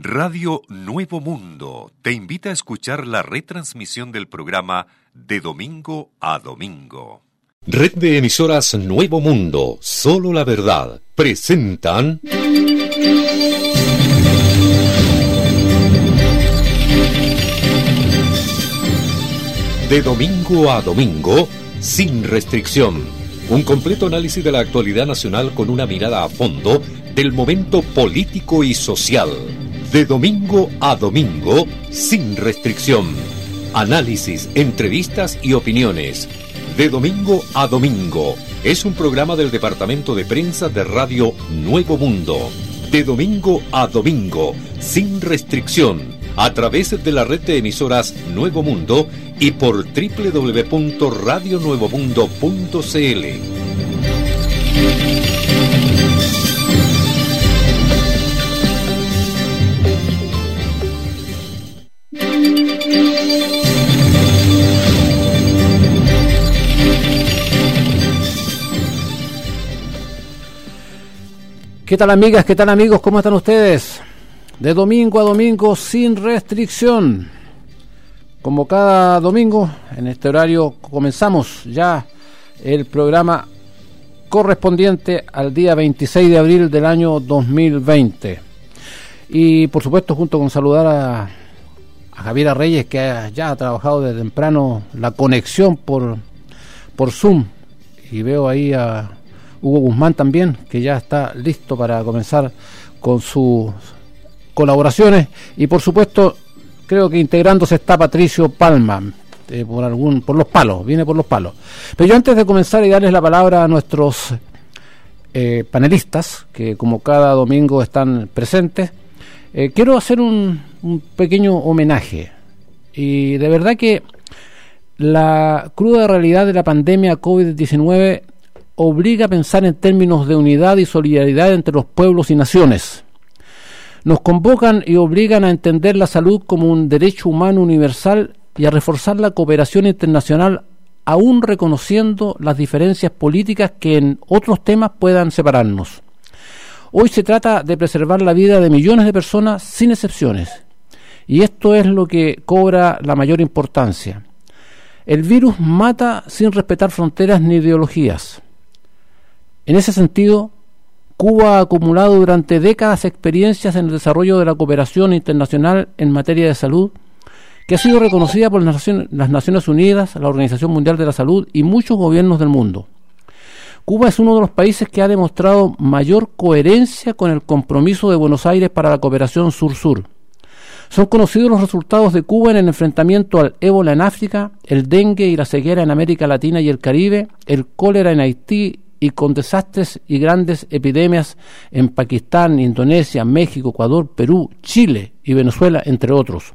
Radio Nuevo Mundo te invita a escuchar la retransmisión del programa de domingo a domingo. Red de emisoras Nuevo Mundo, solo la verdad, presentan... De domingo a domingo, sin restricción. Un completo análisis de la actualidad nacional con una mirada a fondo del momento político y social de domingo a domingo, sin restricción. Análisis, entrevistas y opiniones. De domingo a domingo. Es un programa del Departamento de Prensa de Radio Nuevo Mundo. De domingo a domingo, sin restricción. A través de la red de emisoras Nuevo Mundo y por www.radionuevomundo.cl. ¿Qué tal amigas? ¿Qué tal amigos? ¿Cómo están ustedes? De domingo a domingo sin restricción. Como cada domingo, en este horario comenzamos ya el programa correspondiente al día 26 de abril del año 2020. Y por supuesto, junto con saludar a, a Javiera Reyes, que ya ha trabajado desde temprano la conexión por, por Zoom. Y veo ahí a Hugo Guzmán también, que ya está listo para comenzar con sus colaboraciones. Y por supuesto, creo que integrándose está Patricio Palma. Eh, por algún por los palos, viene por los palos. Pero yo antes de comenzar y darles la palabra a nuestros eh, panelistas, que como cada domingo están presentes, eh, quiero hacer un, un pequeño homenaje. Y de verdad que la cruda realidad de la pandemia COVID-19 obliga a pensar en términos de unidad y solidaridad entre los pueblos y naciones. Nos convocan y obligan a entender la salud como un derecho humano universal y a reforzar la cooperación internacional aún reconociendo las diferencias políticas que en otros temas puedan separarnos. Hoy se trata de preservar la vida de millones de personas sin excepciones. Y esto es lo que cobra la mayor importancia. El virus mata sin respetar fronteras ni ideologías. En ese sentido, Cuba ha acumulado durante décadas experiencias en el desarrollo de la cooperación internacional en materia de salud, que ha sido reconocida por las Naciones Unidas, la Organización Mundial de la Salud y muchos gobiernos del mundo. Cuba es uno de los países que ha demostrado mayor coherencia con el compromiso de Buenos Aires para la cooperación sur-sur. Son conocidos los resultados de Cuba en el enfrentamiento al ébola en África, el dengue y la ceguera en América Latina y el Caribe, el cólera en Haití y con desastres y grandes epidemias en Pakistán, Indonesia, México, Ecuador, Perú, Chile y Venezuela, entre otros.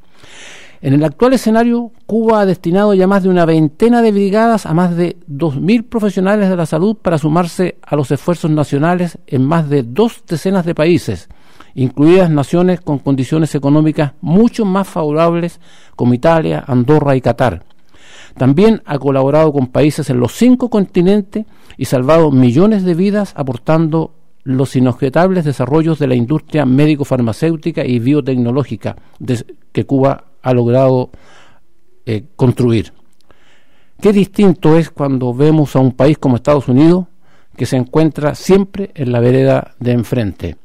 En el actual escenario, Cuba ha destinado ya más de una veintena de brigadas a más de 2.000 profesionales de la salud para sumarse a los esfuerzos nacionales en más de dos decenas de países, incluidas naciones con condiciones económicas mucho más favorables como Italia, Andorra y Qatar. También ha colaborado con países en los cinco continentes y salvado millones de vidas aportando los inobjetables desarrollos de la industria médico-farmacéutica y biotecnológica que Cuba ha logrado eh, construir. Qué distinto es cuando vemos a un país como Estados Unidos que se encuentra siempre en la vereda de enfrente.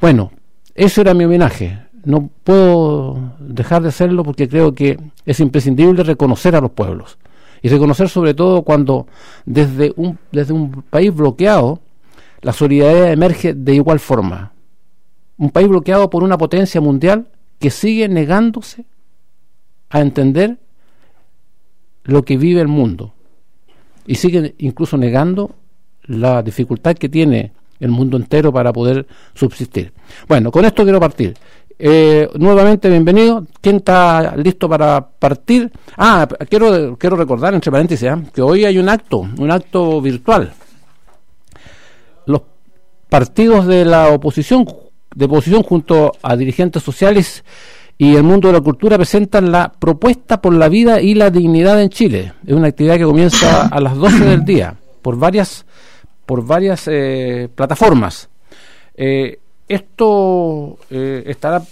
Bueno, eso era mi homenaje. No puedo dejar de hacerlo porque creo que es imprescindible reconocer a los pueblos y reconocer sobre todo cuando desde un, desde un país bloqueado la solidaridad emerge de igual forma. Un país bloqueado por una potencia mundial que sigue negándose a entender lo que vive el mundo y sigue incluso negando la dificultad que tiene el mundo entero para poder subsistir. Bueno, con esto quiero partir. Eh, nuevamente, bienvenido. ¿Quién está listo para partir? Ah, quiero, quiero recordar, entre paréntesis, ¿eh? que hoy hay un acto, un acto virtual. Los partidos de la oposición, de oposición junto a dirigentes sociales y el mundo de la cultura presentan la propuesta por la vida y la dignidad en Chile. Es una actividad que comienza a las 12 del día por varias, por varias eh, plataformas. Eh, esto eh, estará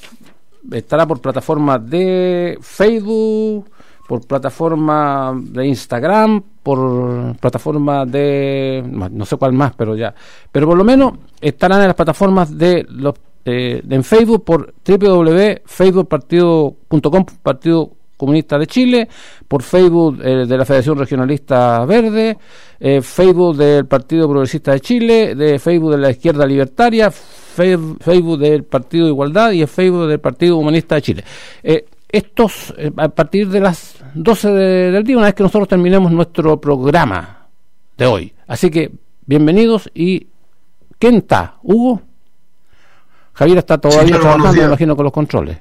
estará por plataforma de Facebook, por plataforma de Instagram, por plataforma de no sé cuál más, pero ya, pero por lo menos estarán en las plataformas de los eh, en Facebook por www.facebookpartido.com Partido Comunista de Chile, por Facebook eh, de la Federación Regionalista Verde, eh, Facebook del Partido Progresista de Chile, de Facebook de la Izquierda Libertaria, Facebook del Partido de Igualdad y el Facebook del Partido Humanista de Chile. Eh, estos, a partir de las 12 del día, una vez que nosotros terminemos nuestro programa de hoy. Así que, bienvenidos y ¿quién está? ¿Hugo? Javier está todavía trabajando, me imagino, con los controles.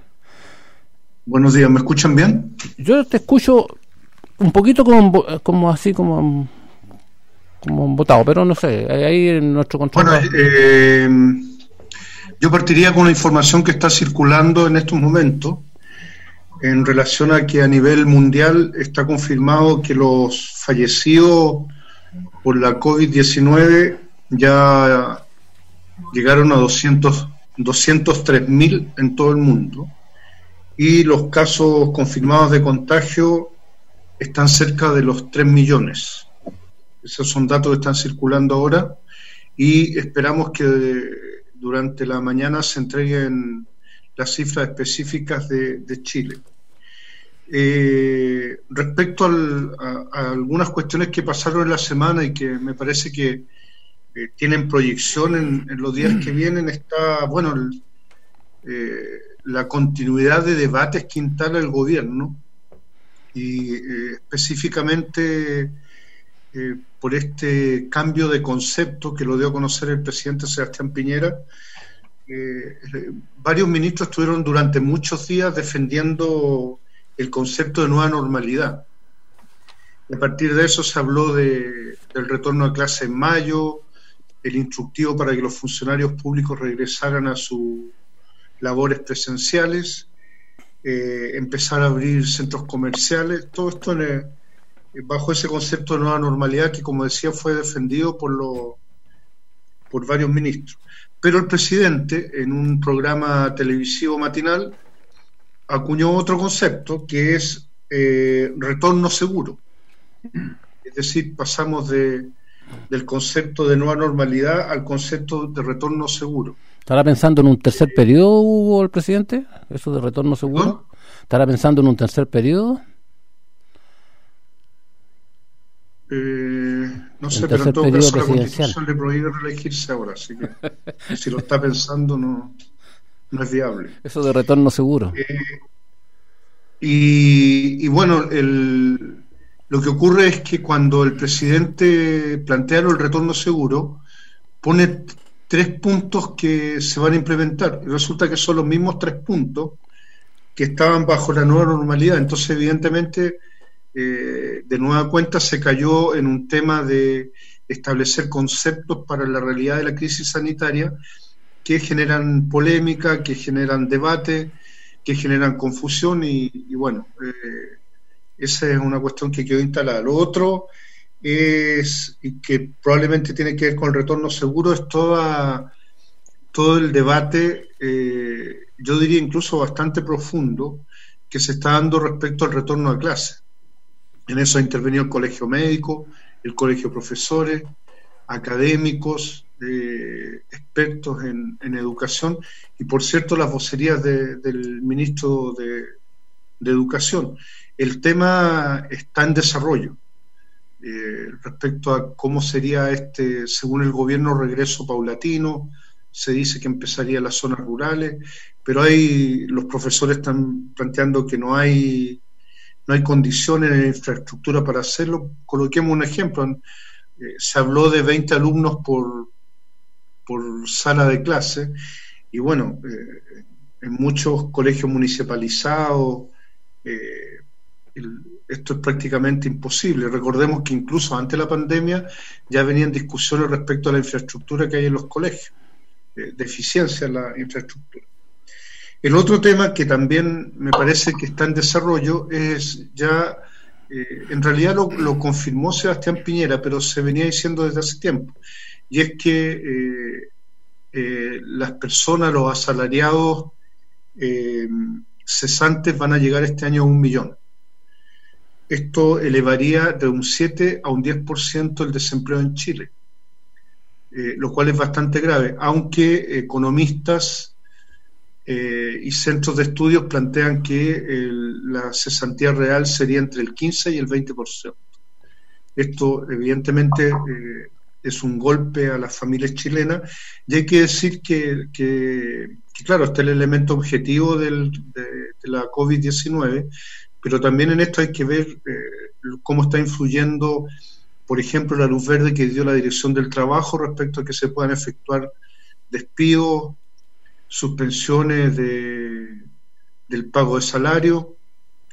Buenos días, ¿me escuchan bien? Yo te escucho un poquito como, como así, como, como votado, pero no sé, ahí en nuestro control. Bueno, eh, yo partiría con la información que está circulando en estos momentos en relación a que a nivel mundial está confirmado que los fallecidos por la COVID-19 ya llegaron a 200, 203.000 en todo el mundo y los casos confirmados de contagio están cerca de los 3 millones. Esos son datos que están circulando ahora y esperamos que durante la mañana se entreguen las cifras específicas de, Chile. Eh, respecto a, algunas cuestiones que pasaron en la semana y que me parece que eh, tienen proyección en, los días que vienen, está, bueno, el, eh, la continuidad de debates que instala el gobierno y eh, específicamente eh, por este cambio de concepto que lo dio a conocer el presidente Sebastián Piñera. Varios ministros estuvieron durante muchos días defendiendo el concepto de nueva normalidad. a partir de eso se habló de, del retorno a clase en mayo, el instructivo para que los funcionarios públicos regresaran a su labores presenciales, eh, empezar a abrir centros comerciales, todo esto eh, bajo ese concepto de nueva normalidad que, como decía, fue defendido por, lo, por varios ministros. Pero el presidente, en un programa televisivo matinal, acuñó otro concepto que es eh, retorno seguro. Es decir, pasamos de, del concepto de nueva normalidad al concepto de retorno seguro. ¿Estará pensando en un tercer periodo, Hugo, el presidente? ¿Eso de retorno seguro? ¿Estará pensando en un tercer periodo? Eh, no sé, pero en todo caso la Constitución le prohíbe reelegirse ahora, así que si lo está pensando no, no es viable. Eso de retorno seguro. Eh, y, y, bueno, el, lo que ocurre es que cuando el presidente plantea el retorno seguro, pone tres puntos que se van a implementar. Y resulta que son los mismos tres puntos que estaban bajo la nueva normalidad. Entonces, evidentemente, eh, de nueva cuenta se cayó en un tema de establecer conceptos para la realidad de la crisis sanitaria que generan polémica, que generan debate, que generan confusión y, bueno, eh, esa es una cuestión que quedó instalada. Lo otro es, y que probablemente tiene que ver con el retorno seguro, es toda, todo el debate, eh, yo diría incluso bastante profundo, que se está dando respecto al retorno a clase. En eso ha intervenido el colegio médico, el colegio de profesores, académicos, eh, expertos en, educación y, por cierto, las vocerías del ministro de, de Educación. El tema está en desarrollo. Eh, respecto a cómo sería este, según el gobierno, regreso paulatino. Se dice que empezaría las zonas rurales, pero hay los profesores están planteando que no hay no hay condiciones en infraestructura para hacerlo. Coloquemos un ejemplo. Eh, se habló de 20 alumnos por, por sala de clase y bueno, eh, en muchos colegios municipalizados el, esto es prácticamente imposible. Recordemos que incluso antes de la pandemia ya venían discusiones respecto a la infraestructura que hay en los colegios, eh, de eficiencia en la infraestructura. El otro tema que también me parece que está en desarrollo es ya, eh, en realidad lo, confirmó Sebastián Piñera, pero se venía diciendo desde hace tiempo, y es que eh, las personas, los asalariados cesantes van a llegar este año a un millón. Esto elevaría de un 7 a un 10% el desempleo en Chile, eh, lo cual es bastante grave, aunque economistas eh, y centros de estudios plantean que la cesantía real sería entre el 15 y el 20%. Esto evidentemente eh, es un golpe a las familias chilenas y hay que decir que, claro, este es el elemento objetivo de, la COVID-19, pero también en esto hay que ver eh, cómo está influyendo, por ejemplo, la luz verde que dio la Dirección del Trabajo respecto a que se puedan efectuar despidos, suspensiones de, del pago de salario,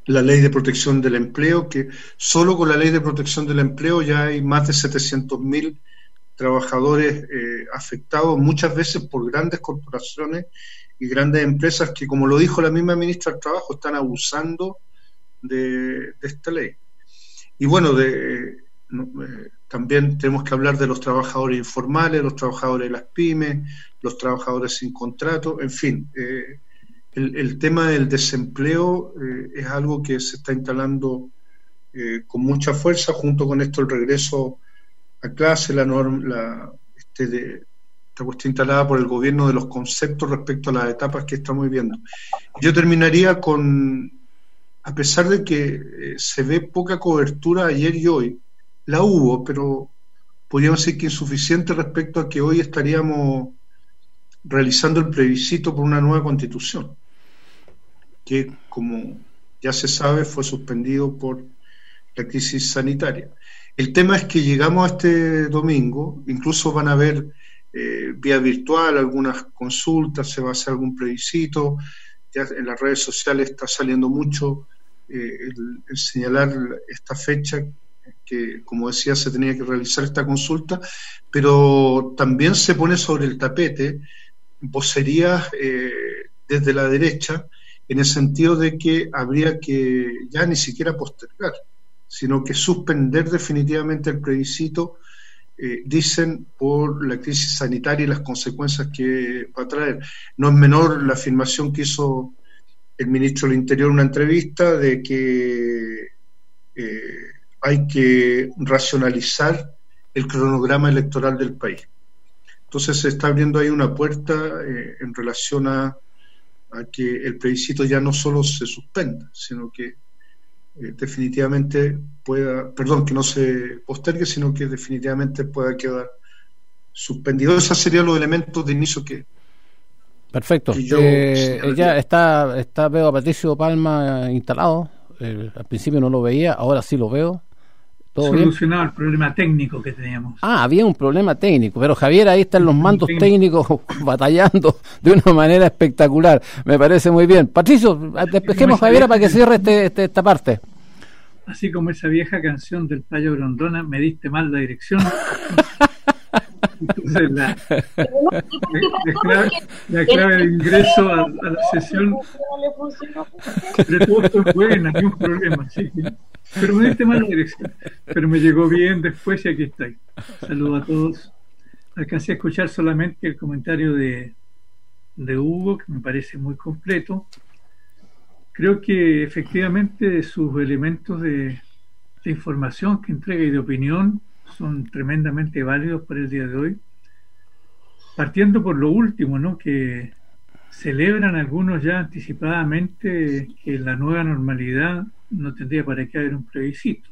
la ley de protección del empleo, que solo con la ley de protección del empleo ya hay más de 700.000 trabajadores eh, afectados, muchas veces por grandes corporaciones y grandes empresas que, como lo dijo la misma ministra del Trabajo, están abusando de, esta ley. Y bueno, de, eh, también tenemos que hablar de los trabajadores informales, los trabajadores de las pymes, los trabajadores sin contrato, en fin. Eh, el, tema del desempleo eh, es algo que se está instalando eh, con mucha fuerza, junto con esto el regreso a clase, la norma, la, este de, esta cuestión instalada por el gobierno de los conceptos respecto a las etapas que estamos viviendo. Yo terminaría con, a pesar de que eh, se ve poca cobertura ayer y hoy, la hubo, pero podríamos decir que insuficiente respecto a que hoy estaríamos realizando el plebiscito por una nueva constitución que, como ya se sabe, fue suspendido por la crisis sanitaria. El tema es que llegamos a este domingo, incluso van a haber eh, vía virtual algunas consultas, se va a hacer algún plebiscito, ya en las redes sociales está saliendo mucho eh, el, señalar esta fecha que, como decía, se tenía que realizar esta consulta, pero también se pone sobre el tapete vocerías eh, desde la derecha en el sentido de que habría que ya ni siquiera postergar, sino que suspender definitivamente el plebiscito, eh, dicen por la crisis sanitaria y las consecuencias que va a traer. No es menor la afirmación que hizo el ministro del Interior una entrevista de que eh, hay que racionalizar el cronograma electoral del país. Entonces se está abriendo ahí una puerta eh, en relación a a que el plebiscito ya no solo se suspenda, sino que eh, definitivamente pueda, perdón, que no se postergue, sino que definitivamente pueda quedar suspendido. Esos serían los elementos de inicio que... Perfecto. Eh, ya está, está, veo a Patricio Palma instalado. al principio no lo veía, ahora sí lo veo solucionado el problema técnico que teníamos. Ah, había un problema técnico, pero Javier, ahí están los mandos técnicos batallando de una manera espectacular. Me parece muy bien. Patricio, despejemos a Javier para que cierre este, este, esta parte. Así como esa vieja canción del Payo Grondona, me diste mal la dirección. Entonces, la, clave, de ingreso a, la sesión de todo esto es buena, hay un problema. ¿sí? Pero me diste mala dirección. Pero me llegó bien después y aquí estoy. Saludos a todos. Alcancé a escuchar solamente el comentario de, de Hugo, que me parece muy completo. Creo que efectivamente sus elementos de información que entrega y de opinión son tremendamente válidos para el día de hoy. Partiendo por lo último, ¿no? que celebran algunos ya anticipadamente que la nueva normalidad no tendría para qué haber un plebiscito.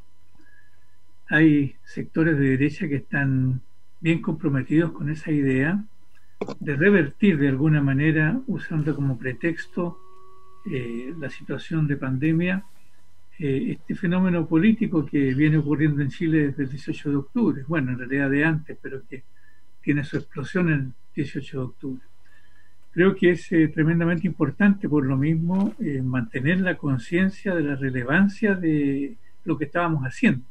Hay sectores de derecha que están bien comprometidos con esa idea de revertir de alguna manera, usando como pretexto eh, la situación de pandemia, eh, este fenómeno político que viene ocurriendo en Chile desde el 18 de octubre, bueno, en realidad de antes, pero que tiene su explosión el 18 de octubre. Creo que es eh, tremendamente importante por lo mismo eh, mantener la conciencia de la relevancia de lo que estábamos haciendo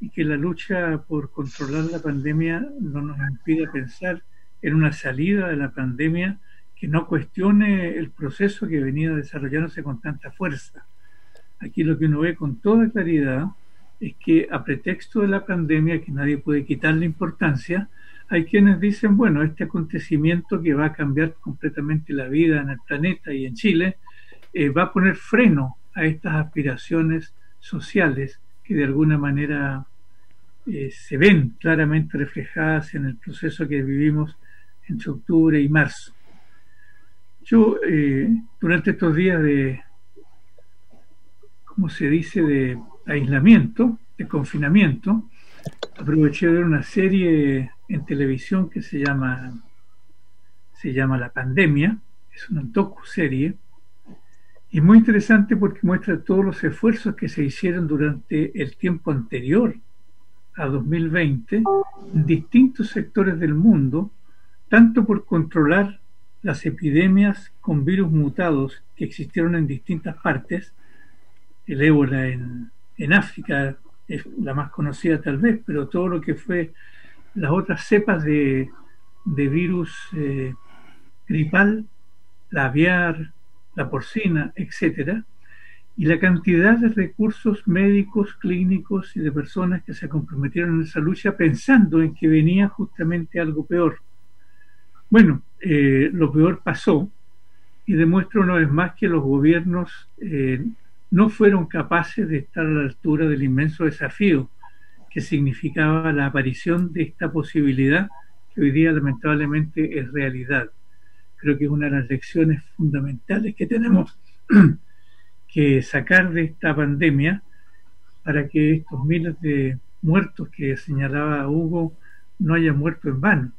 y que la lucha por controlar la pandemia no nos impida pensar en una salida de la pandemia que no cuestione el proceso que venía desarrollándose con tanta fuerza. Aquí lo que uno ve con toda claridad es que a pretexto de la pandemia, que nadie puede quitarle importancia, hay quienes dicen, bueno, este acontecimiento que va a cambiar completamente la vida en el planeta y en Chile, eh, va a poner freno a estas aspiraciones sociales que de alguna manera eh, se ven claramente reflejadas en el proceso que vivimos entre octubre y marzo. Yo, eh, durante estos días de, ¿cómo se dice?, de aislamiento, de confinamiento, aproveché de ver una serie en televisión que se llama se llama La Pandemia, es una docu-serie, y muy interesante porque muestra todos los esfuerzos que se hicieron durante el tiempo anterior a 2020 en distintos sectores del mundo, tanto por controlar las epidemias con virus mutados que existieron en distintas partes, el ébola en, en África es la más conocida tal vez, pero todo lo que fue las otras cepas de, de virus eh, gripal, la aviar, la porcina, etcétera, y la cantidad de recursos médicos, clínicos y de personas que se comprometieron en esa lucha pensando en que venía justamente algo peor. Bueno, eh, lo peor pasó y demuestra una vez más que los gobiernos eh, no fueron capaces de estar a la altura del inmenso desafío que significaba la aparición de esta posibilidad que hoy día lamentablemente es realidad. Creo que es una de las lecciones fundamentales que tenemos que sacar de esta pandemia para que estos miles de muertos que señalaba Hugo no hayan muerto en vano,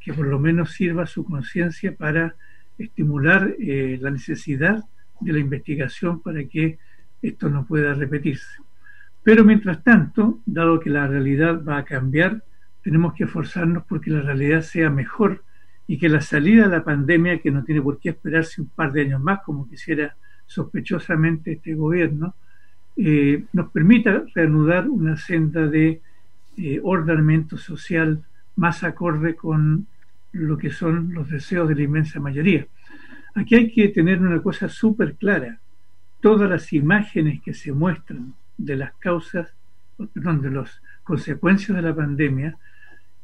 que por lo menos sirva su conciencia para estimular eh, la necesidad de la investigación para que esto no pueda repetirse. Pero mientras tanto, dado que la realidad va a cambiar, tenemos que esforzarnos porque la realidad sea mejor y que la salida de la pandemia, que no tiene por qué esperarse un par de años más, como quisiera sospechosamente este gobierno, eh, nos permita reanudar una senda de eh, ordenamiento social más acorde con lo que son los deseos de la inmensa mayoría. Aquí hay que tener una cosa súper clara todas las imágenes que se muestran de las causas, perdón, de las consecuencias de la pandemia,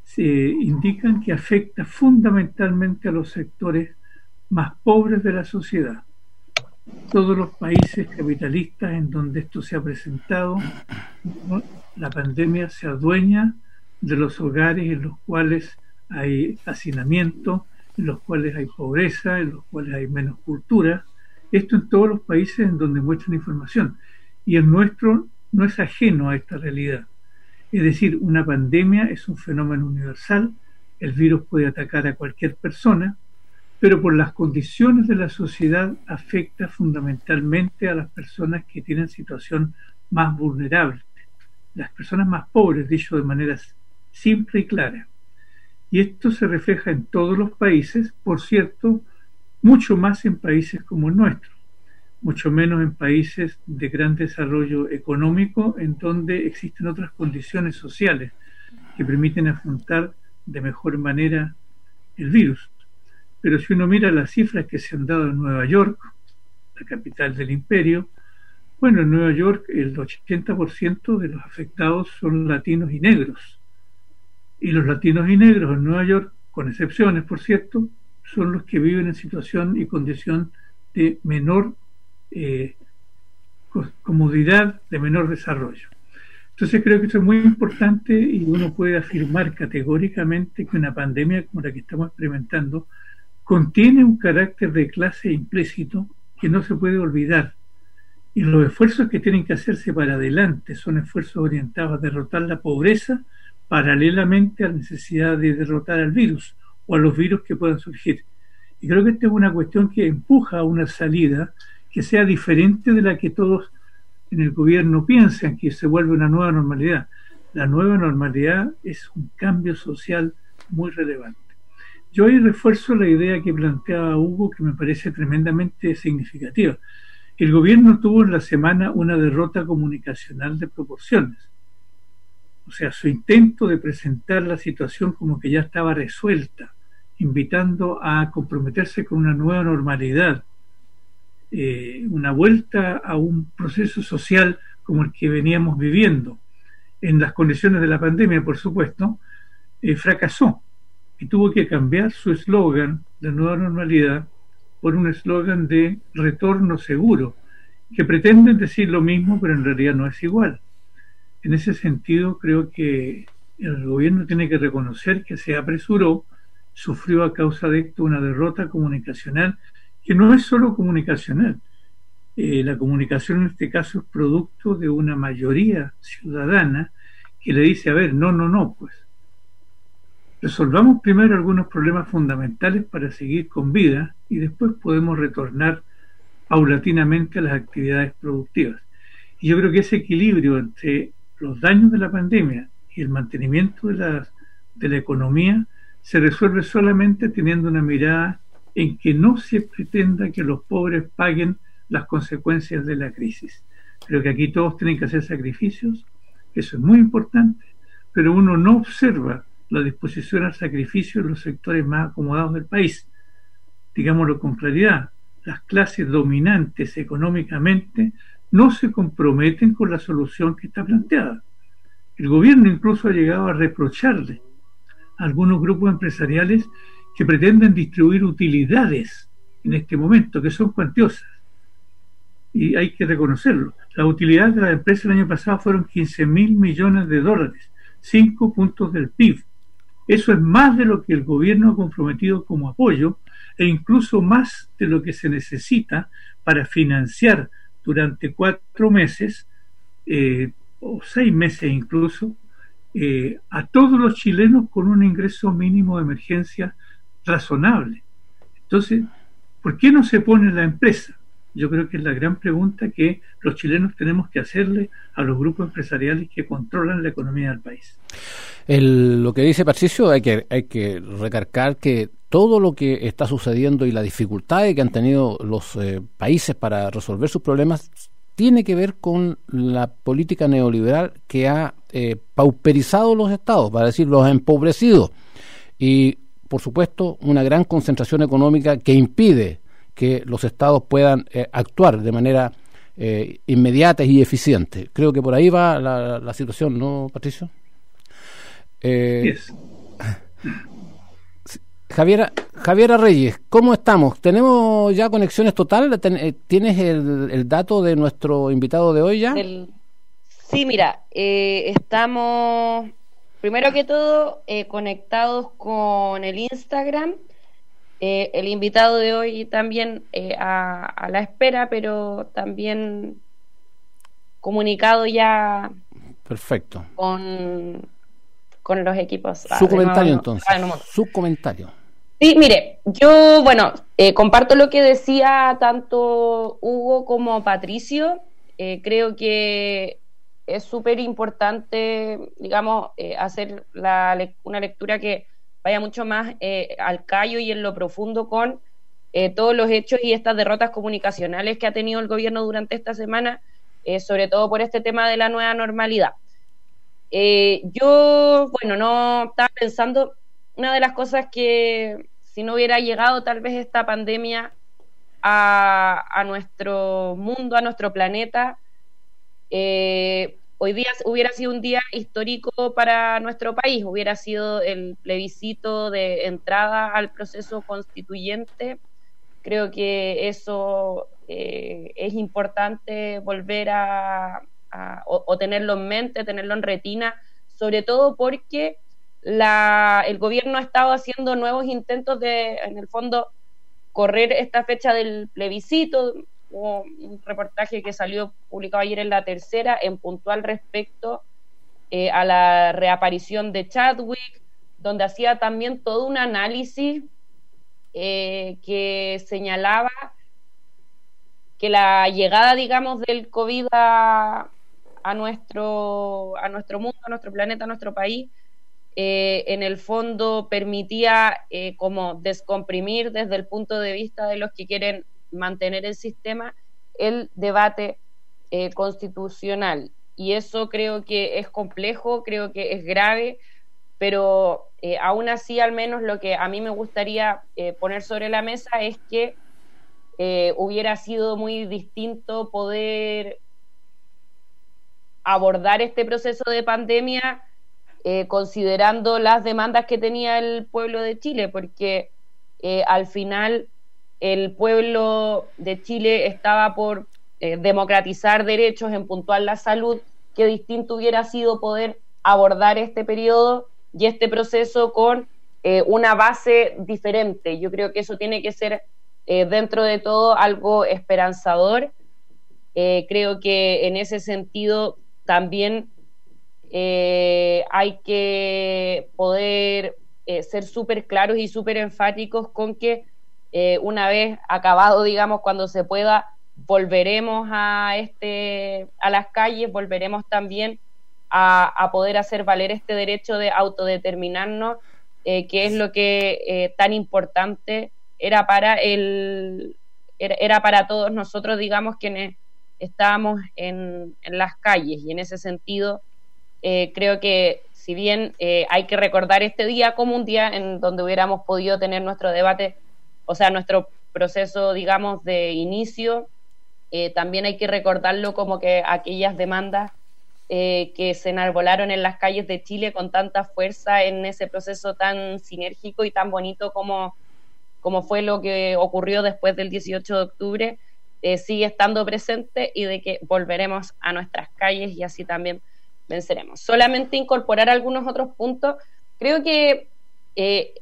se indican que afecta fundamentalmente a los sectores más pobres de la sociedad. Todos los países capitalistas en donde esto se ha presentado, la pandemia se adueña de los hogares en los cuales hay hacinamiento, en los cuales hay pobreza, en los cuales hay menos cultura, esto en todos los países en donde muestran información. Y el nuestro no es ajeno a esta realidad. Es decir, una pandemia es un fenómeno universal, el virus puede atacar a cualquier persona, pero por las condiciones de la sociedad afecta fundamentalmente a las personas que tienen situación más vulnerable, las personas más pobres, dicho de manera simple y clara. Y esto se refleja en todos los países, por cierto, mucho más en países como el nuestro, mucho menos en países de gran desarrollo económico, en donde existen otras condiciones sociales que permiten afrontar de mejor manera el virus. Pero si uno mira las cifras que se han dado en Nueva York, la capital del imperio, bueno, en Nueva York el 80% de los afectados son latinos y negros. Y los latinos y negros en Nueva York, con excepciones, por cierto, son los que viven en situación y condición de menor eh, comodidad, de menor desarrollo. Entonces creo que esto es muy importante y uno puede afirmar categóricamente que una pandemia como la que estamos experimentando contiene un carácter de clase implícito que no se puede olvidar. Y los esfuerzos que tienen que hacerse para adelante son esfuerzos orientados a derrotar la pobreza paralelamente a la necesidad de derrotar al virus o a los virus que puedan surgir. Y creo que esta es una cuestión que empuja a una salida que sea diferente de la que todos en el gobierno piensan, que se vuelve una nueva normalidad. La nueva normalidad es un cambio social muy relevante. Yo ahí refuerzo la idea que planteaba Hugo, que me parece tremendamente significativa. El gobierno tuvo en la semana una derrota comunicacional de proporciones. O sea, su intento de presentar la situación como que ya estaba resuelta, invitando a comprometerse con una nueva normalidad, eh, una vuelta a un proceso social como el que veníamos viviendo, en las condiciones de la pandemia, por supuesto, eh, fracasó. y tuvo que cambiar su eslogan de nueva normalidad por un eslogan de retorno seguro, que pretenden decir lo mismo, pero en realidad no es igual. En ese sentido, creo que el gobierno tiene que reconocer que se apresuró, sufrió a causa de esto una derrota comunicacional, que no es solo comunicacional. Eh, la comunicación en este caso es producto de una mayoría ciudadana que le dice, a ver, no, no, no, pues Resolvamos primero algunos problemas fundamentales para seguir con vida y después podemos retornar paulatinamente a las actividades productivas. Y yo creo que ese equilibrio entre los daños de la pandemia y el mantenimiento de la, de la economía se resuelve solamente teniendo una mirada en que no se pretenda que los pobres paguen las consecuencias de la crisis. Creo que aquí todos tienen que hacer sacrificios, eso es muy importante, pero uno no observa la disposición al sacrificio en los sectores más acomodados del país. Digámoslo con claridad, las clases dominantes económicamente no se comprometen con la solución que está planteada. El gobierno incluso ha llegado a reprocharle algunos grupos empresariales que pretenden distribuir utilidades en este momento, que son cuantiosas. Y hay que reconocerlo. Las utilidades de la empresa el año pasado fueron 15 mil millones de dólares, cinco puntos del PIB. Eso es más de lo que el gobierno ha comprometido como apoyo e incluso más de lo que se necesita para financiar durante cuatro meses eh, o seis meses incluso eh, a todos los chilenos con un ingreso mínimo de emergencia razonable. Entonces, ¿por qué no se pone la empresa? Yo creo que es la gran pregunta que los chilenos tenemos que hacerle a los grupos empresariales que controlan la economía del país. lo que dice Patricio, hay que, hay que recargar que todo lo que está sucediendo y la dificultad que han tenido los eh, países para resolver sus problemas tiene que ver con la política neoliberal que ha eh, pauperizado los estados, para decir, los ha empobrecido. Y, por supuesto, una gran concentración económica que impide que los estados puedan eh, actuar de manera eh, inmediata y eficiente. Creo que por ahí va la, situación, ¿no, Patricio? Eh, Javiera, Javiera Reyes, ¿cómo estamos? ¿Tenemos ya conexiones totales? Eh, ¿Tienes el, dato de nuestro invitado de hoy ya? Sí, mira, estamos primero que todo conectados con el Instagram eh, el invitado de hoy también eh, a, la espera, pero también comunicado ya. Perfecto. Con, con los equipos. Su comentario entonces. Su comentario. Sí, mire, yo, bueno, eh, comparto lo que decía tanto Hugo como Patricio. creo que es súper importante, digamos, hacer la, una lectura que vaya mucho más eh, al callo y en lo profundo con eh, todos los hechos y estas derrotas comunicacionales que ha tenido el gobierno durante esta semana, eh, sobre todo por este tema de la nueva normalidad. yo, bueno, no estaba pensando, una de las cosas que si no hubiera llegado tal vez esta pandemia a, nuestro mundo, a nuestro planeta, hoy día hubiera sido un día histórico para nuestro país, hubiera sido el plebiscito de entrada al proceso constituyente. Creo que eso eh, es importante volver a, o, tenerlo en mente, tenerlo en retina, sobre todo porque la, el gobierno ha estado haciendo nuevos intentos de, en el fondo, correr esta fecha del plebiscito, hubo un reportaje que salió publicado ayer en la tercera en puntual respecto eh, a la reaparición de Chadwick, donde hacía también todo un análisis eh, que señalaba que la llegada, digamos, del COVID a, nuestro, a nuestro mundo, a nuestro planeta, a nuestro país, eh, en el fondo permitía como descomprimir desde el punto de vista de los que quieren mantener el sistema el debate eh, constitucional. Y eso creo que es complejo, creo que es grave, pero eh, aún así al menos lo que a mí me gustaría eh, poner sobre la mesa es que hubiera sido muy distinto poder abordar este proceso de pandemia eh, considerando las demandas que tenía el pueblo de Chile, porque eh, al final el pueblo de Chile estaba por eh, democratizar derechos, en puntual la salud, que distinto hubiera sido poder abordar este periodo y este proceso con una base diferente. Yo creo que eso tiene que ser dentro de todo algo esperanzador. creo que en ese sentido también eh, hay que poder eh, ser súper claros y súper enfáticos con que eh, una vez acabado, digamos, cuando se pueda, volveremos a, este, a las calles, volveremos también a, poder hacer valer este derecho de autodeterminarnos, que es lo que tan importante era para el era, para todos nosotros, digamos, quienes estábamos en las calles. Y en ese sentido eh, creo que si bien eh, hay que recordar este día como un día en donde hubiéramos podido tener nuestro debate, o sea, nuestro proceso, digamos, de inicio, eh, también hay que recordarlo como que aquellas demandas que se enarbolaron en las calles de Chile con tanta fuerza en ese proceso tan sinérgico y tan bonito como, como fue lo que ocurrió después del 18 de octubre, sigue estando presente y de que volveremos a nuestras calles y así también venceremos. Solamente incorporar algunos otros puntos. Creo que eh,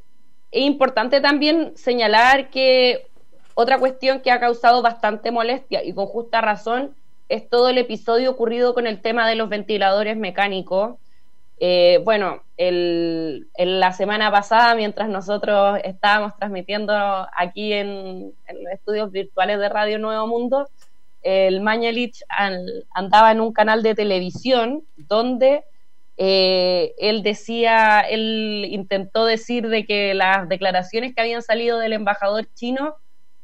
es importante también señalar que otra cuestión que ha causado bastante molestia y con justa razón es todo el episodio ocurrido con el tema de los ventiladores mecánicos. Eh, bueno, el, la semana pasada, mientras nosotros estábamos transmitiendo aquí en, en, los estudios virtuales de Radio Nuevo Mundo, el Mañalich andaba en un canal de televisión donde eh, él decía, él intentó decir de que las declaraciones que habían salido del embajador chino,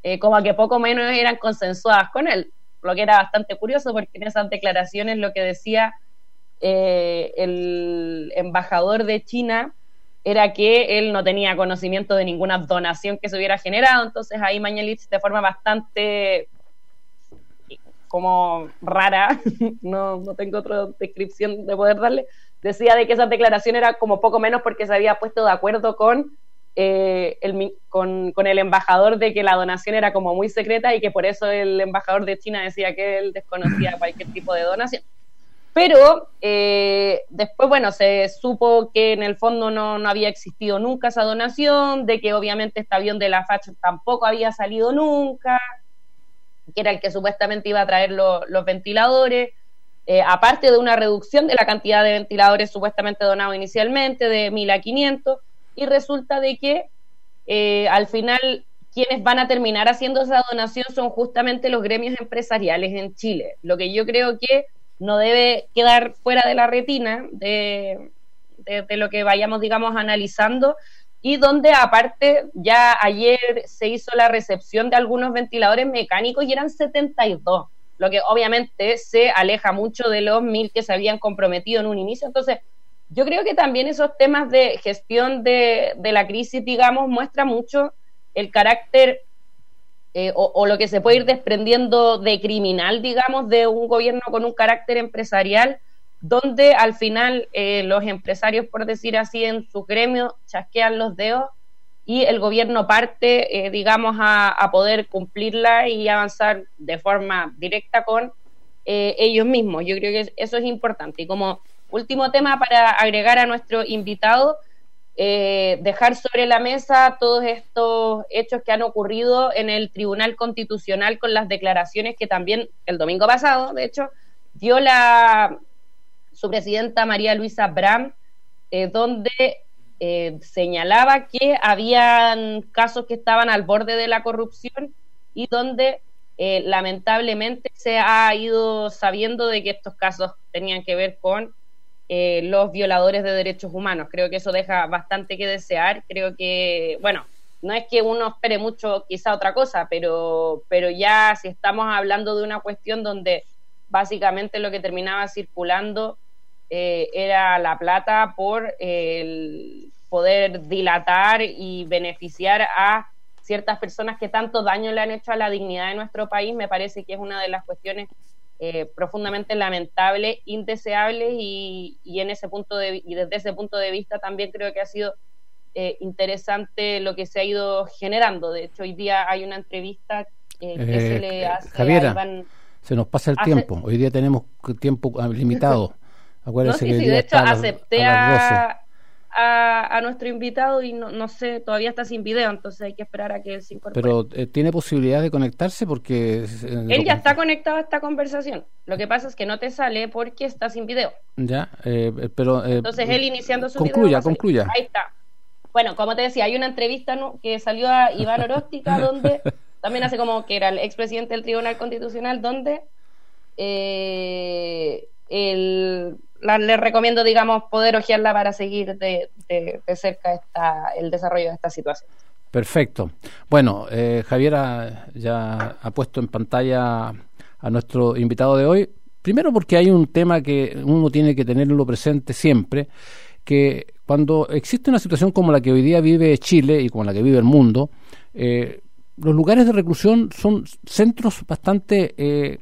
eh, como que poco menos eran consensuadas con él, lo que era bastante curioso porque en esas declaraciones lo que decía eh, el embajador de China era que él no tenía conocimiento de ninguna donación que se hubiera generado, entonces ahí Mañalich de forma bastante como rara, no, no tengo otra descripción de poder darle, decía de que esa declaración era como poco menos porque se había puesto de acuerdo con, eh, el, con, con, el embajador de que la donación era como muy secreta y que por eso el embajador de China decía que él desconocía cualquier tipo de donación. Pero eh, después, bueno, se supo que en el fondo no, no, había existido nunca esa donación, de que obviamente este avión de la FACH tampoco había salido nunca, que era el que supuestamente iba a traer los ventiladores, eh, aparte de una reducción de la cantidad de ventiladores supuestamente donados inicialmente, de 1.000 a 500, y resulta de que eh, al final quienes van a terminar haciendo esa donación son justamente los gremios empresariales en Chile, lo que yo creo que no debe quedar fuera de la retina de, de lo que vayamos, digamos, analizando, y donde aparte ya ayer se hizo la recepción de algunos ventiladores mecánicos y eran 72, lo que obviamente se aleja mucho de los mil que se habían comprometido en un inicio. Entonces, yo creo que también esos temas de gestión de, la crisis, digamos, muestra mucho el carácter eh, o, o, lo que se puede ir desprendiendo de criminal, digamos, de un gobierno con un carácter empresarial donde al final eh, los empresarios, por decir así, en su gremio chasquean los dedos y el gobierno parte, eh, digamos, a, poder cumplirla y avanzar de forma directa con eh, ellos mismos. Yo creo que eso es importante. Y como último tema para agregar a nuestro invitado, dejar sobre la mesa todos estos hechos que han ocurrido en el Tribunal Constitucional con las declaraciones que también el domingo pasado, de hecho, dio la su presidenta María Luisa Bram, eh, donde eh, señalaba que habían casos que estaban al borde de la corrupción y donde eh, lamentablemente se ha ido sabiendo de que estos casos tenían que ver con los violadores de derechos humanos. Creo que eso deja bastante que desear. Creo que, bueno, no es que uno espere mucho quizá otra cosa, pero, pero ya si estamos hablando de una cuestión donde básicamente lo que terminaba circulando eh, era la plata por el poder dilatar y beneficiar a ciertas personas que tanto daño le han hecho a la dignidad de nuestro país, me parece que es una de las cuestiones eh, profundamente lamentables, indeseables y, y, en ese punto de, y desde ese punto de vista también creo que ha sido eh, interesante lo que se ha ido generando. De hecho, hoy día hay una entrevista eh, que se le hace Javiera, a se nos pasa el tiempo. Hoy día tenemos tiempo limitado. Acuérdense que de hecho acepté a, a, nuestro invitado y no, no, sé, todavía está sin video, entonces hay que esperar a que él se incorpore. Pero eh, tiene posibilidad de conectarse porque... Eh, él ya está conectado a esta conversación. Lo que pasa es que no te sale porque está sin video. Ya, eh, pero... entonces él iniciando su concluya, video... Concluya, Ahí está. Bueno, como te decía, hay una entrevista que salió a Iván Oróstica donde también hace como que era el expresidente del Tribunal Constitucional donde eh, el la, les recomiendo, digamos, poder ojearla para seguir de, cerca esta, el desarrollo de esta situación. Perfecto. Bueno, eh, Javiera ya ha puesto en pantalla a nuestro invitado de hoy. Primero porque hay un tema que uno tiene que tenerlo presente siempre, que cuando existe una situación como la que hoy día vive Chile y como la que vive el mundo, eh, los lugares de reclusión son centros bastante eh,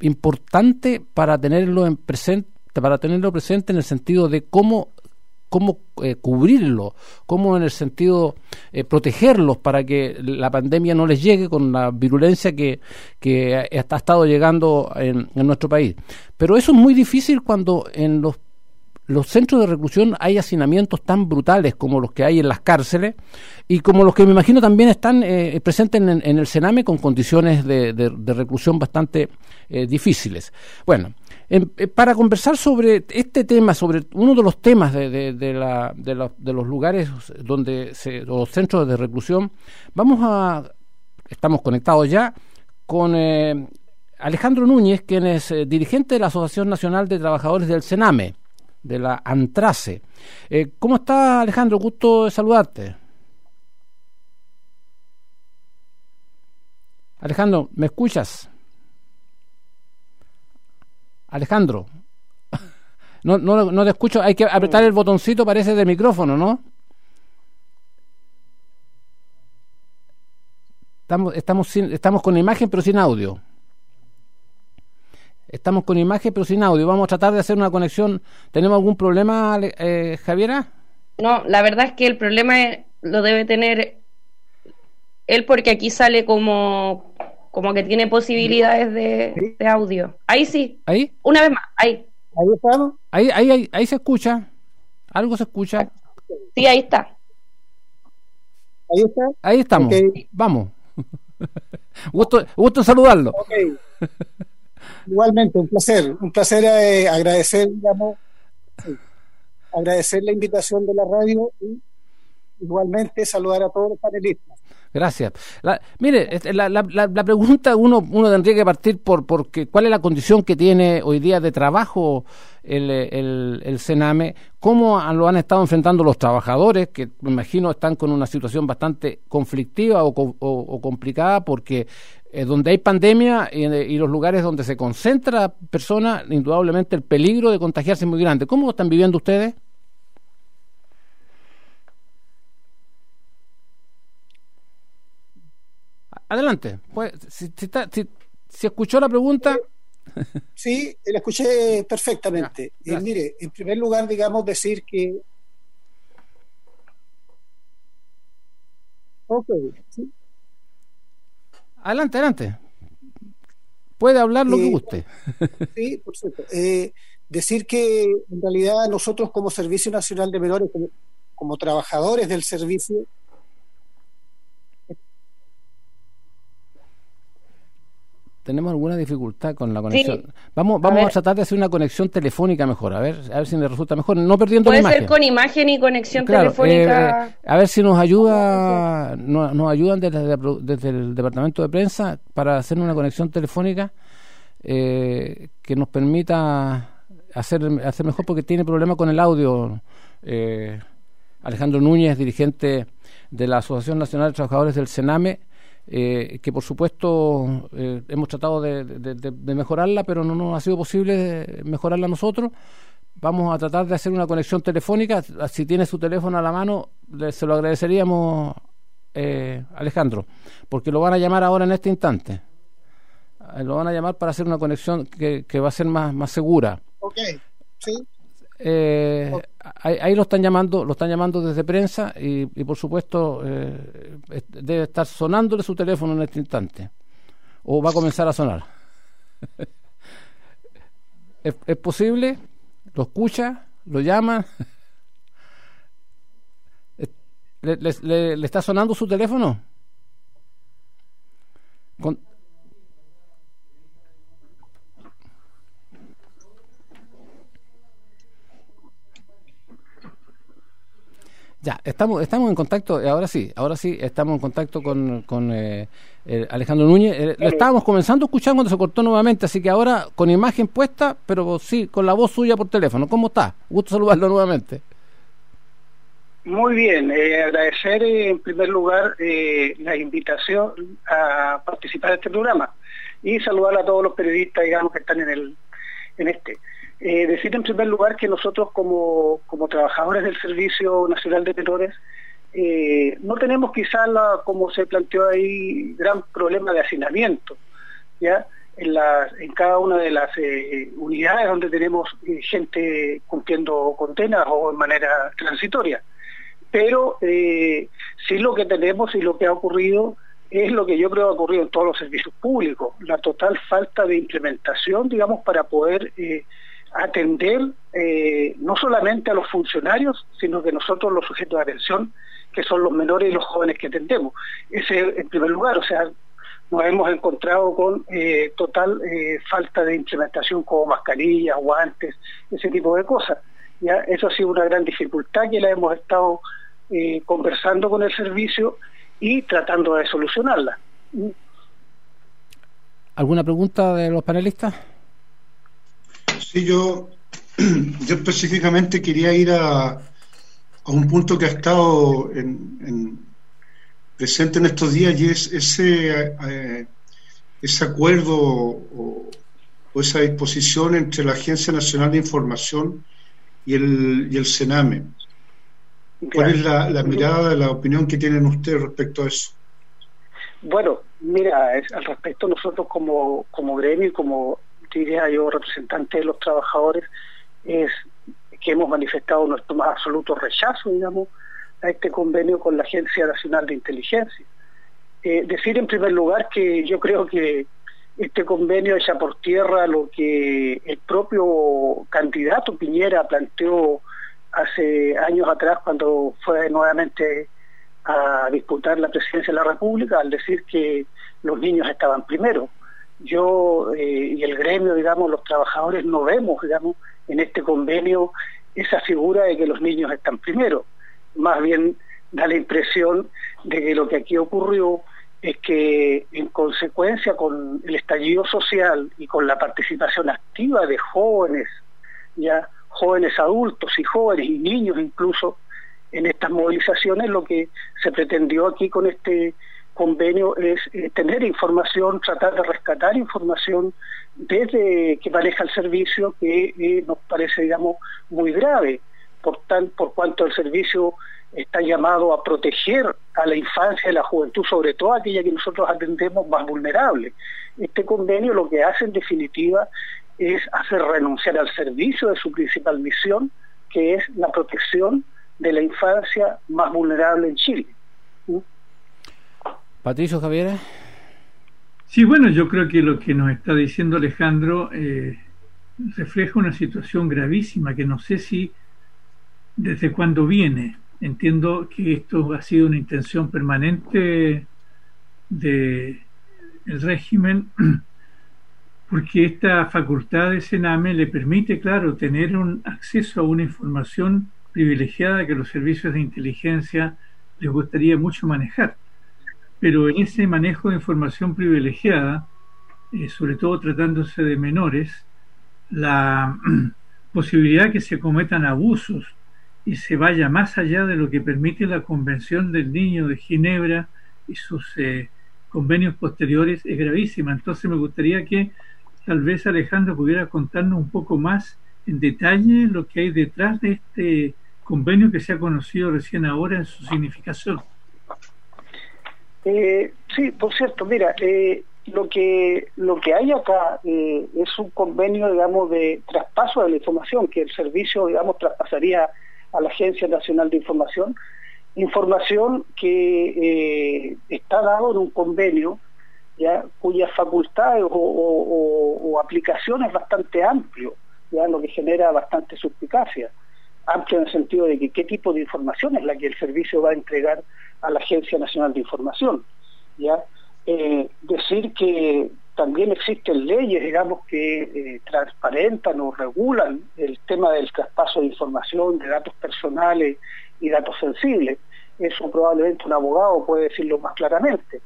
importantes para tenerlo en presente para tenerlo presente en el sentido de cómo cómo eh, cubrirlo, cómo en el sentido eh, protegerlos para que la pandemia no les llegue con la virulencia que, que ha, estado llegando en, nuestro país. Pero eso es muy difícil cuando en los, los centros de reclusión hay hacinamientos tan brutales como los que hay en las cárceles y como los que me imagino también están eh, presentes en, el Sename con condiciones de, de reclusión bastante difíciles. Bueno, eh, para conversar sobre este tema, sobre uno de los temas de, la, de, los lugares donde se, los centros de reclusión, vamos a, estamos conectados ya con eh, Alejandro Núñez, quien es eh, dirigente de la Asociación Nacional de Trabajadores del Sename, de la ANTRACE. ¿Cómo está Alejandro? Gusto de saludarte. Alejandro, ¿me escuchas? Alejandro. No, no, no te escucho, hay que apretar el botoncito, parece, de micrófono, ¿no? Estamos, estamos, estamos con imagen pero sin audio. Estamos con imagen pero sin audio. Vamos a tratar de hacer una conexión. ¿Tenemos algún problema, eh, Javiera? No, la verdad es que el problema lo debe tener él porque aquí sale como como que tiene posibilidades de, audio. Ahí sí. ¿Ahí? Una vez más, ahí. Ahí estamos. Ahí, ahí, ahí, se escucha. Algo se escucha. Sí, ahí está. Ahí está. Ahí estamos. Vamos. gusto, gusto saludarlo. Igualmente, un placer. Un placer eh, agradecer, digamos, agradecer la invitación de la radio y igualmente saludar a todos los panelistas. Gracias. mire, este, la, la, la, pregunta uno, uno tendría que partir por porque cuál es la condición que tiene hoy día de trabajo el, el, el Sename, cómo lo han estado enfrentando los trabajadores, que me imagino están con una situación bastante conflictiva o, complicada porque eh, donde hay pandemia y, y, los lugares donde se concentra personas, indudablemente el peligro de contagiarse es muy grande. ¿Cómo están viviendo ustedes? Adelante. Pues, si, si, escuchó la pregunta. Sí, la escuché perfectamente. Eh, mire, en primer lugar, digamos, decir que. Ok. Adelante, adelante. Puede hablar lo que eh, guste. Sí, por cierto. Eh, decir que en realidad nosotros como Servicio Nacional de Menores, como trabajadores del servicio, tenemos alguna dificultad con la conexión. Vamos, vamos a, tratar de hacer una conexión telefónica mejor, a ver, a ver si nos resulta mejor, no perdiendo la imagen. Puede ser con imagen y conexión telefónica. Eh, a ver si nos ayuda, nos, nos ayudan desde, desde, el departamento de prensa para hacer una conexión telefónica eh, que nos permita hacer, hacer mejor porque tiene problemas con el audio. Eh, Alejandro Núñez, dirigente de la Asociación Nacional de Trabajadores del Sename eh, que por supuesto eh, hemos tratado de, mejorarla, pero no nos ha sido posible mejorarla nosotros. Vamos a tratar de hacer una conexión telefónica. Si tiene su teléfono a la mano, se lo agradeceríamos, eh, Alejandro, porque lo van a llamar ahora en este instante. lo van a llamar para hacer una conexión que, va a ser más, más segura. Ok, sí. Eh, ahí, lo están llamando, lo están llamando desde prensa y, por supuesto eh, debe estar sonándole su teléfono en este instante o va a comenzar a sonar. ¿Es, ¿Es, posible? ¿Lo escucha? ¿Lo llama? ¿Le, le, le está sonando su teléfono? Con, Ya, estamos, estamos en contacto, ahora sí, ahora sí, estamos en contacto con, con eh, Alejandro Núñez. Eh, lo estábamos comenzando a escuchar cuando se cortó nuevamente, así que ahora con imagen puesta, pero sí, con la voz suya por teléfono. ¿Cómo está? Gusto saludarlo nuevamente. Muy bien, eh, agradecer en primer lugar la invitación a participar en este programa y saludar a todos los periodistas, digamos, que están en, el, en este. Eh, decir en primer lugar que nosotros como, trabajadores del Servicio Nacional de Menores eh, no tenemos quizás, como se planteó ahí, gran problema de hacinamiento. ¿ya? En, en cada una de las eh, unidades donde tenemos gente cumpliendo condenas o en manera transitoria. Pero sí lo que tenemos y lo que ha ocurrido es lo que yo creo ha ocurrido en todos los servicios públicos, la total falta de implementación, digamos, para poder atender eh, no solamente a los funcionarios, sino que nosotros los sujetos de atención, que son los menores y los jóvenes que atendemos. Ese en primer lugar, o sea, nos hemos encontrado con eh, total eh, falta de implementación como mascarillas, guantes, ese tipo de cosas. ¿ya? Eso ha sido una gran dificultad que la hemos estado conversando con el servicio y tratando de solucionarla. ¿Alguna pregunta de los panelistas? Sí, yo, yo específicamente quería ir a, a un punto que ha estado en, presente en estos días y es ese, eh, ese acuerdo o, esa disposición entre la Agencia Nacional de Información y el, y el Sename. ¿Cuál es la, la mirada, la opinión que tienen ustedes respecto a eso? Bueno, mira, es, al respecto nosotros como, como gremio y como diría yo, representante de los trabajadores, es que hemos manifestado nuestro más absoluto rechazo, digamos, a este convenio con la Agencia Nacional de Inteligencia. Eh, decir en primer lugar que yo creo que este convenio echa por tierra lo que el propio candidato Piñera planteó hace años atrás cuando fue nuevamente a disputar la presidencia de la República al decir que los niños estaban primero yo eh, y el gremio, digamos, los trabajadores no vemos, digamos, en este convenio esa figura de que los niños están primero. Más bien da la impresión de que lo que aquí ocurrió es que en consecuencia con el estallido social y con la participación activa de jóvenes, ya jóvenes adultos y jóvenes y niños incluso en estas movilizaciones, lo que se pretendió aquí con este convenio es eh, tener información, tratar de rescatar información desde que maneja el servicio que eh, nos parece, digamos, muy grave, por, tan, por cuanto el servicio está llamado a proteger a la infancia y la juventud, sobre todo aquella que nosotros atendemos más vulnerable. Este convenio lo que hace en definitiva es hacer renunciar al servicio de su principal misión, que es la protección de la infancia más vulnerable en Chile. Patricio Javier. Sí, bueno, yo creo que lo que nos está diciendo Alejandro eh, refleja una situación gravísima que no sé si desde cuándo viene. Entiendo que esto ha sido una intención permanente del régimen porque esta facultad de Sename le permite, claro, tener un acceso a una información privilegiada que los servicios de inteligencia les gustaría mucho manejar pero en ese manejo de información privilegiada, eh, sobre todo tratándose de menores, la posibilidad que se cometan abusos y se vaya más allá de lo que permite la Convención del Niño de Ginebra y sus eh, convenios posteriores es gravísima. Entonces me gustaría que tal vez Alejandro pudiera contarnos un poco más en detalle lo que hay detrás de este convenio que se ha conocido recién ahora en su significación. Eh, sí, por cierto, mira, eh, lo que lo que hay acá eh, es un convenio digamos de traspaso de la información que el servicio digamos traspasaría a la Agencia Nacional de Información. Información que está dado en un convenio ya cuyas facultades o, aplicación es bastante amplio ya lo que genera bastante suspicacia amplio en el sentido de qué tipo de información es la que el servicio va a entregar a la Agencia Nacional de Información ya eh, decir que también existen leyes, digamos, que eh, transparentan o regulan el tema del traspaso de información, de datos personales y datos sensibles. Eso probablemente un abogado puede decirlo más claramente.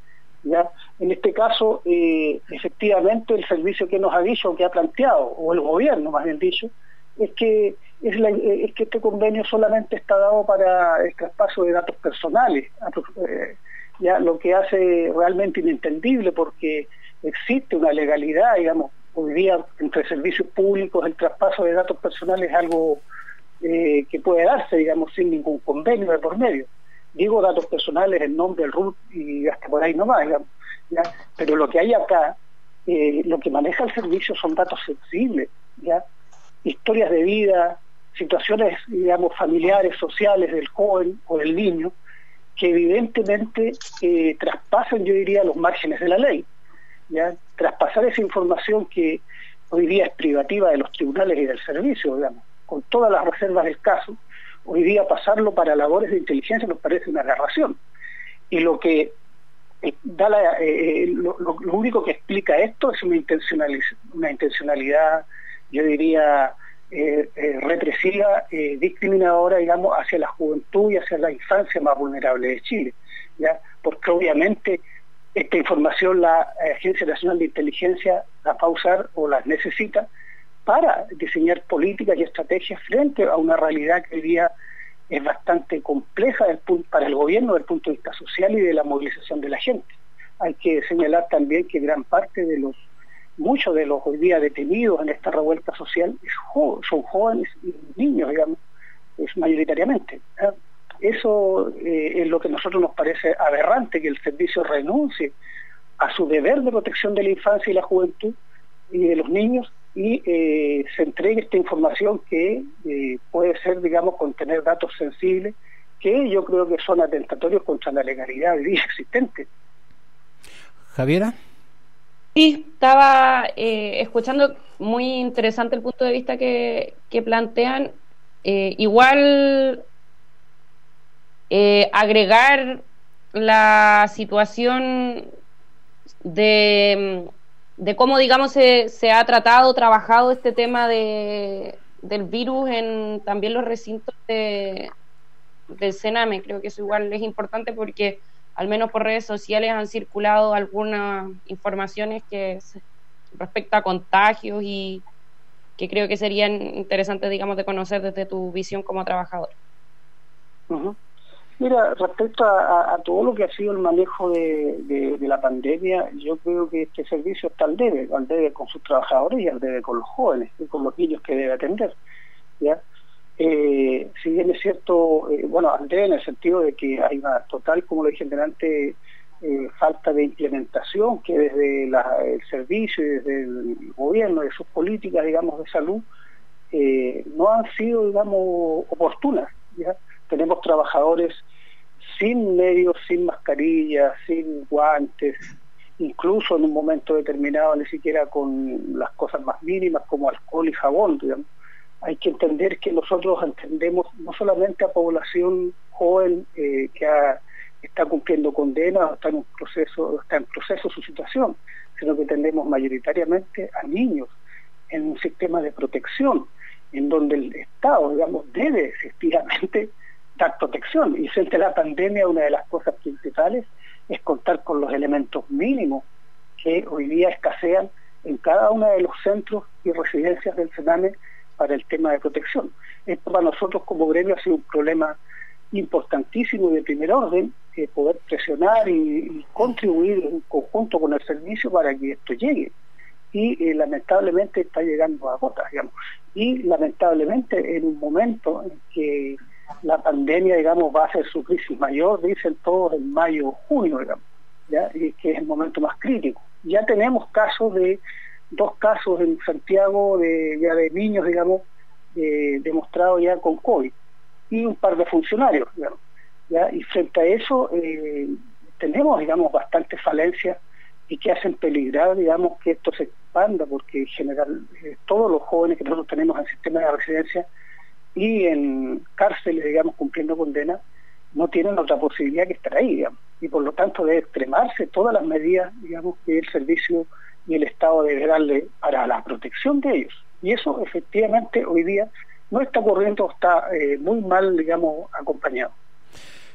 ¿ya? En este caso, eh, efectivamente, el servicio que nos ha dicho, que ha planteado, o el gobierno más bien dicho, es que es, que este convenio solamente está dado para el traspaso de datos personales ya lo que hace realmente inentendible porque existe una legalidad, digamos, hoy día entre servicios públicos el traspaso de datos personales es algo eh, que puede darse, digamos, sin ningún convenio de por medio. Digo datos personales, el nombre, el RUT y hasta por ahí nomás, digamos. Pero lo que hay acá, eh, lo que maneja el servicio son datos sensibles, ¿ya? Historias de vida, situaciones, digamos, familiares, sociales del joven o del niño, que evidentemente eh, traspasan, yo diría, los márgenes de la ley. ¿ya? Traspasar esa información que hoy día es privativa de los tribunales y del servicio, digamos, con todas las reservas del caso, hoy día pasarlo para labores de inteligencia nos parece una aberración. Y lo que eh, da eh, lo, único que explica esto es una intencionalidad, yo diría, eh, eh, represiva, eh, discriminadora, digamos, hacia la juventud y hacia la infancia más vulnerable de Chile, ¿ya? Porque obviamente esta información la Agencia Nacional de Inteligencia la va a usar o las necesita para diseñar políticas y estrategias frente a una realidad que hoy día es bastante compleja para el gobierno desde el punto de vista social y de la movilización de la gente. Hay que señalar también que gran parte de los muchos de los hoy día detenidos en esta revuelta social son jóvenes y niños, digamos, es mayoritariamente. Eso eh, es lo que a nosotros nos parece aberrante, que el servicio renuncie a su deber de protección de la infancia y la juventud y de los niños y eh, se entregue esta información que eh, puede ser, digamos, contener datos sensibles que yo creo que son atentatorios contra la legalidad existente. Javiera. Sí, estaba eh, escuchando muy interesante el punto de vista que, plantean. Eh, igual eh, agregar la situación de, de cómo, digamos, se, se, ha tratado, trabajado este tema de, del virus en también los recintos de, del Sename. Creo que eso igual es importante porque al menos por redes sociales han circulado algunas informaciones que respecto a contagios y que creo que serían interesantes, digamos, de conocer desde tu visión como trabajador. Mira, respecto a, todo lo que ha sido el manejo de, la pandemia, yo creo que este servicio está al debe, al debe con sus trabajadores y al debe con los jóvenes y con los niños que debe atender. ¿ya? Eh, si bien es cierto, eh, bueno, Andrés, en el sentido de que hay una total, como lo dije antes, eh, falta de implementación que desde el servicio y desde el gobierno, de sus políticas, digamos, de salud, eh, no han sido, digamos, oportunas. Tenemos trabajadores sin medios, sin mascarillas, sin guantes, incluso en un momento determinado ni siquiera con las cosas más mínimas como alcohol y jabón, digamos hay que entender que nosotros entendemos no solamente a población joven eh, que está cumpliendo condena o está en proceso, está en proceso su situación, sino que entendemos mayoritariamente a niños en un sistema de protección, en donde el Estado, digamos, debe efectivamente dar protección. Y frente a la pandemia, una de las cosas principales es contar con los elementos mínimos que hoy día escasean en cada uno de los centros y residencias del Sename para el tema de protección. Esto para nosotros como gremio ha sido un problema importantísimo de primer orden, poder presionar y, contribuir en conjunto con el servicio para que esto llegue. Y eh, lamentablemente está llegando a gotas, digamos. Y lamentablemente en un momento en que la pandemia, digamos, va a ser su crisis mayor, dicen todos en mayo o junio, digamos, ¿ya? y que es el momento más crítico. Ya tenemos casos de, dos casos en Santiago de, niños, digamos, demostrados ya con COVID, y un par de funcionarios, digamos. Y frente a eso eh, tenemos, digamos, bastantes falencias y que hacen peligrar, digamos, que esto se expanda, porque en general eh, todos los jóvenes que nosotros tenemos en sistema de residencia y en cárceles, digamos, cumpliendo condena, no tienen otra posibilidad que estar ahí, digamos. Y por lo tanto debe extremarse todas las medidas, digamos, que el servicio y el Estado debe darle para la protección de ellos. Y eso efectivamente hoy día no está ocurriendo, está eh, muy mal, digamos, acompañado.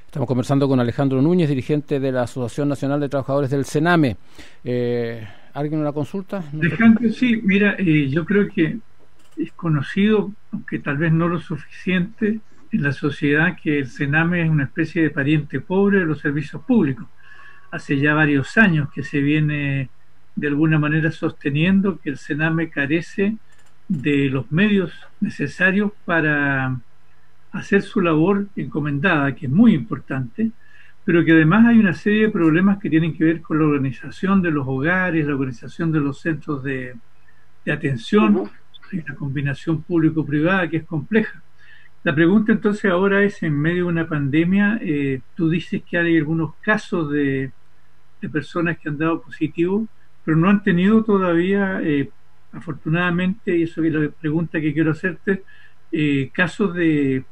Estamos conversando con Alejandro Núñez, dirigente de la Asociación Nacional de Trabajadores del Sename. Eh, ¿Alguien una consulta? Alejandro, sí, mira, eh, yo creo que es conocido, aunque tal vez no lo suficiente, en la sociedad que el Sename es una especie de pariente pobre de los servicios públicos. Hace ya varios años que se viene de alguna manera sosteniendo que el Sename carece de los medios necesarios para hacer su labor encomendada, que es muy importante, pero que además hay una serie de problemas que tienen que ver con la organización de los hogares, la organización de los centros de, atención, hay una combinación público-privada que es compleja. La pregunta entonces ahora es, en medio de una pandemia, eh, tú dices que hay algunos casos de, personas que han dado positivo, pero no han tenido todavía, eh, afortunadamente, y eso es la pregunta que quiero hacerte, eh, casos de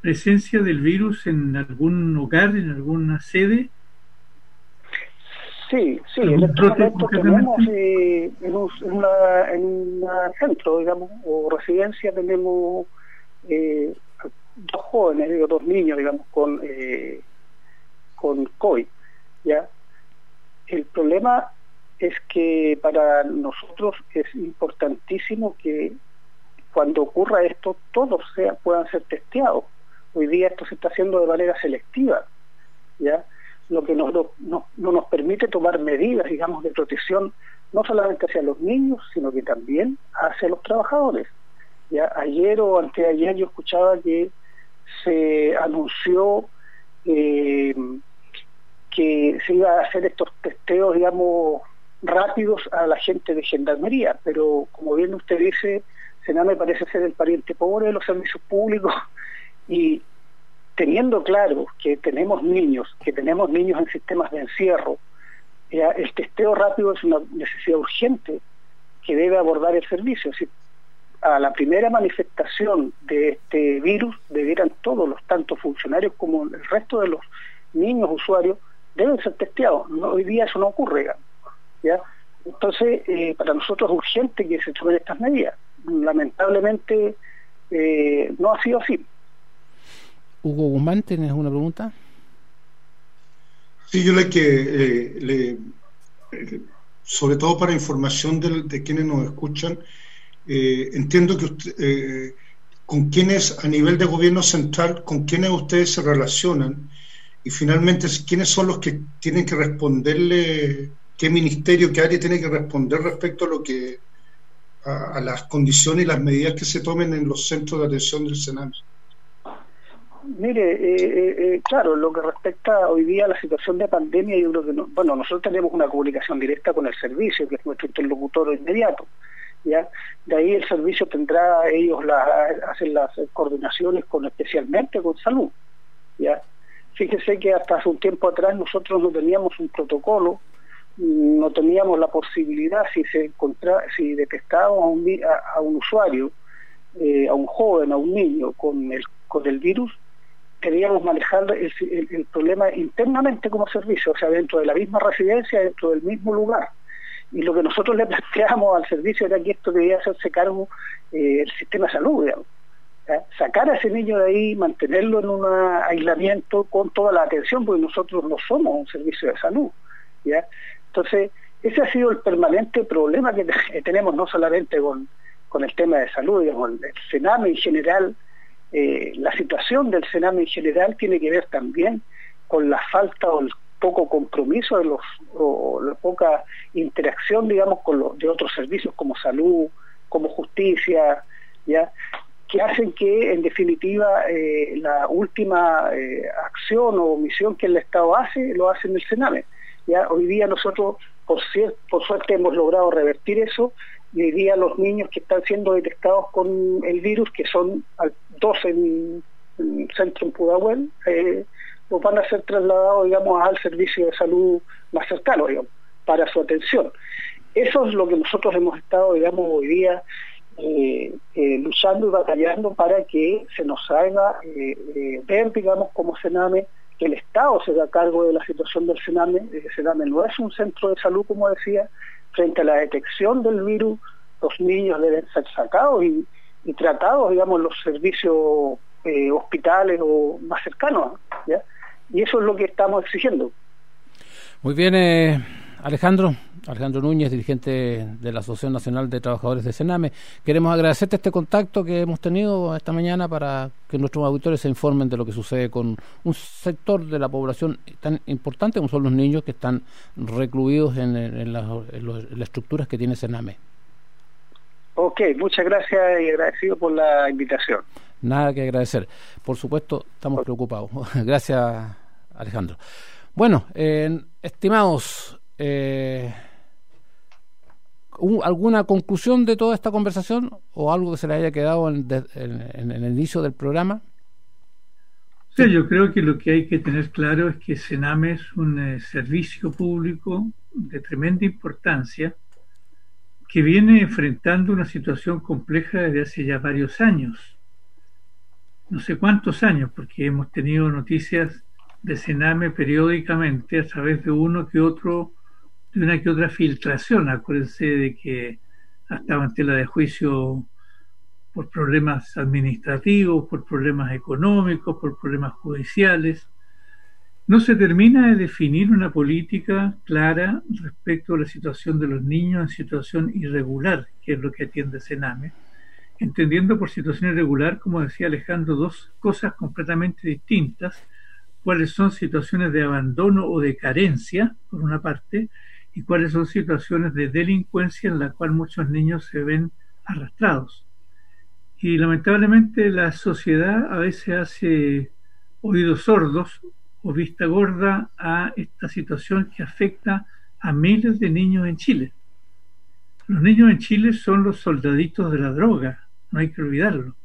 presencia del virus en algún hogar, en alguna sede. Sí, sí, en este momento tenemos eh, en, un, en, centro, digamos, o residencia, tenemos eh, dos jóvenes, digo, dos niños, digamos, con, eh, con COVID. ¿ya? El problema es que para nosotros es importantísimo que cuando ocurra esto todos puedan ser testeados. Hoy día esto se está haciendo de manera selectiva, ¿ya? lo que no, no, nos permite tomar medidas, digamos, de protección no solamente hacia los niños, sino que también hacia los trabajadores. Ya ayer o anteayer yo escuchaba que se anunció eh, que se iba a hacer estos testeos, digamos, rápidos a la gente de gendarmería, pero como bien usted dice, Sename parece ser el pariente pobre de los servicios públicos y teniendo claro que tenemos niños, que tenemos niños en sistemas de encierro, el testeo rápido es una necesidad urgente que debe abordar el servicio. a la primera manifestación de este virus debieran todos los tanto funcionarios como el resto de los niños usuarios deben ser testeados. hoy día eso no ocurre. ¿Ya? Entonces, eh, para nosotros es urgente que se tomen estas medidas. Lamentablemente eh, no ha sido así. Hugo Guzmán, ¿tienes una pregunta? Sí, yo le que, eh, le, sobre todo para información de, quienes nos escuchan, eh, entiendo que usted, con quienes a nivel de gobierno central, con quienes ustedes se relacionan y finalmente quiénes son los que tienen que responderle, qué ministerio, qué área tiene que responder respecto a lo que a, las condiciones y las medidas que se tomen en los centros de atención del Senado. Mire, eh, eh, eh, claro, lo que respecta hoy día a la situación de pandemia, yo bueno, nosotros tenemos una comunicación directa con el servicio, que es nuestro interlocutor inmediato, ¿ya? De ahí el servicio tendrá, ellos la, hacen las coordinaciones con especialmente con salud, ¿ya? Fíjese que hasta hace un tiempo atrás nosotros no teníamos un protocolo, no teníamos la posibilidad, si se encontraba, si detectábamos a un, a, un usuario, a un joven, a un niño con el, con el virus, queríamos manejar el, problema internamente como servicio, o sea, dentro de la misma residencia, dentro del mismo lugar. Y lo que nosotros le planteamos al servicio era que esto debía hacerse cargo eh, el sistema de salud, digamos. sacar a ese niño de ahí, mantenerlo en un aislamiento con toda la atención, porque nosotros no somos un servicio de salud. ¿ya? Entonces, ese ha sido el permanente problema que tenemos, no solamente con, con el tema de salud, digamos, el Sename en general, eh, la situación del Sename en general tiene que ver también con la falta o el poco compromiso o la poca interacción digamos de otros servicios como salud como justicia que hacen que en definitiva eh, la última eh, acción o misión que el Estado hace lo hace en el Sename ya hoy día nosotros por, por suerte hemos logrado revertir eso y hoy día los niños que están siendo detectados con el virus, que son dos en, el centro en Pudahuel, eh, pues van a ser trasladados, digamos, al servicio de salud más cercano, digamos, para su atención. Eso es lo que nosotros hemos estado, digamos, hoy día eh, eh, luchando y batallando para que se nos haga ver, digamos, como Sename, que el Estado se da cargo de la situación del Sename. El Sename no es un centro de salud, como decía, frente a la detección del virus, los niños deben ser sacados y, tratados, digamos, en los servicios eh, hospitales o más cercanos. Y eso es lo que estamos exigiendo. Muy bien, eh, Alejandro. Alejandro Núñez, dirigente de la Asociación Nacional de Trabajadores de Sename. Queremos agradecerte este contacto que hemos tenido esta mañana para que nuestros auditores se informen de lo que sucede con un sector de la población tan importante como son los niños que están recluidos en, las estructuras que tiene Sename. Ok, muchas gracias y agradecido por la invitación. Nada que agradecer. Por supuesto, estamos preocupados. gracias, Alejandro. Bueno, eh, estimados, eh, ¿Alguna conclusión de toda esta conversación o algo que se le haya quedado en, el inicio del programa? Yo creo que lo que hay que tener claro es que Sename es un eh, servicio público de tremenda importancia que viene enfrentando una situación compleja desde hace ya varios años. No sé cuántos años, porque hemos tenido noticias de Sename periódicamente a través de uno que otro de una que otra filtración. Acuérdense de que estaba en tela de juicio por problemas administrativos, por problemas económicos, por problemas judiciales. No se termina de definir una política clara respecto a la situación de los niños en situación irregular, que es lo que atiende Sename, entendiendo por situación irregular, como decía Alejandro, dos cosas completamente distintas, cuáles son situaciones de abandono o de carencia, por una parte, y cuáles son situaciones de delincuencia en la cual muchos niños se ven arrastrados. Y lamentablemente la sociedad a veces hace oídos sordos o vista gorda a esta situación que afecta a miles de niños en Chile. Los niños en Chile son los soldaditos de la droga, no hay que olvidarlo.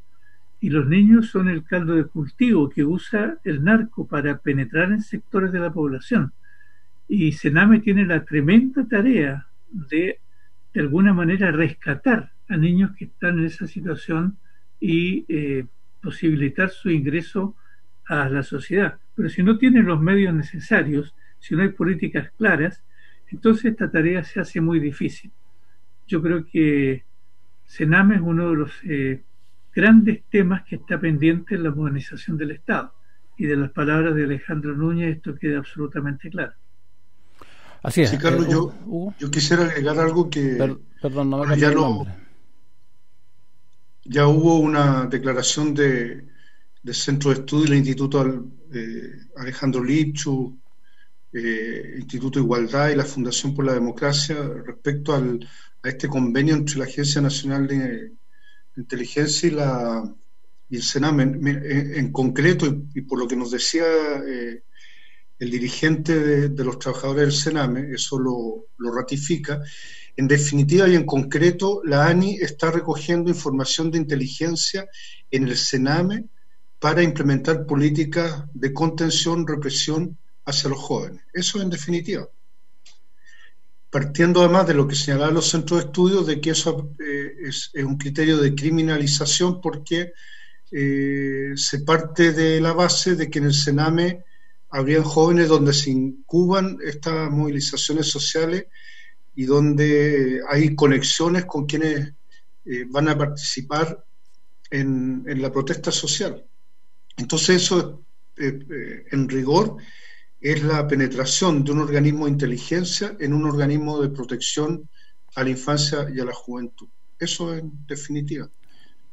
Y los niños son el caldo de cultivo que usa el narco para penetrar en sectores de la población. Y Sename tiene la tremenda tarea de, de alguna manera, rescatar a niños que están en esa situación y eh, posibilitar su ingreso a la sociedad. Pero si no tiene los medios necesarios, si no hay políticas claras, entonces esta tarea se hace muy difícil. Yo creo que Sename es uno de los eh, grandes temas que está pendiente en la modernización del Estado. Y de las palabras de Alejandro Núñez esto queda absolutamente claro. Así es. Sí, Carlos, eh, yo, yo, quisiera agregar algo que perdón, no me ya, ya hubo una declaración de, del Centro de Estudio del Instituto eh, Alejandro Lipchu, eh, Instituto Igualdad y la Fundación por la Democracia respecto al, a este convenio entre la Agencia Nacional de Inteligencia y, la, y el SENAM. En, concreto, y, por lo que nos decía eh, el dirigente de, los trabajadores del Sename, eso lo, ratifica. En definitiva y en concreto, la ANI está recogiendo información de inteligencia en el Sename para implementar políticas de contención, represión hacia los jóvenes. Eso en definitiva. Partiendo además de lo que señalaban los centros de estudio, de que eso eh, es, un criterio de criminalización porque eh, se parte de la base de que en el Sename habrían jóvenes donde se incuban estas movilizaciones sociales y donde hay conexiones con quienes eh, van a participar en, la protesta social. Entonces eso, eh, eh, en rigor, es la penetración de un organismo de inteligencia en un organismo de protección a la infancia y a la juventud. Eso en definitiva.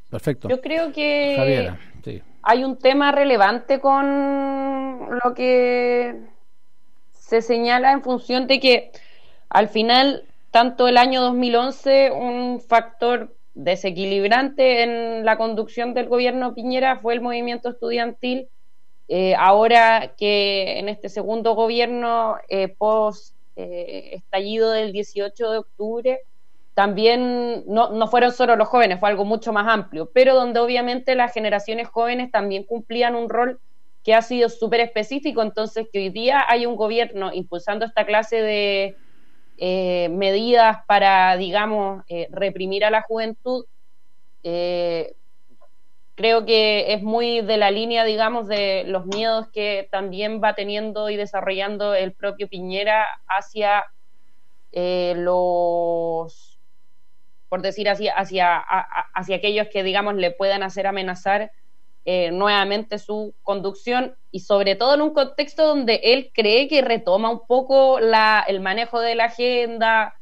Perfecto. Yo creo que hay un tema relevante con lo que se señala en función de que al final, tanto el año 2011, un factor desequilibrante en la conducción del gobierno Piñera fue el movimiento estudiantil. Eh, ahora que en este segundo gobierno, eh, post eh, estallido del 18 de octubre, también no, no fueron solo los jóvenes, fue algo mucho más amplio, pero donde obviamente las generaciones jóvenes también cumplían un rol que ha sido súper específico, entonces que hoy día hay un gobierno impulsando esta clase de eh, medidas para, digamos, eh, reprimir a la juventud, eh, creo que es muy de la línea, digamos, de los miedos que también va teniendo y desarrollando el propio Piñera hacia los, por decir así, hacia, hacia aquellos que, digamos, le puedan hacer amenazar eh, nuevamente su conducción y sobre todo en un contexto donde él cree que retoma un poco la, el manejo de la agenda,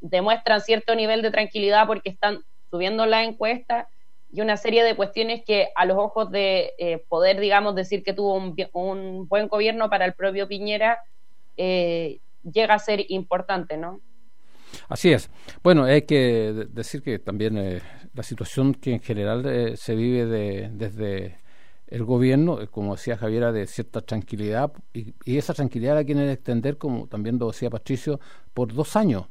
demuestran cierto nivel de tranquilidad porque están subiendo la encuesta y una serie de cuestiones que a los ojos de eh, poder, digamos, decir que tuvo un, un, buen gobierno para el propio Piñera, eh, llega a ser importante, ¿no? Así es. Bueno, hay que decir que también eh, la situación que en general eh, se vive de, desde el gobierno, eh, como decía Javiera, de cierta tranquilidad, y, y, esa tranquilidad la quieren extender, como también lo decía Patricio, por dos años.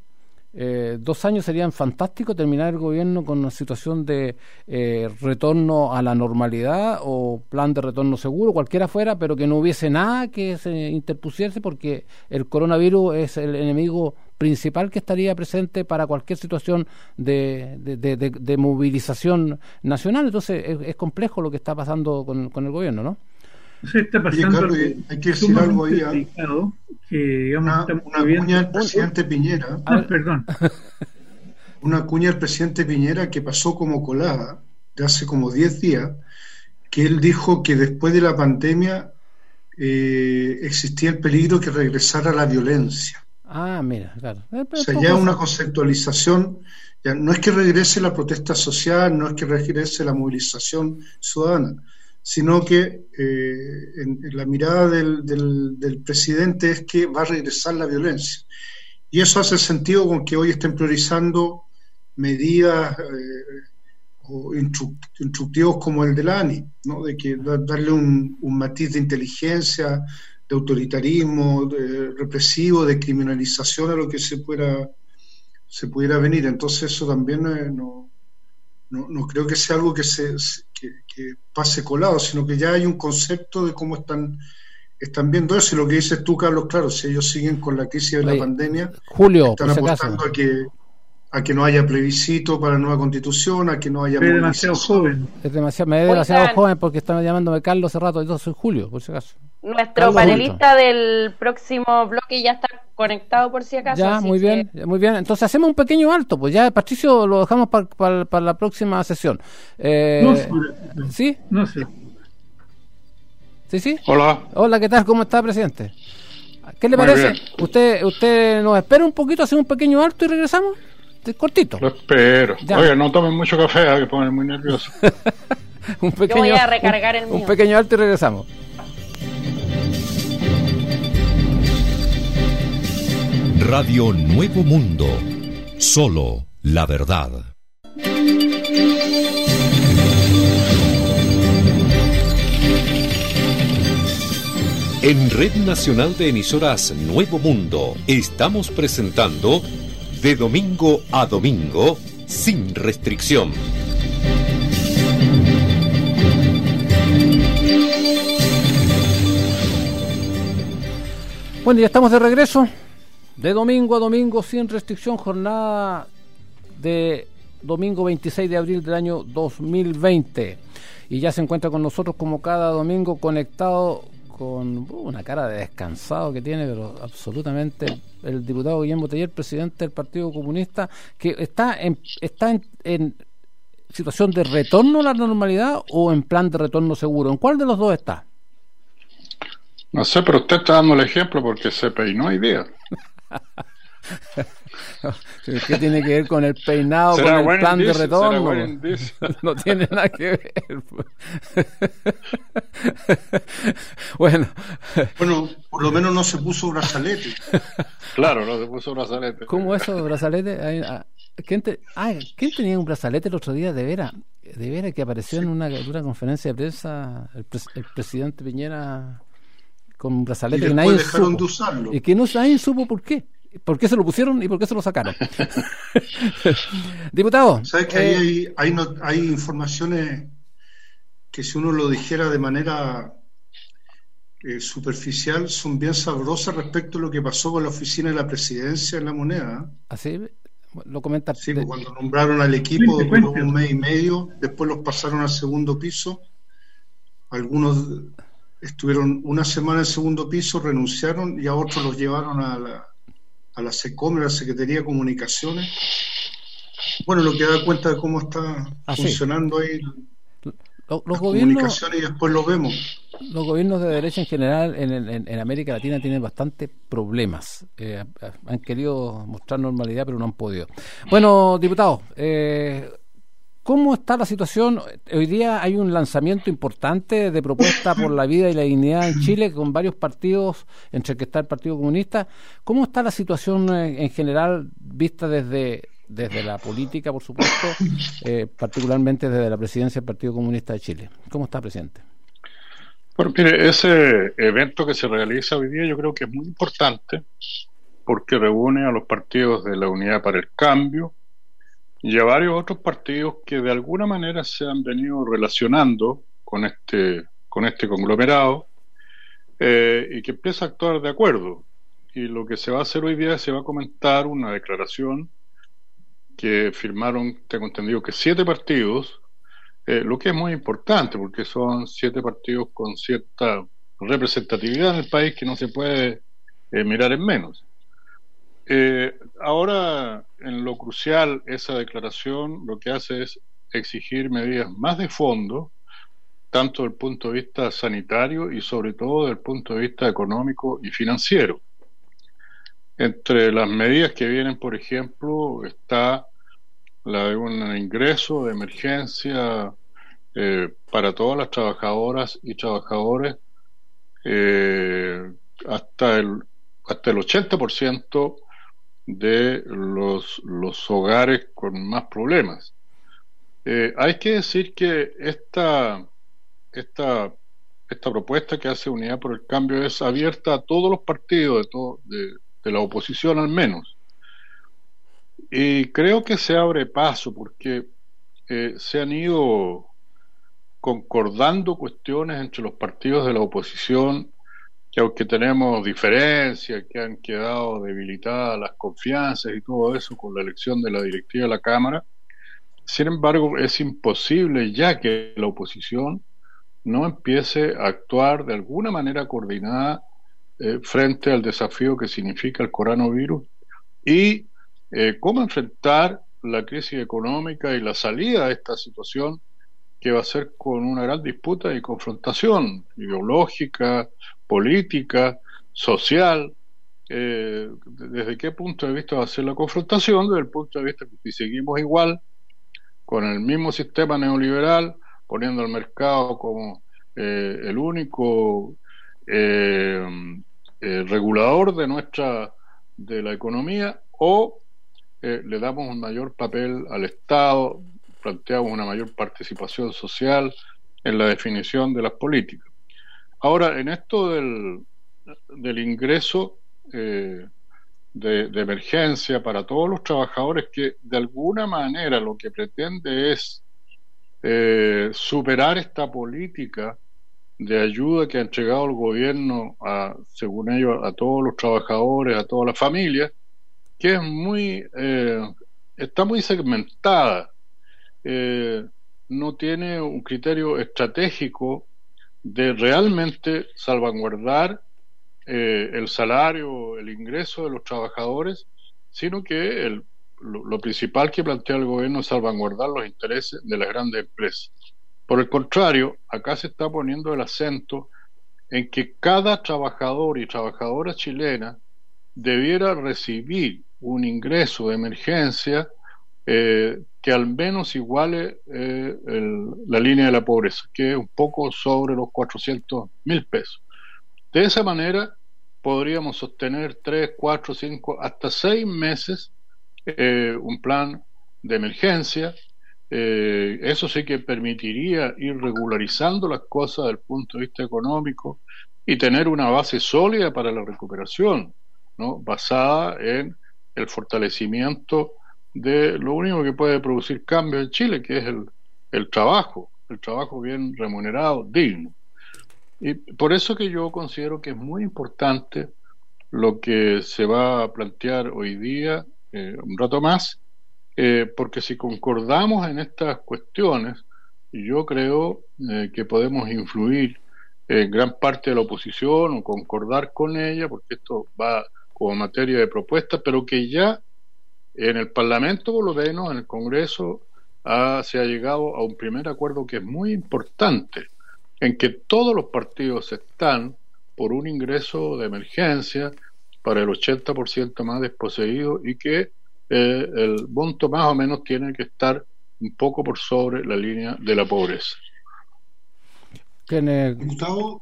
Eh, dos años serían fantásticos terminar el gobierno con una situación de eh, retorno a la normalidad o plan de retorno seguro, cualquiera fuera, pero que no hubiese nada que se interpusiese porque el coronavirus es el enemigo principal que estaría presente para cualquier situación de, de, de, de movilización nacional. Entonces es, es, complejo lo que está pasando con, con el gobierno, ¿no? Se está pasando Carlos, hay que decir algo ahí. Que, digamos, una, una cuña del presidente Piñera. Ah, perdón. Una cuña del presidente Piñera que pasó como colada de hace como 10 días, que él dijo que después de la pandemia eh, existía el peligro que regresara la violencia. Ah, mira, claro. Eh, o sea, ya una conceptualización, ya no es que regrese la protesta social, no es que regrese la movilización ciudadana, sino que eh, en, en, la mirada del, del, del, presidente es que va a regresar la violencia. Y eso hace sentido con que hoy estén priorizando medidas eh, o instructivos como el de la ANI, ¿no? de que darle un, un matiz de inteligencia, de autoritarismo, de represivo, de criminalización a lo que se pueda, se pudiera venir. Entonces eso también eh, no, no, no, creo que sea algo que, se, que, que, pase colado, sino que ya hay un concepto de cómo están, están viendo eso. Y lo que dices tú, Carlos, claro, si ellos siguen con la crisis de la pandemia, Julio, están apostando a que, a que no haya plebiscito para la nueva constitución, a que no haya... Es demasiado joven. Es demasiado, me es demasiado joven porque están llamándome Carlos hace rato, yo soy Julio, por si acaso. Nuestro Carlos panelista Julio. del próximo bloque ya está conectado por si acaso. Ya, muy bien, que... muy bien. Entonces hacemos un pequeño alto, pues ya Patricio lo dejamos para pa, pa la próxima sesión. Eh, no sé. ¿Sí? No sé. ¿Sí, sí? Hola. Hola, ¿qué tal? ¿Cómo está, presidente? ¿Qué le muy parece? Bien. ¿Usted usted nos espera un poquito, hacemos un pequeño alto y regresamos? Cortito. Lo espero. Ya. Oye, no tomen mucho café, que ponen muy nervioso. un pequeño, Yo voy a recargar el mío. Un pequeño alto y regresamos. Radio Nuevo Mundo. Solo la verdad. En Red Nacional de Emisoras Nuevo Mundo estamos presentando De Domingo a Domingo sin restricción. Bueno, ya estamos de regreso de domingo a domingo sin restricción, jornada de domingo 26 de abril del año 2020. Y ya se encuentra con nosotros como cada domingo conectado con uh, una cara de descansado que tiene, pero absolutamente el, el, diputado Guillermo Teller, presidente del Partido Comunista, que está en, está en, en situación de retorno a la normalidad o en plan de retorno seguro. ¿En cuál de los dos está? No sé, pero usted está dando el ejemplo porque se peinó hoy día. ¿Qué tiene que ver con el peinado, con el plan de retorno? No tiene nada que ver. bueno. Bueno, por lo menos no se puso brazalete. claro, no se puso brazalete. ¿Cómo eso, brazalete? ¿Quién, te, ah, ¿Quién tenía un brazalete el otro día? De veras, de veras que apareció sí. en una, una, conferencia de prensa el, pres, el presidente Piñera con un brazalete y que nadie dejaron supo. de usarlo. Y que no, nadie supo por qué. Por qué se lo pusieron y por qué se lo sacaron. Diputado. ¿Sabes que ahí hay, hay informaciones que si uno lo dijera de manera eh, superficial son bien sabrosas respecto a lo que pasó con la oficina de la presidencia en la moneda. Así lo comenta. Sí, cuando nombraron al equipo duró un mes y medio, después los pasaron al segundo piso. Algunos estuvieron una semana en el segundo piso, renunciaron y a otros los llevaron a la, a la SECOM, a la Secretaría de Comunicaciones. Bueno, lo que da cuenta de cómo está ah, funcionando ahí los, gobiernos, y después lo vemos. Los gobiernos de derecha en general en, en, América Latina tienen bastantes problemas. Eh, han querido mostrar normalidad, pero no han podido. Bueno, diputado, eh, ¿Cómo está la situación? Hoy día hay un lanzamiento importante de propuesta por la vida y la dignidad en Chile con varios partidos, entre que está el Partido Comunista. ¿Cómo está la situación eh, en general vista desde desde la política, por supuesto, eh, particularmente desde la presidencia del Partido Comunista de Chile. ¿Cómo está, presidente? Bueno, mire, ese evento que se realiza hoy día yo creo que es muy importante porque reúne a los partidos de la Unidad para el Cambio y a varios otros partidos que de alguna manera se han venido relacionando con este, con este conglomerado eh, y que empieza a actuar de acuerdo. Y lo que se va a hacer hoy día se va a comentar una declaración que firmaron, tengo entendido que siete partidos, eh, lo que es muy importante porque son siete partidos con cierta representatividad en el país que no se puede eh, mirar en menos. Eh, ahora, en lo crucial, esa declaración lo que hace es exigir medidas más de fondo, tanto desde el punto de vista sanitario y sobre todo desde el punto de vista económico y financiero. Entre las medidas que vienen, por ejemplo, está la de un ingreso de emergencia eh, para todas las trabajadoras y trabajadores eh, hasta el hasta el 80% de los, los hogares con más problemas. Eh, hay que decir que esta, esta, esta propuesta que hace Unidad por el Cambio es abierta a todos los partidos de, todo, de, la oposición al menos. Y creo que se abre paso porque eh, se han ido concordando cuestiones entre los partidos de la oposición que aunque tenemos diferencias, que han quedado debilitadas las confianzas y todo eso con la elección de la directiva de la Cámara, sin embargo es imposible ya que la oposición no empiece a actuar de alguna manera coordinada eh, frente al desafío que significa el coronavirus y eh, cómo enfrentar la crisis económica y la salida de esta situación que va a ser con una gran disputa y confrontación ideológica, política, social. Eh, ¿Desde qué punto de vista va a ser la confrontación? Desde el punto de vista que si seguimos igual, con el mismo sistema neoliberal, poniendo al mercado como el único eh, eh, regulador de nuestra de la economía o eh, le damos un mayor papel al Estado, planteamos una mayor participación social en la definición de las políticas. Ahora, en esto del, ingreso de, de, emergencia para todos los trabajadores que de alguna manera lo que pretende es superar esta política de ayuda que ha entregado el gobierno, a, según ellos, a todos los trabajadores, a todas las familias, que es muy, eh, está muy segmentada, eh, no tiene un criterio estratégico de realmente salvaguardar eh, el salario, el ingreso de los trabajadores, sino que el, lo principal que plantea el gobierno es salvaguardar los intereses de las grandes empresas. Por el contrario, acá se está poniendo el acento en que cada trabajador y trabajadora chilena debiera recibir un ingreso de emergencia eh, que al menos iguale eh, la línea de la pobreza, que es un poco sobre los 400 mil pesos. De esa manera podríamos sostener 3, 4, 5, hasta 6 meses eh, un plan de emergencia eh, eso sí que permitiría ir regularizando las cosas desde el punto de vista económico y tener una base sólida para la recuperación. ¿no? basada en el fortalecimiento de lo único que puede producir cambio en Chile, que es el, el trabajo, el trabajo bien remunerado, digno. Y por eso que yo considero que es muy importante lo que se va a plantear hoy día, eh, un rato más, eh, porque si concordamos en estas cuestiones, yo creo eh, que podemos influir en gran parte de la oposición o concordar con ella, porque esto va como materia de propuesta, pero que ya en el Parlamento, por lo menos, en el Congreso, se ha llegado a un primer acuerdo que es muy importante, en que todos los partidos están por un ingreso de emergencia para el 80% más desposeído y que eh, el monto más o menos tiene que estar un poco por sobre la línea de la pobreza. Diputado,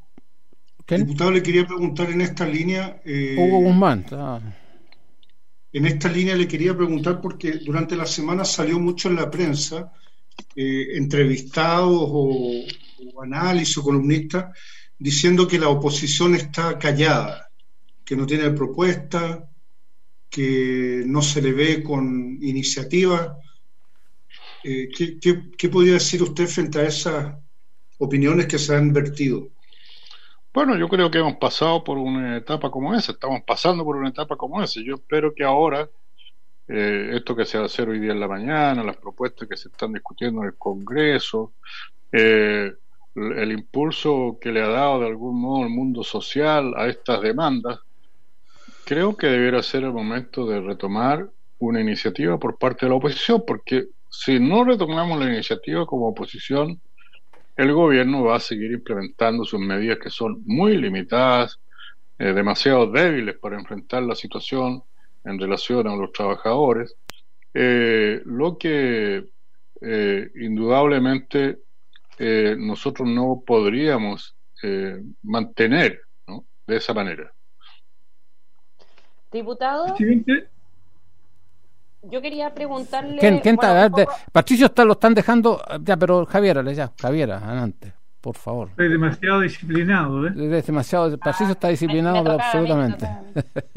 diputado, le quería preguntar en esta línea. Eh, Hugo Guzmán. En esta línea le quería preguntar porque durante la semana salió mucho en la prensa, eh, entrevistados o, análisis o columnistas, diciendo que la oposición está callada, que no tiene propuesta, que no se le ve con iniciativa. Eh, ¿qué, podría decir usted frente a esas opiniones que se han vertido? Bueno, yo creo que hemos pasado por una etapa como esa, estamos pasando por una etapa como esa. Yo espero que ahora, eh, esto que se va a hacer hoy día en la mañana, las propuestas que se están discutiendo en el Congreso, eh, el impulso que le ha dado de algún modo el mundo social a estas demandas, Creo que debiera ser el momento de retomar una iniciativa por parte de la oposición, porque si no retomamos la iniciativa como oposición, el gobierno va a seguir implementando sus medidas que son muy limitadas, eh, demasiado débiles para enfrentar la situación en relación a los trabajadores, eh, lo que eh, indudablemente nosotros no podríamos mantener de esa manera. Diputado. Yo quería preguntarle. ¿Quién, está? Patricio está, lo están dejando. Ya, pero Javiera, ya, Javiera, adelante, por favor. Es demasiado disciplinado, ¿eh? Es demasiado. Patricio está disciplinado, absolutamente.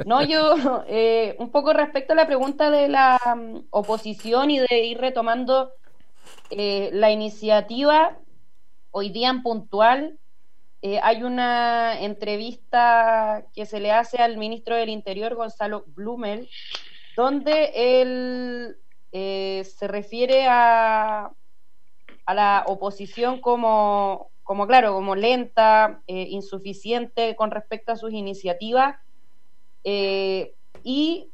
no, yo, eh, un poco respecto a la pregunta de la mm, oposición y de ir retomando eh, la iniciativa, hoy día en puntual, eh, hay una entrevista que se le hace al ministro del Interior, Gonzalo Blumel, donde él eh, se refiere a, a la oposición como, como, claro, como lenta, eh, insuficiente con respecto a sus iniciativas. y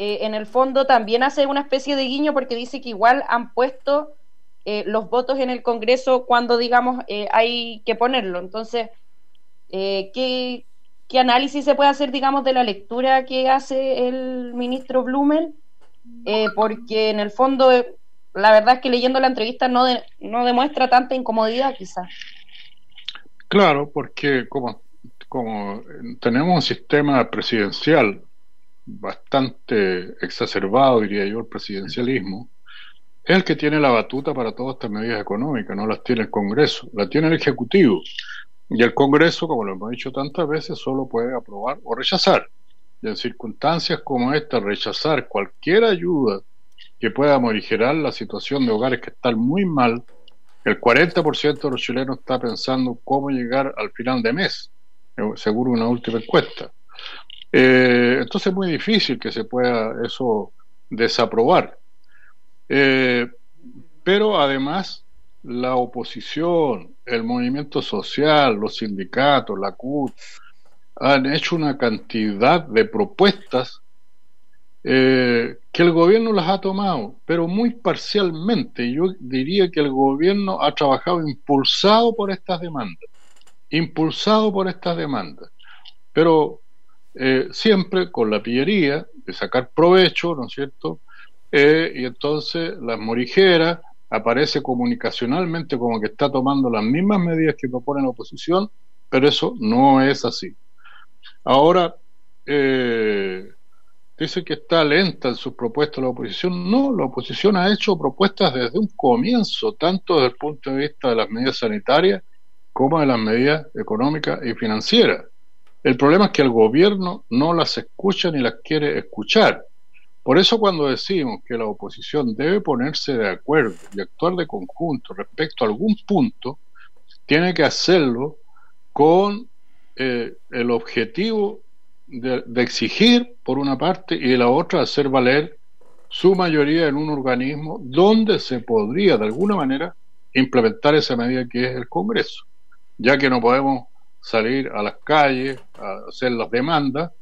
en el fondo también hace una especie de guiño porque dice que igual han puesto eh, los votos en el Congreso cuando, digamos, eh, hay que ponerlo. Entonces, eh, ¿qué, análisis se puede hacer, digamos, de la lectura que hace el ministro Blumel? porque en el fondo, la verdad es que leyendo la entrevista no, no demuestra tanta incomodidad, quizás. Claro, porque como, como tenemos un sistema presidencial bastante exacerbado, diría yo, el presidencialismo, es el que tiene la batuta para todas estas medidas económicas, no las tiene el Congreso, la tiene el Ejecutivo. Y el Congreso, como lo hemos dicho tantas veces, solo puede aprobar o rechazar. Y en circunstancias como esta, rechazar cualquier ayuda que pueda morigerar la situación de hogares que están muy mal, el 40% de los chilenos está pensando cómo llegar al final de mes, seguro una última encuesta. Eh, entonces es muy difícil que se pueda eso desaprobar. Eh, pero además la oposición, el movimiento social, los sindicatos, la CUT, han hecho una cantidad de propuestas eh, que el gobierno las ha tomado, pero muy parcialmente. Yo diría que el gobierno ha trabajado impulsado por estas demandas, impulsado por estas demandas, pero eh, siempre con la pillería de sacar provecho, ¿no es cierto?, eh, y entonces las morigeras aparece comunicacionalmente como que está tomando las mismas medidas que propone la oposición, pero eso no es así. Ahora, eh, dice que está lenta en sus propuestas la oposición. No, la oposición ha hecho propuestas desde un comienzo, tanto desde el punto de vista de las medidas sanitarias como de las medidas económicas y financieras. El problema es que el gobierno no las escucha ni las quiere escuchar. Por eso cuando decimos que la oposición debe ponerse de acuerdo y actuar de conjunto respecto a algún punto, tiene que hacerlo con eh, el objetivo de, de, exigir, por una parte, y de la otra, hacer valer su mayoría en un organismo donde se podría, de alguna manera, implementar esa medida que es el Congreso, ya que no podemos salir a las calles a hacer las demandas,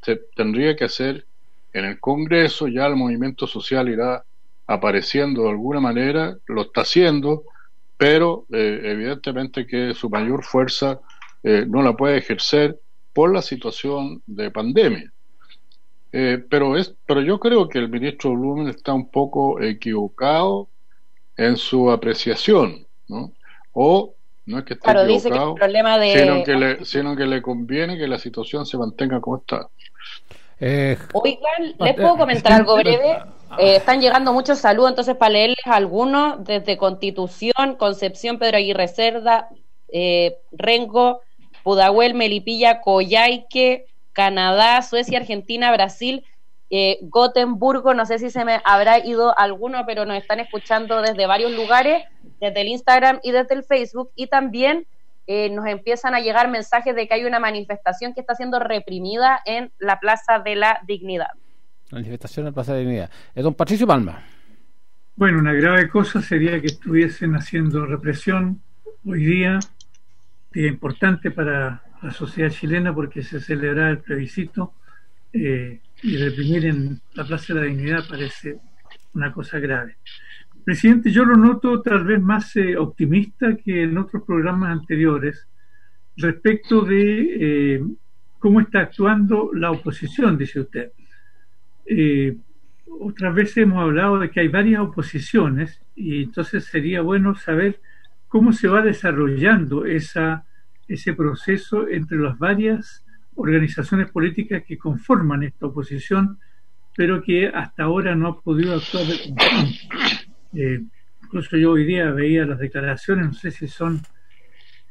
se tendría que hacer en el Congreso, ya el movimiento social irá apareciendo de alguna manera, lo está haciendo, pero eh, evidentemente que su mayor fuerza eh, no la puede ejercer por la situación de pandemia. Eh, pero, es, pero yo creo que el ministro Blumen está un poco equivocado en su apreciación, ¿no? O no es que esté equivocado, sino, que le, sino que le conviene que la situación se mantenga como está. Eh, Oigan, ¿les puedo comentar algo breve? Eh, están llegando muchos saludos, entonces para leerles algunos, desde Constitución, Concepción, Pedro Aguirre Cerda, eh, Rengo, Pudahuel, Melipilla, Coyhaique, Canadá, Suecia, Argentina, Brasil, eh, Gotemburgo, no sé si se me habrá ido alguno, pero nos están escuchando desde varios lugares, desde el Instagram y desde el Facebook, y también eh, nos empiezan a llegar mensajes de que hay una manifestación que está siendo reprimida en la Plaza de la Dignidad. Manifestación en la Plaza de la Dignidad. Es don Patricio Palma. Bueno, una grave cosa sería que estuviesen haciendo represión hoy día, día importante para la sociedad chilena porque se celebra el plebiscito eh, y reprimir en la Plaza de la Dignidad parece una cosa grave. Presidente, yo lo noto tal vez más eh, optimista que en otros programas anteriores respecto de eh, cómo está actuando la oposición, dice usted. otras veces hemos hablado de que hay varias oposiciones y entonces sería bueno saber cómo se va desarrollando esa ese proceso entre las varias organizaciones políticas que conforman esta oposición, pero que hasta ahora no ha podido actuar de eh, incluso yo hoy día veía las declaraciones, no sé si son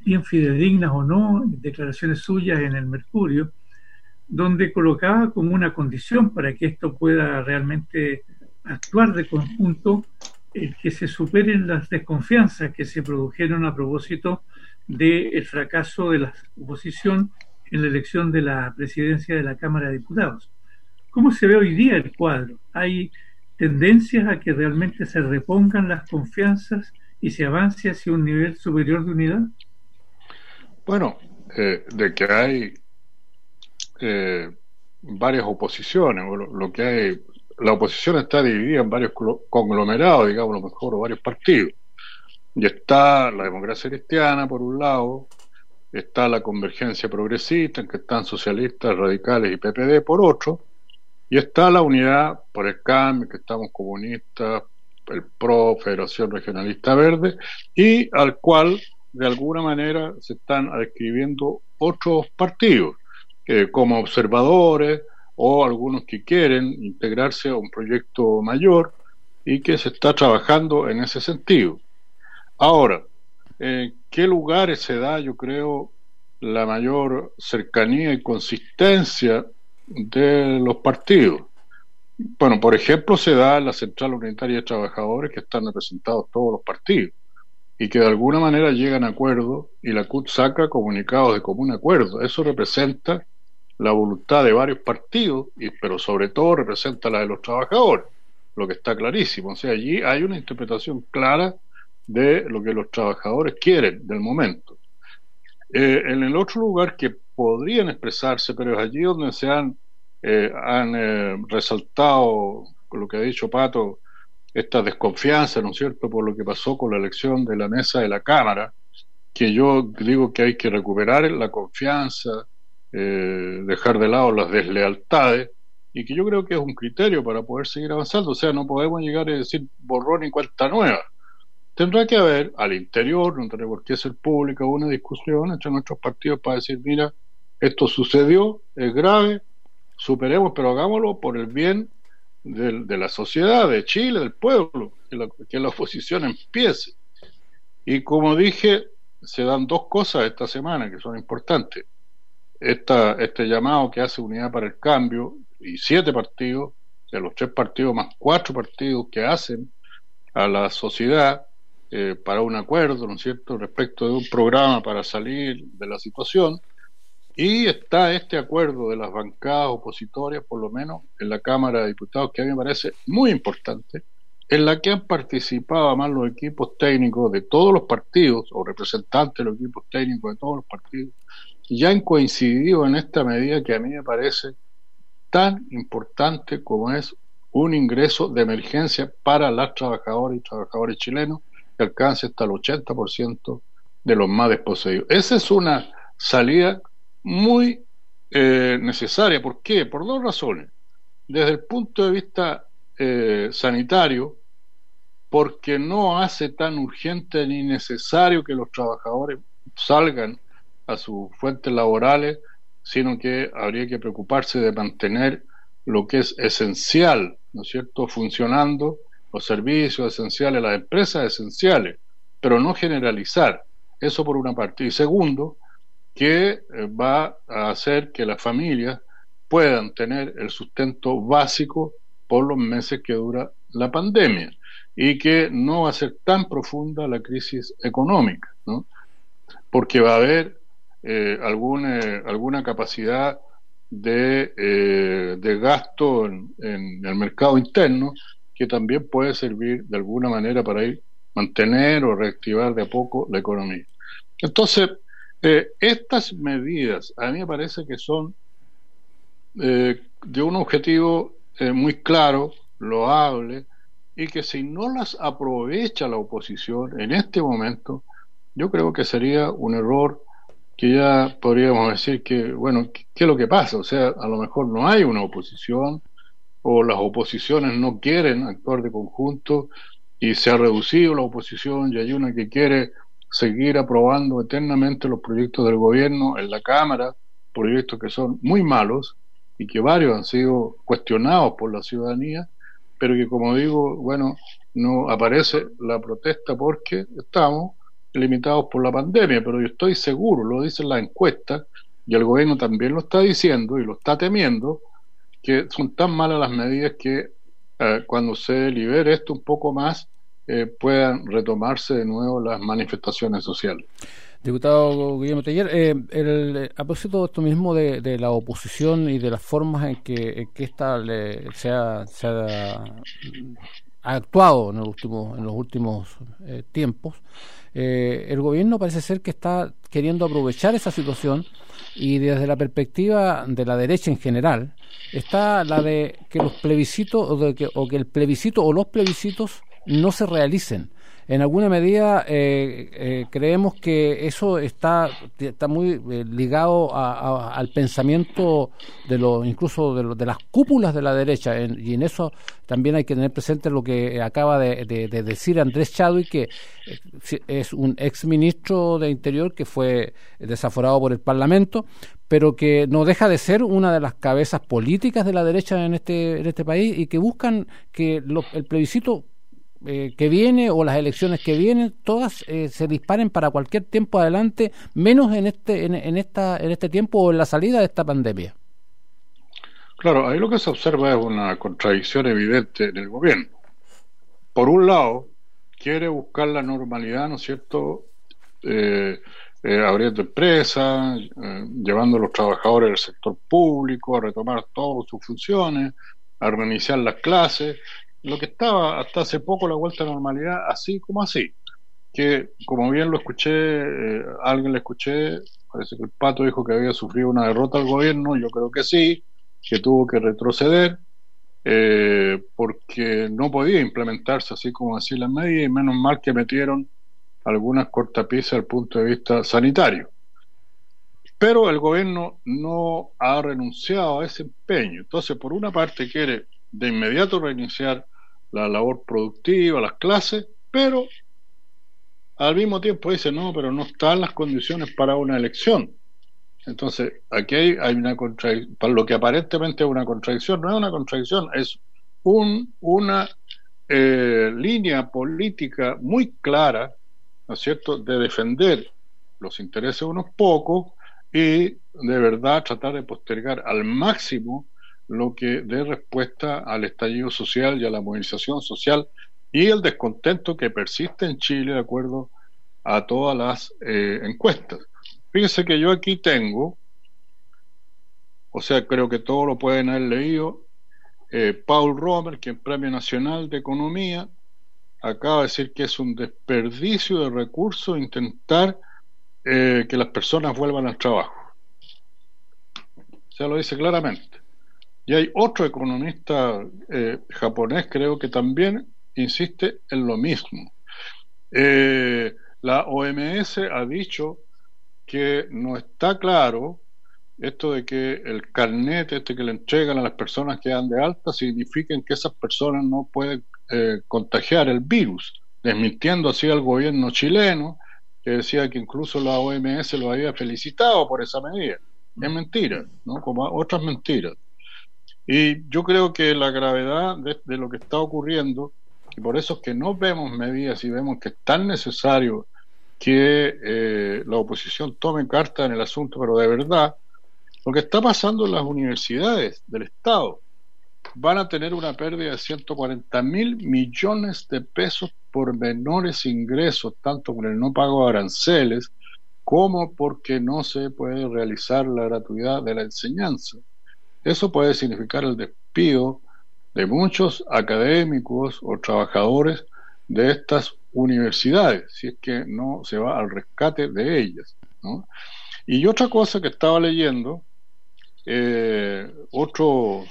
bien fidedignas o no, declaraciones suyas en el Mercurio, donde colocaba como una condición para que esto pueda realmente actuar de conjunto, el que se superen las desconfianzas que se produjeron a propósito del fracaso de la oposición en la elección de la presidencia de la Cámara de Diputados. ¿Cómo se ve hoy día el cuadro? ¿Hay tendencias a que realmente se repongan las confianzas y se avance hacia un nivel superior de unidad? Bueno, eh, de que hay eh, varias oposiciones, lo, que hay, la oposición está dividida en varios conglomerados, digamos lo mejor, o varios partidos. Y está la democracia cristiana, por un lado, está la convergencia progresista, en que están socialistas, radicales y PPD, por otro, y está la unidad por el cambio, que estamos comunistas, el PRO, Federación Regionalista Verde, y al cual de alguna manera se están adscribiendo otros partidos, como observadores o algunos que quieren integrarse a un proyecto mayor y que se está trabajando en ese sentido. Ahora, ¿en qué lugares se da, yo creo, la mayor cercanía y consistencia de los partidos? Bueno, por ejemplo, se da la Central Unitaria de Trabajadores que están representados todos los partidos y que de alguna manera llegan a acuerdos y la CUT saca comunicados de común acuerdo. Eso representa la voluntad de varios partidos, y, pero sobre todo representa la de los trabajadores, lo que está clarísimo. O sea, allí hay una interpretación clara de lo que los trabajadores quieren del momento. Eh, en el otro lugar que podrían expresarse, pero es allí donde se han, eh, han eh, resaltado, lo que ha dicho Pato, esta desconfianza, ¿no es cierto?, por lo que pasó con la elección de la mesa de la Cámara, que yo digo que hay que recuperar la confianza, dejar de lado las deslealtades, y que yo creo que es un criterio para poder seguir avanzando. O sea, no podemos llegar a decir borrón y cuenta nueva tendrá que haber al interior, no tendrá por qué ser pública, una discusión entre nuestros partidos para decir, mira, esto sucedió, es grave, superemos, pero hagámoslo por el bien de la sociedad, de Chile, del pueblo, que la, oposición empiece. Y como dije, se dan dos cosas esta semana que son importantes. esta, este llamado que hace Unidad para el Cambio y siete partidos, de los tres partidos más cuatro partidos que hacen a la sociedad eh, para un acuerdo, ¿no es cierto?, respecto de un programa para salir de la situación. Y está este acuerdo de las bancadas opositorias, por lo menos en la Cámara de Diputados, que a mí me parece muy importante, en la que han participado más los equipos técnicos de todos los partidos, o representantes de los equipos técnicos de todos los partidos, y han coincidido en esta medida que a mí me parece tan importante como es un ingreso de emergencia para las trabajadoras y trabajadores chilenos que alcance hasta el 80% de los más desposeídos. Esa es una salida muy eh, necesaria. ¿Por qué? Por dos razones. Desde el punto de vista eh, sanitario, porque no hace tan urgente ni necesario que los trabajadores salgan a sus fuentes laborales, sino que habría que preocuparse de mantener lo que es esencial, ¿no es cierto?, funcionando, los servicios esenciales, las empresas esenciales, pero no generalizar. Eso por una parte. Y segundo, que eh, va a hacer que las familias puedan tener el sustento básico por los meses que dura la pandemia y que no va a ser tan profunda la crisis económica, ¿no? porque va a haber eh, alguna, alguna capacidad de, eh, de gasto en, el mercado interno que también puede servir de alguna manera para ir mantener o reactivar de a poco la economía. Entonces, eh, estas medidas a mí me parece que son de un objetivo muy claro, loable, y que si no las aprovecha la oposición en este momento, yo creo que sería un error que ya podríamos decir que, bueno, ¿qué, es lo que pasa? O sea, a lo mejor no hay una oposición o las oposiciones no quieren actuar de conjunto y se ha reducido la oposición y hay una que quiere seguir aprobando eternamente los proyectos del gobierno en la Cámara, proyectos que son muy malos y que varios han sido cuestionados por la ciudadanía pero que como digo, bueno, no aparece la protesta porque estamos limitados por la pandemia, pero yo estoy seguro, lo dicen las encuestas, y el gobierno también lo está diciendo y lo está temiendo, que son tan malas las medidas que eh, cuando se libere esto un poco más, eh, puedan retomarse de nuevo las manifestaciones sociales. Diputado Guillermo Teller, eh, el, a propósito de esto mismo de, la oposición y de las formas en que, en esta se, ha, actuado en, el último, en los últimos eh, tiempos, eh, el gobierno parece ser que está queriendo aprovechar esa situación y desde la perspectiva de la derecha en general está la de que los plebiscitos o, de que, o que el plebiscito o los plebiscitos no se realicen. En alguna medida eh, eh, creemos que eso está, está muy eh, ligado al pensamiento de los, incluso de, las cúpulas de la derecha, y en eso también hay que tener presente lo que acaba de, decir Andrés Chadwick, que es un ex ministro de Interior que fue desaforado por el Parlamento, pero que no deja de ser una de las cabezas políticas de la derecha en este, en este país y que buscan que el plebiscito eh, que viene o las elecciones que vienen, todas eh, se disparen para cualquier tiempo adelante, menos en este, en, esta, en este tiempo o en la salida de esta pandemia. Claro, ahí lo que se observa es una contradicción evidente en el gobierno. Por un lado, quiere buscar la normalidad, ¿no es cierto? Eh, abriendo empresas, llevando a los trabajadores del sector público a retomar todas sus funciones, a reiniciar las clases, lo que estaba hasta hace poco la vuelta a la normalidad, así como así. Que, como bien lo escuché, eh, alguien le escuché, parece que el pato dijo que había sufrido una derrota al gobierno, yo creo que sí, que tuvo que retroceder, eh, porque no podía implementarse así como así las medidas, y menos mal que metieron algunas cortapisas al punto de vista sanitario. Pero el gobierno no ha renunciado a ese empeño. Entonces, por una parte quiere de inmediato reiniciar la labor productiva, las clases, pero al mismo tiempo dice, no, pero no están las condiciones para una elección. Entonces, aquí hay, una contradicción, para lo que aparentemente es una contradicción, no es una contradicción, es un, una eh, línea política muy clara, ¿no es cierto?, de defender los intereses de unos pocos y de verdad tratar de postergar al máximo lo que dé respuesta al estallido social y a la movilización social y el descontento que persiste en Chile de acuerdo a todas las eh, encuestas. Fíjense que yo aquí tengo, o sea, creo que todos lo pueden haber leído, eh, Paul Romer, quien Premio Nacional de Economía, acaba de decir que es un desperdicio de recursos intentar eh, que las personas vuelvan al trabajo. Se lo dice claramente. Y hay otro economista eh, japonés, creo que también insiste en lo mismo. Eh, la OMS ha dicho que no está claro esto de que el carnet este que le entregan a las personas que dan de alta significa que esas personas no pueden eh, contagiar el virus, desmintiendo así al gobierno chileno, que decía que incluso la OMS lo había felicitado por esa medida. Es mentira, ¿no? Como otras mentiras. Y yo creo que la gravedad de, lo que está ocurriendo, y por eso es que no vemos medidas y vemos que es tan necesario que eh, la oposición tome carta en el asunto, pero de verdad, lo que está pasando en las universidades del Estado van a tener una pérdida de 140 mil millones de pesos por menores ingresos, tanto por el no pago de aranceles como porque no se puede realizar la gratuidad de la enseñanza. Eso puede significar el despido de muchos académicos o trabajadores de estas universidades, si es que no se va al rescate de ellas. Y otra cosa que estaba leyendo, eh, otro,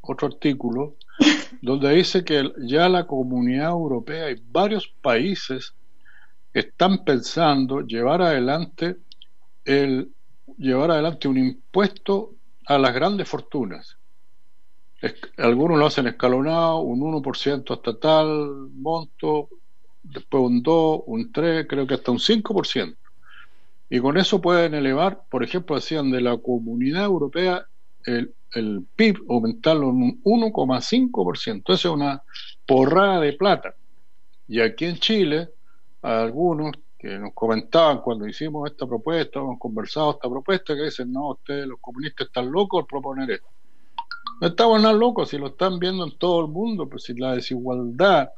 otro artículo, donde dice que ya la comunidad europea y varios países están pensando llevar adelante el llevar adelante un impuesto a las grandes fortunas. algunos lo hacen escalonado, un 1% hasta tal monto, después un 2, un 3, creo que hasta un 5%. Y con eso pueden elevar, por ejemplo, decían de la comunidad europea, el, el PIB aumentarlo en un 1,5%. Eso es una porrada de plata. Y aquí en Chile, algunos que nos comentaban cuando hicimos esta propuesta, hemos conversado esta propuesta, que dicen, no, ustedes los comunistas están locos al proponer esto. No estamos nada locos, si lo están viendo en todo el mundo, pues si la desigualdad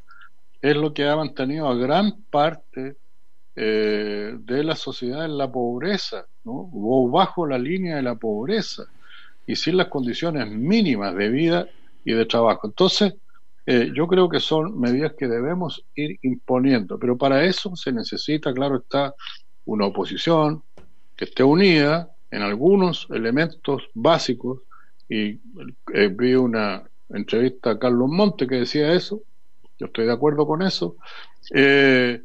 es lo que ha mantenido a gran parte eh, de la sociedad en la pobreza, ¿no? o bajo la línea de la pobreza, y sin las condiciones mínimas de vida y de trabajo. Entonces, eh, yo creo que son medidas que debemos ir imponiendo, pero para eso se necesita, claro está, una oposición que esté unida en algunos elementos básicos. Y eh, vi una entrevista a Carlos Monte que decía eso, yo estoy de acuerdo con eso, eh,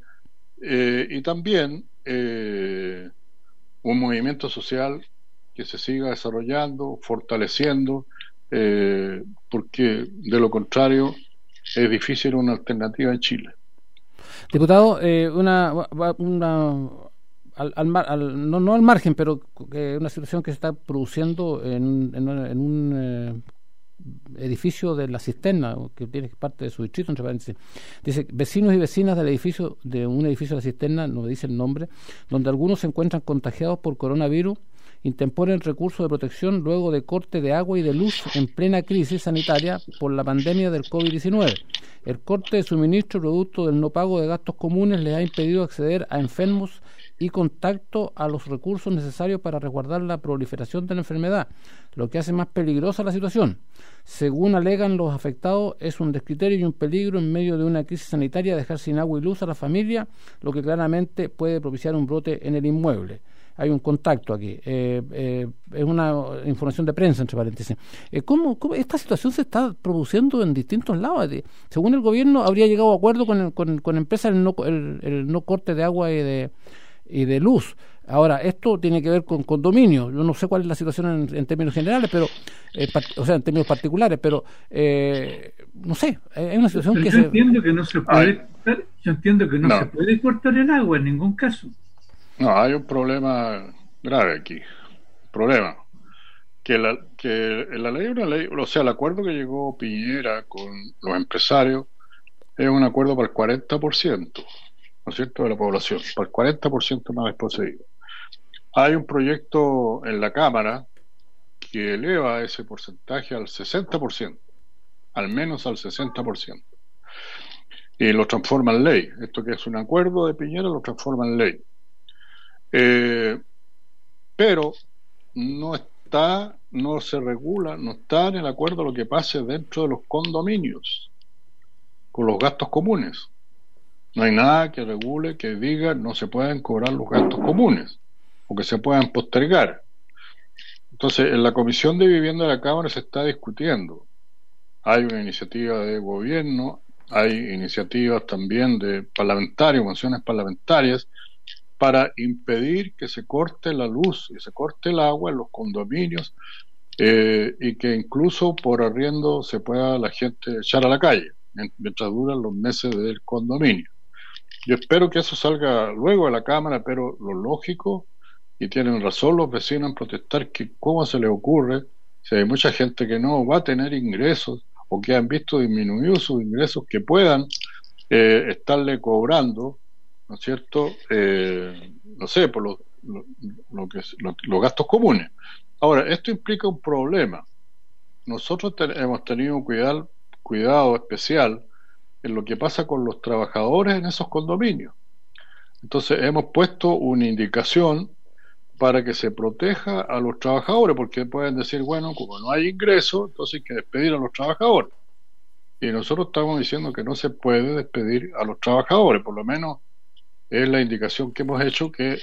y también un movimiento social que se siga desarrollando, fortaleciendo, porque de lo contrario es difícil una alternativa en Chile. Diputado, eh, una, una al, al, no, no, al margen, pero una situación que se está produciendo en, en, un eh, edificio de la cisterna, que tiene parte de su distrito, entre paréntesis. Dice, vecinos y vecinas del edificio, de un edificio de la cisterna, no dice el nombre, donde algunos se encuentran contagiados por coronavirus intemporen recursos de protección luego de corte de agua y de luz en plena crisis sanitaria por la pandemia del COVID-19. El corte de suministro producto del no pago de gastos comunes les ha impedido acceder a enfermos y contacto a los recursos necesarios para resguardar la proliferación de la enfermedad, lo que hace más peligrosa la situación. Según alegan los afectados, es un descriterio y un peligro en medio de una crisis sanitaria dejar sin agua y luz a la familia, lo que claramente puede propiciar un brote en el inmueble hay un contacto aquí. Eh, eh, es una información de prensa, entre paréntesis. Eh, ¿cómo, esta situación se está produciendo en distintos lados? según el gobierno, habría llegado a acuerdo con, con, con empresas el no, el, no corte de agua y de, y de luz. Ahora, esto tiene que ver con condominio. Yo no sé cuál es la situación en, términos generales, pero, o sea, en términos particulares, pero no sé, es una situación que yo entiendo que no se puede, yo entiendo que no, se puede cortar el agua en ningún caso. No, hay un problema grave aquí. Problema. Que la, que la ley una ley, o sea, el acuerdo que llegó Piñera con los empresarios es un acuerdo para el 40%, ¿no es cierto?, de la población, para el 40% más desposeído. Hay un proyecto en la Cámara que eleva ese porcentaje al 60%, al menos al 60%, y lo transforma en ley. Esto que es un acuerdo de Piñera lo transforma en ley. Eh, pero no está, no se regula, no está en el acuerdo lo que pase dentro de los condominios, con los gastos comunes. No hay nada que regule, que diga no se pueden cobrar los gastos comunes o que se puedan postergar. Entonces, en la Comisión de Vivienda de la Cámara se está discutiendo. Hay una iniciativa de gobierno, hay iniciativas también de parlamentarios, mociones parlamentarias, para impedir que se corte la luz y se corte el agua en los condominios eh, y que incluso por arriendo se pueda la gente echar a la calle mientras duran los meses del condominio. Yo espero que eso salga luego a la Cámara, pero lo lógico, y tienen razón los vecinos en protestar, que cómo se les ocurre, si hay mucha gente que no va a tener ingresos o que han visto disminuidos sus ingresos, que puedan eh, estarle cobrando ¿no es cierto? Eh, no sé, por lo, lo, que los gastos comunes. Ahora, esto implica un problema. Nosotros hemos tenido cuidado, cuidado especial en lo que pasa con los trabajadores en esos condominios. Entonces, hemos puesto una indicación para que se proteja a los trabajadores, porque pueden decir, bueno, como no hay ingreso, entonces hay que despedir a los trabajadores. Y nosotros estamos diciendo que no se puede despedir a los trabajadores, por lo menos es la indicación que hemos hecho que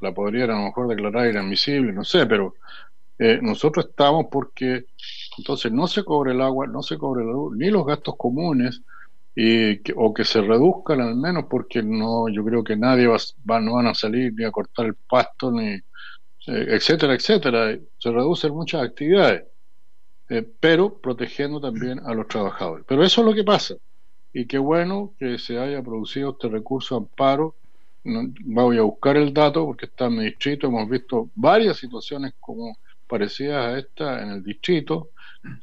la podrían a lo mejor declarar inadmisible, no sé, pero eh, nosotros estamos porque entonces no se cobre el agua, no se cobre la luz, ni los gastos comunes, y o que se reduzcan al menos porque no yo creo que nadie va, no van a salir ni a cortar el pasto ni eh, etcétera etcétera. Se reducen muchas actividades eh, pero protegiendo también a los trabajadores. Pero eso es lo que pasa y qué bueno que se haya producido este recurso de amparo. voy a buscar el dato porque está en mi distrito, hemos visto varias situaciones como parecidas a esta en el distrito,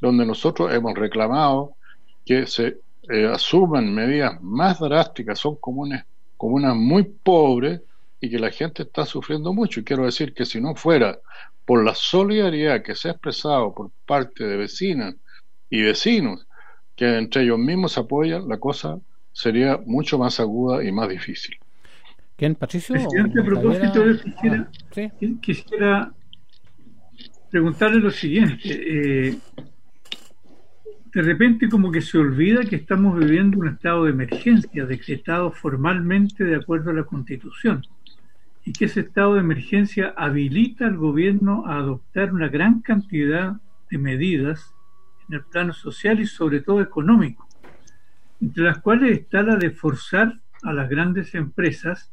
donde nosotros hemos reclamado que se eh, asuman medidas más drásticas, son comunes, comunas muy pobres y que la gente está sufriendo mucho. Y quiero decir que si no fuera por la solidaridad que se ha expresado por parte de vecinas y vecinos que entre ellos mismos se apoyan, la cosa sería mucho más aguda y más difícil. ¿Quién, Patricio? Presidente, a propósito de quisiera, ah, quisiera preguntarle lo siguiente. Eh, de repente como que se olvida que estamos viviendo un estado de emergencia decretado formalmente de acuerdo a la Constitución y que ese estado de emergencia habilita al gobierno a adoptar una gran cantidad de medidas en el plano social y sobre todo económico, entre las cuales está la de forzar a las grandes empresas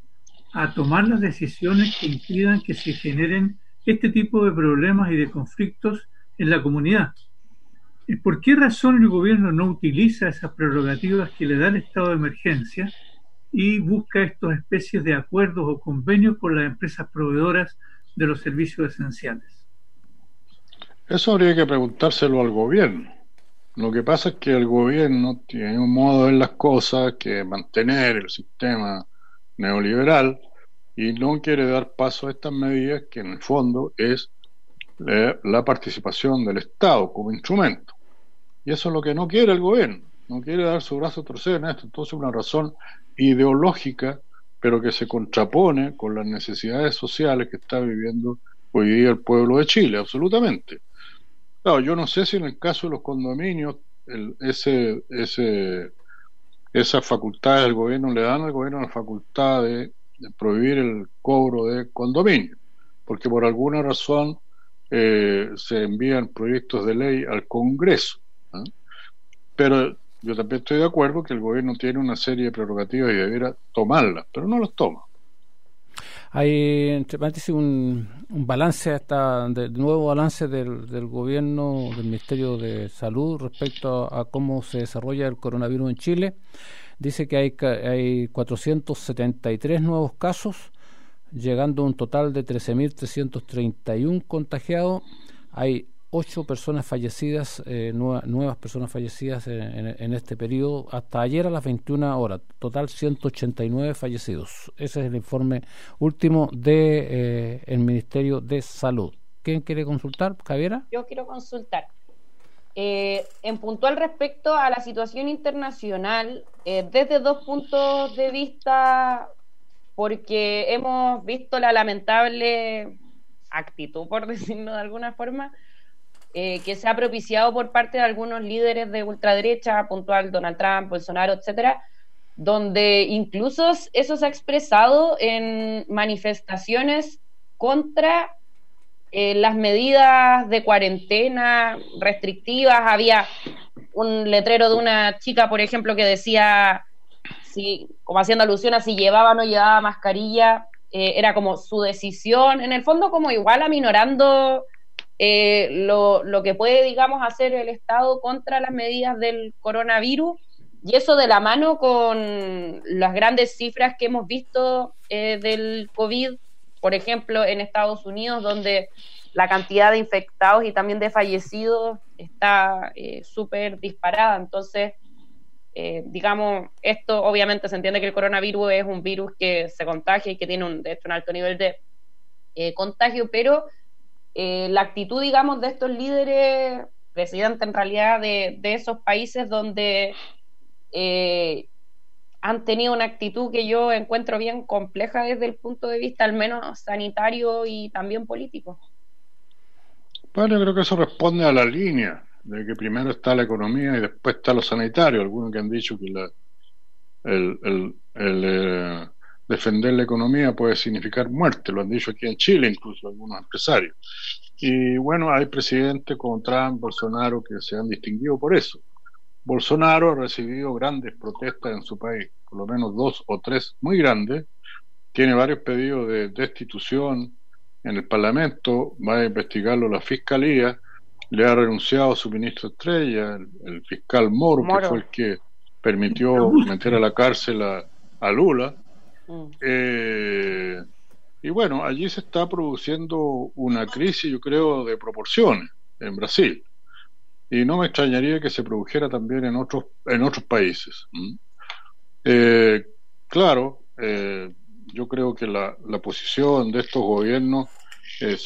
a tomar las decisiones que impidan que se generen este tipo de problemas y de conflictos en la comunidad. ¿Por qué razón el gobierno no utiliza esas prerrogativas que le da el estado de emergencia y busca estas especies de acuerdos o convenios con las empresas proveedoras de los servicios esenciales? Eso habría que preguntárselo al gobierno. Lo que pasa es que el gobierno tiene un modo de ver las cosas que mantener el sistema neoliberal y no quiere dar paso a estas medidas que en el fondo es eh, la participación del Estado como instrumento. Y eso es lo que no quiere el gobierno, no quiere dar su brazo a torcer en esto. Entonces una razón ideológica, pero que se contrapone con las necesidades sociales que está viviendo hoy día el pueblo de Chile, absolutamente. Claro, yo no sé si en el caso de los condominios, el, ese, ese, esas facultades del gobierno le dan al gobierno la facultad de, prohibir el cobro de condominio, porque por alguna razón eh, se envían proyectos de ley al Congreso. Pero yo también estoy de acuerdo que el gobierno tiene una serie de prerrogativas y debiera tomarlas, pero no las toma. Hay, entre un, un balance, hasta de nuevo balance del, del gobierno, del Ministerio de Salud respecto a, cómo se desarrolla el coronavirus en Chile. Dice que hay, hay 473 nuevos casos, llegando a un total de 13.331 contagiados. Hay ocho personas fallecidas, eh, nuevas personas fallecidas en, este periodo, hasta ayer a las 21 horas, total 189 fallecidos. Ese es el informe último del de, eh, Ministerio de Salud. ¿Quién quiere consultar, Javiera? Yo quiero consultar. Eh, en puntual respecto a la situación internacional, desde dos puntos de vista, porque hemos visto la lamentable actitud, por decirlo de alguna forma, eh, que se ha propiciado por parte de algunos líderes de ultraderecha, puntual Donald Trump, Bolsonaro, etcétera, donde incluso eso se ha expresado en manifestaciones contra eh, las medidas de cuarentena restrictivas. Había un letrero de una chica, por ejemplo, que decía, si, como haciendo alusión a si llevaba o no llevaba mascarilla, eh, era como su decisión, en el fondo como igual aminorando eh, lo, lo, que puede, digamos, hacer el Estado contra las medidas del coronavirus, y eso de la mano con las grandes cifras que hemos visto eh, del COVID, por ejemplo, en Estados Unidos, donde la cantidad de infectados y también de fallecidos está eh, súper disparada. Entonces, digamos, esto obviamente se entiende que el coronavirus es un virus que se contagia y que tiene un, de hecho un alto nivel de contagio, pero eh, la actitud, digamos, de estos líderes, presidentes en realidad de, esos países donde eh, han tenido una actitud que yo encuentro bien compleja desde el punto de vista al menos sanitario y también político. Bueno, creo que eso responde a la línea de que primero está la economía y después está lo sanitario. Algunos que han dicho que la, el, el, eh, defender la economía puede significar muerte, lo han dicho aquí en Chile incluso algunos empresarios. Y bueno, hay presidentes como Trump, Bolsonaro que se han distinguido por eso. Bolsonaro ha recibido grandes protestas en su país, por lo menos dos o tres muy grandes, tiene varios pedidos de destitución en el Parlamento, va a investigarlo la Fiscalía, le ha renunciado a su ministro estrella, el, fiscal Moro, que fue el que permitió meter a la cárcel a Lula, Mm. Eh, y bueno, allí se está produciendo una crisis, yo creo, de proporciones en Brasil. Y no me extrañaría que se produjera también en otros, en otros países. Eh, claro, eh, yo creo que la, la, posición de estos gobiernos es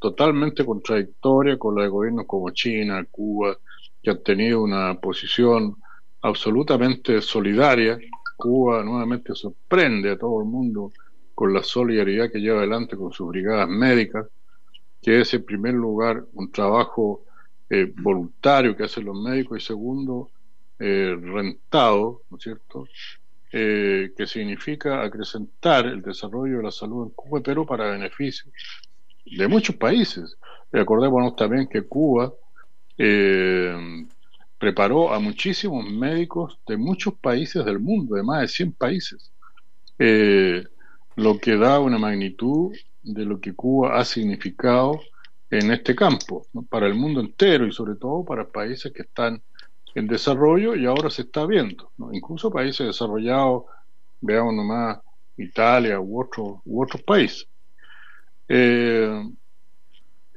totalmente contradictoria con la de gobiernos como China, Cuba, que han tenido una posición absolutamente solidaria Cuba nuevamente sorprende a todo el mundo con la solidaridad que lleva adelante con sus brigadas médicas, que es en primer lugar un trabajo eh, voluntario que hacen los médicos y segundo, eh, rentado, ¿no es cierto? Eh, que significa acrecentar el desarrollo de la salud en Cuba, pero para beneficio de muchos países. Recordémonos también que Cuba preparó a muchísimos médicos de muchos países del mundo, de más de 100 países, eh, lo que da una magnitud de lo que Cuba ha significado en este campo, para el mundo entero y sobre todo para países que están en desarrollo y ahora se está viendo, incluso países desarrollados, veamos nomás Italia u, otro, u otros países. Eh,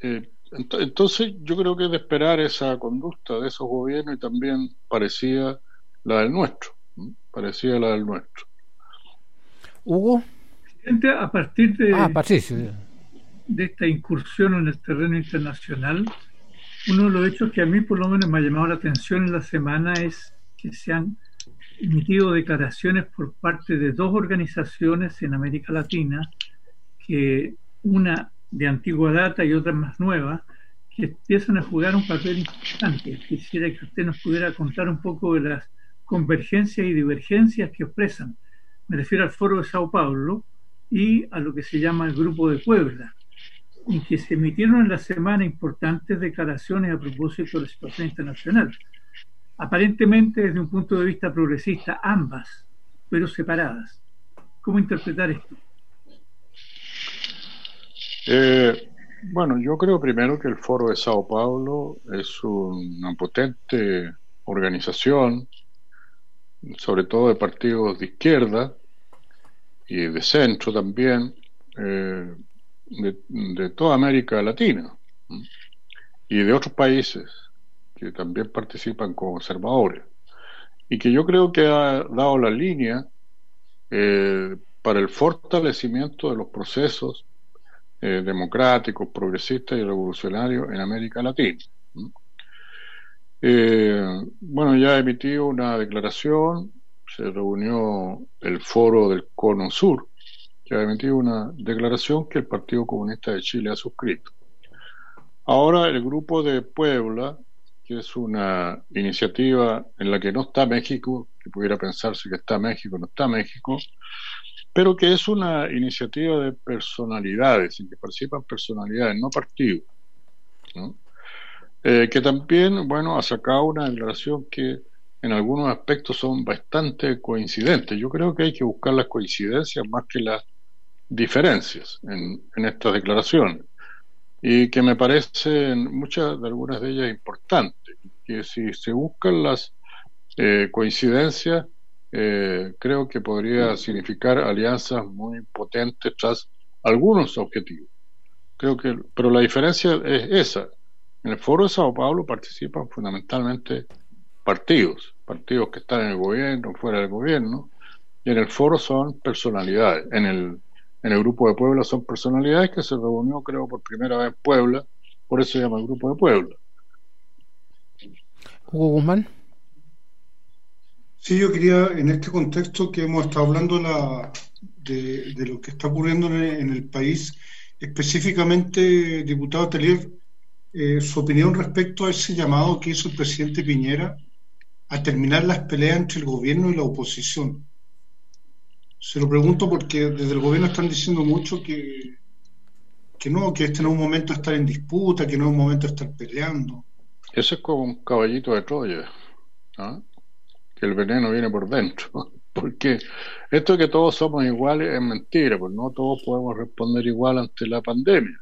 eh, entonces yo creo que es de esperar esa conducta de esos gobiernos y también parecía la del nuestro, parecía la del nuestro. Hugo. A partir de, ah, de esta incursión en el terreno internacional, uno de los hechos que a mí por lo menos me ha llamado la atención en la semana es que se han emitido declaraciones por parte de dos organizaciones en América Latina, que una de antigua data y otras más nuevas, que empiezan a jugar un papel importante. Quisiera que usted nos pudiera contar un poco de las convergencias y divergencias que expresan. Me refiero al Foro de Sao Paulo y a lo que se llama el Grupo de Puebla, y que se emitieron en la semana importantes declaraciones a propósito de la situación internacional. Aparentemente desde un punto de vista progresista, ambas, pero separadas. ¿Cómo interpretar esto? Eh, bueno, yo creo primero que el Foro de Sao Paulo es una potente organización, sobre todo de partidos de izquierda y de centro también, eh, de, toda América Latina. y de otros países que también participan como observadores, y que yo creo que ha dado la línea eh, para el fortalecimiento de los procesos eh, democráticos, progresistas y revolucionarios en América Latina. Eh, bueno, ya emitido una declaración, se reunió el foro del Cono Sur, que ha emitido una declaración que el Partido Comunista de Chile ha suscrito. Ahora el grupo de Puebla, que es una iniciativa en la que no está México, que pudiera pensarse que está México, no está México, pero que es una iniciativa de personalidades, en que participan personalidades, no partidos, eh, que también, bueno, ha sacado una declaración que en algunos aspectos son bastante coincidentes. Yo creo que hay que buscar las coincidencias más que las diferencias en, en estas declaraciones y que me parecen muchas de algunas de ellas importantes, que si se buscan las eh, coincidencias, eh, creo que podría significar alianzas muy potentes tras algunos objetivos. Creo que, pero la diferencia es esa. En el Foro de Sao Paulo participan fundamentalmente partidos, partidos que están en el gobierno, fuera del gobierno, y en el foro son personalidades. En el en el grupo de Puebla son personalidades que se reunió, creo, por primera vez en Puebla, por eso se llama el grupo de Puebla. Hugo Guzmán. Sí, yo quería, en este contexto que hemos estado hablando de, lo que está ocurriendo en el, país, específicamente, diputado Telier, eh, su opinión respecto a ese llamado que hizo el presidente Piñera a terminar las peleas entre el gobierno y la oposición. Se lo pregunto porque desde el gobierno están diciendo mucho que, que no, que este no es un momento de estar en disputa, que no es un momento de estar peleando. Ese es como un caballito de Troya, ¿ah? El veneno viene por dentro. Porque esto de que todos somos iguales es mentira, pues no todos podemos responder igual ante la pandemia.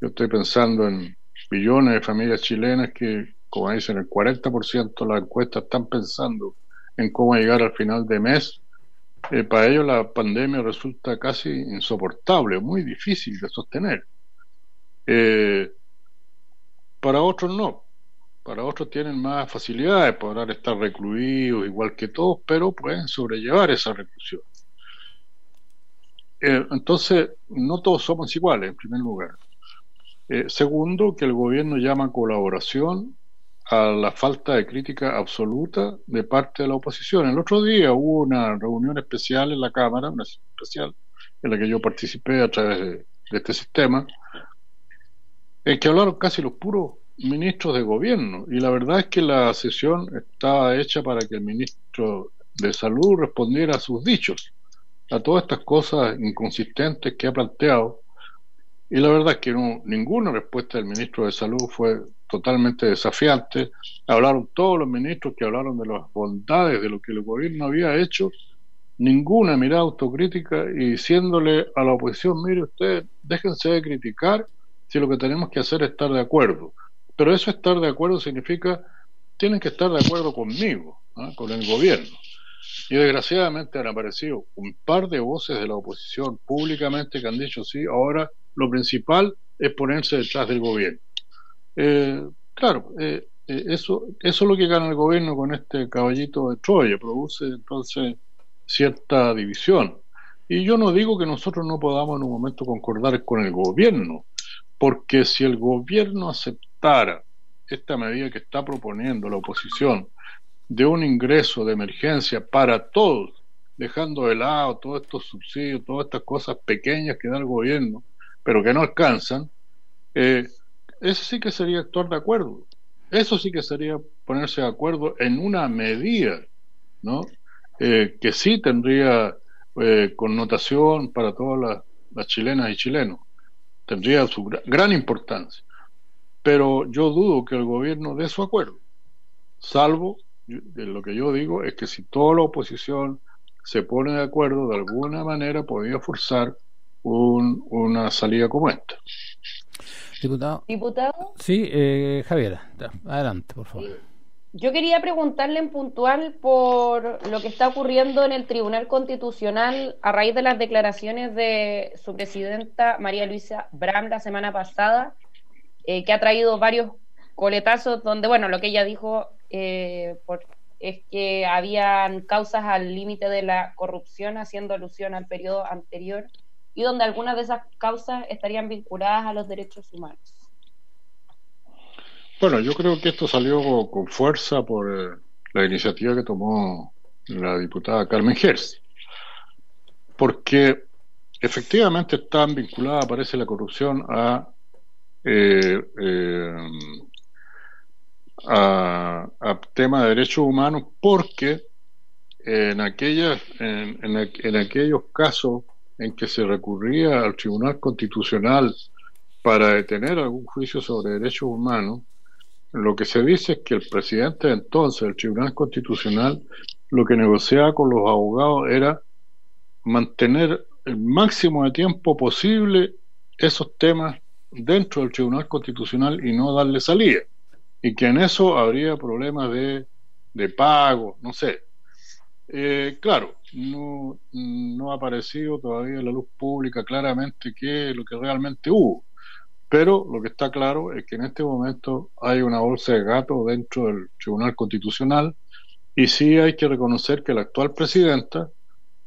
Yo estoy pensando en millones de familias chilenas que, como dicen, el 40% de las encuestas están pensando en cómo llegar al final de mes eh, para ellos la pandemia resulta casi insoportable, muy difícil de sostener. Eh, para otros no, para otros tienen más facilidades, podrán estar recluidos igual que todos, pero pueden sobrellevar esa reclusión. Eh, entonces, no todos somos iguales, en primer lugar. segundo, que el gobierno llama colaboración a la falta de crítica absoluta de parte de la oposición. El otro día hubo una reunión especial en la Cámara, una especial en la que yo participé a través de, este sistema, en que hablaron casi los puros ministros de gobierno. Y la verdad es que la sesión estaba hecha para que el ministro de Salud respondiera a sus dichos, a todas estas cosas inconsistentes que ha planteado. Y la verdad es que no, ninguna respuesta del ministro de Salud fue totalmente desafiante. Hablaron todos los ministros que hablaron de las bondades de lo que el gobierno había hecho, ninguna mirada autocrítica y diciéndole a la oposición, mire usted, déjense de criticar si lo que tenemos que hacer es estar de acuerdo. Pero eso estar de acuerdo significa, tienen que estar de acuerdo conmigo, ¿ah? con el gobierno. Y desgraciadamente han aparecido un par de voces de la oposición públicamente que han dicho, sí, ahora lo principal es ponerse detrás del gobierno. Eh, claro, eh, eh, eso, eso es lo que gana el gobierno con este caballito de Troya, produce entonces cierta división. Y yo no digo que nosotros no podamos en un momento concordar con el gobierno, porque si el gobierno esta medida que está proponiendo la oposición de un ingreso de emergencia para todos, dejando de lado todos estos subsidios, todas estas cosas pequeñas que da el gobierno, pero que no alcanzan, eh, eso sí que sería actuar de acuerdo. Eso sí que sería ponerse de acuerdo en una medida, ¿no? Eh, que sí tendría eh, connotación para todas las, chilenas y chilenos. Tendría su gran importancia. Pero yo dudo que el gobierno dé su acuerdo. Salvo, de lo que yo digo, es que si toda la oposición se pone de acuerdo, de alguna manera podría forzar un, una salida como esta. Diputado. Sí, eh, Javier, adelante, por favor. Yo quería preguntarle en puntual por lo que está ocurriendo en el Tribunal Constitucional a raíz de las declaraciones de su presidenta María Luisa Bram la semana pasada, eh, que ha traído varios coletazos donde, bueno, lo que ella dijo eh, es que habían causas al límite de la corrupción, haciendo alusión al periodo anterior, y donde algunas de esas causas estarían vinculadas a los derechos humanos. Bueno, yo creo que esto salió con fuerza por eh, la iniciativa que tomó la diputada Carmen Gers, porque efectivamente están vinculadas, parece, la corrupción a, eh, eh, a, temas de derechos humanos, porque en, aquellas, en, en aquellos casos en que se recurría al Tribunal Constitucional para detener algún juicio sobre derechos humanos, lo que se dice es que el presidente de entonces del Tribunal Constitucional lo que negociaba con los abogados era mantener el máximo de tiempo posible esos temas dentro del Tribunal Constitucional y no darle salida. Y que en eso habría problemas de, de pago, no sé. Eh, claro, no, no ha aparecido todavía en la luz pública claramente qué es lo que realmente hubo. Pero lo que está claro es que en este momento hay una bolsa de gato dentro del Tribunal Constitucional y sí hay que reconocer que la actual presidenta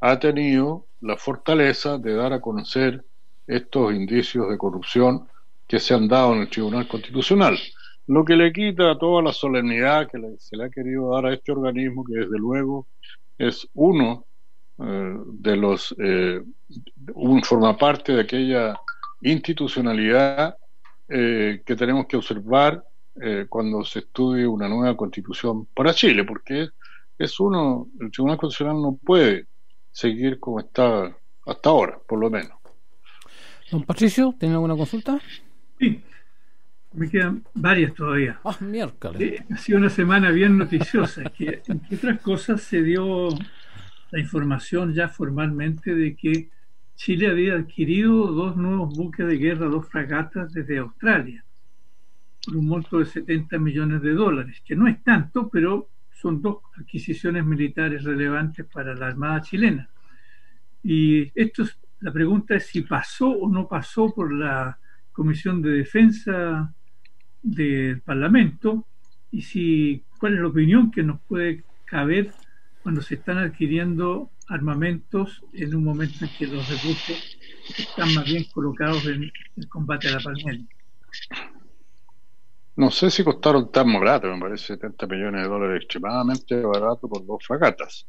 ha tenido la fortaleza de dar a conocer estos indicios de corrupción que se han dado en el Tribunal Constitucional, lo que le quita toda la solemnidad que se le ha querido dar a este organismo, que desde luego es uno eh, de los, eh, forma parte de aquella institucionalidad eh, que tenemos que observar cuando se estudie una nueva constitución para Chile, porque es uno, el Tribunal Constitucional no puede seguir como está hasta ahora, por lo menos. Don Patricio, ¿tiene alguna consulta? Sí, me quedan varias todavía. Ah, miércoles. Eh, ha sido una semana bien noticiosa, que entre otras cosas se dio la información ya formalmente de que Chile había adquirido dos nuevos buques de guerra, dos fragatas desde Australia, por un monto de 70 millones de dólares, que no es tanto, pero son dos adquisiciones militares relevantes para la Armada chilena. Y esto es, la pregunta es si pasó o no pasó por la Comisión de Defensa del Parlamento y si cuál es la opinión que nos puede caber cuando se están adquiriendo armamentos en un momento en que los recursos están más bien colocados en el combate a la pandemia. No sé si costaron tan barato, me parece 70 millones de dólares, extremadamente barato por dos fragatas.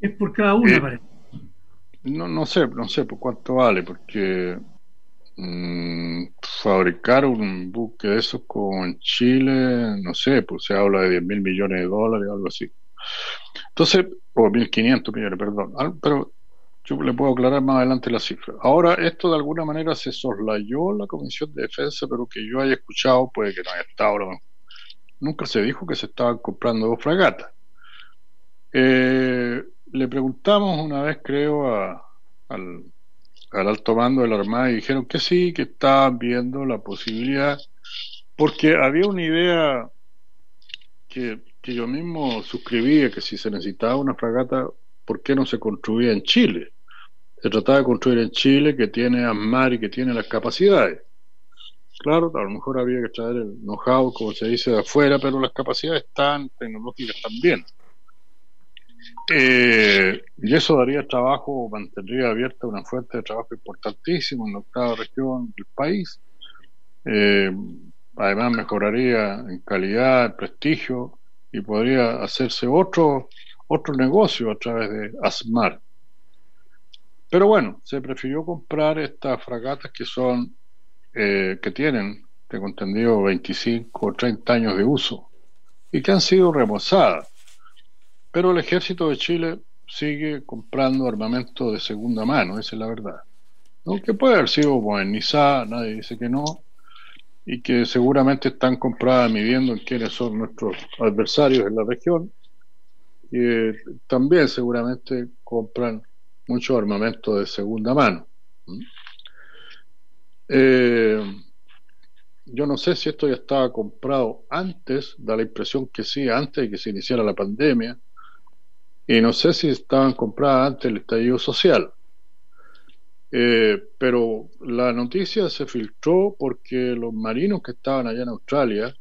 Es por cada una, eh, parece. No, no sé, no sé por cuánto vale, porque mmm, fabricar un buque de esos como en Chile, no sé, pues se habla de 10 mil millones de dólares algo así. Entonces, o 1.500 millones, perdón, pero yo le puedo aclarar más adelante la cifra. Ahora, esto de alguna manera se soslayó la Comisión de Defensa, pero que yo haya escuchado, puede que no haya estado, nunca se dijo que se estaban comprando dos fragatas. Eh, le preguntamos una vez, creo, al, al alto mando de la Armada y dijeron que sí, que estaban viendo la posibilidad, porque había una idea que que yo mismo suscribía que si se necesitaba una fragata, ¿por qué no se construía en Chile? Se trataba de construir en Chile, que tiene ASMAR y que tiene las capacidades. Claro, a lo mejor había que traer el know-how, como se dice, de afuera, pero las capacidades están tecnológicas también. Eh, y eso daría trabajo, mantendría abierta una fuente de trabajo importantísima en la octava región del país. Eh, además mejoraría en calidad, en prestigio y podría hacerse otro, otro negocio a través de ASMAR. Pero bueno, se prefirió comprar estas fragatas que son, eh, que tienen, tengo entendido, 25 o 30 años de uso y que han sido remozadas. Pero el ejército de Chile sigue comprando armamento de segunda mano, esa es la verdad. Aunque puede haber sido modernizada, nadie dice que no, y que seguramente están compradas midiendo en quiénes son nuestros adversarios en la región. Y eh, también seguramente compran mucho armamento de segunda mano. Eh, yo no sé si esto ya estaba comprado antes, da la impresión que sí, antes de que se iniciara la pandemia, y no sé si estaban compradas antes del estallido social. Eh, pero la noticia se filtró porque los marinos que estaban allá en Australia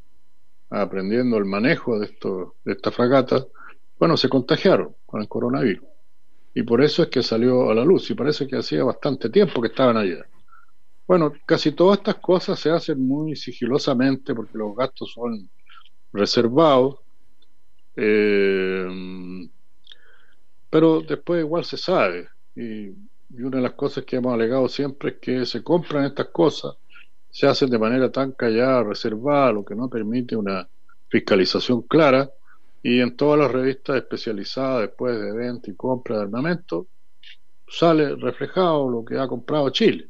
aprendiendo el manejo de, esto, de esta fragata, bueno, se contagiaron con el coronavirus. Y por eso es que salió a la luz, y parece que hacía bastante tiempo que estaban allá. Bueno, casi todas estas cosas se hacen muy sigilosamente porque los gastos son reservados, eh, pero después igual se sabe. Y, y una de las cosas que hemos alegado siempre es que se compran estas cosas se hacen de manera tan callada, reservada, lo que no permite una fiscalización clara, y en todas las revistas especializadas después de venta y compra de armamento sale reflejado lo que ha comprado Chile.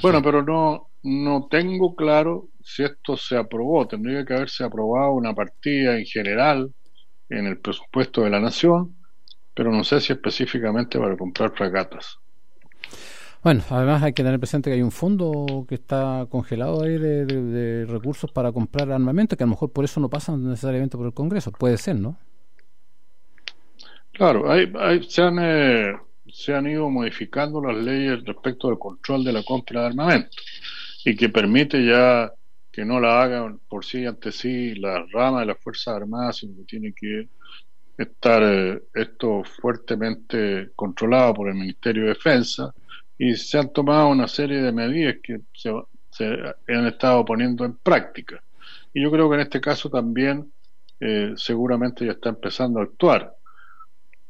Bueno, pero no, no tengo claro si esto se aprobó. Tendría que haberse aprobado una partida en general en el presupuesto de la nación, pero no sé si específicamente para comprar fragatas. Bueno, además hay que tener presente que hay un fondo que está congelado ahí de, recursos para comprar armamento, que a lo mejor por eso no pasan necesariamente por el Congreso. Puede ser, ¿no? Claro, hay, se, han, eh, se han ido modificando las leyes respecto al control de la compra de armamento y que permite ya que no la hagan por sí ante sí la rama de las Fuerzas Armadas, sino que tiene que estar eh, esto fuertemente controlado por el Ministerio de Defensa y se han tomado una serie de medidas que se, han estado poniendo en práctica. Y yo creo que en este caso también eh, seguramente ya está empezando a actuar.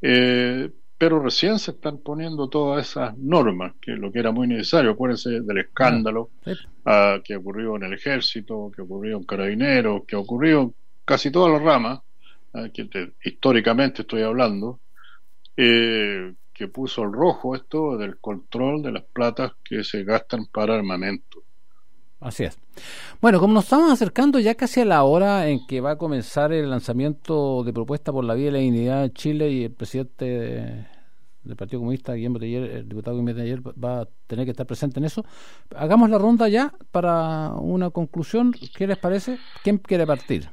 Eh, pero recién se están poniendo todas esas normas, que lo que era muy necesario. Acuérdense del escándalo ah, que ocurrió en el ejército, que ocurrió en carabineros, que ocurrió en casi todas las ramas, ah, que históricamente estoy hablando, eh, que puso el rojo esto del control de las platas que se gastan para armamento. Así es. Bueno, como nos estamos acercando ya casi a la hora en que va a comenzar el lanzamiento de propuesta por la vía de la dignidad en Chile y el presidente del Partido Comunista, Guillermo el diputado Guillermo Teller, va a tener que estar presente en eso. Hagamos la ronda ya para una conclusión. ¿Qué les parece? ¿Quién quiere partir?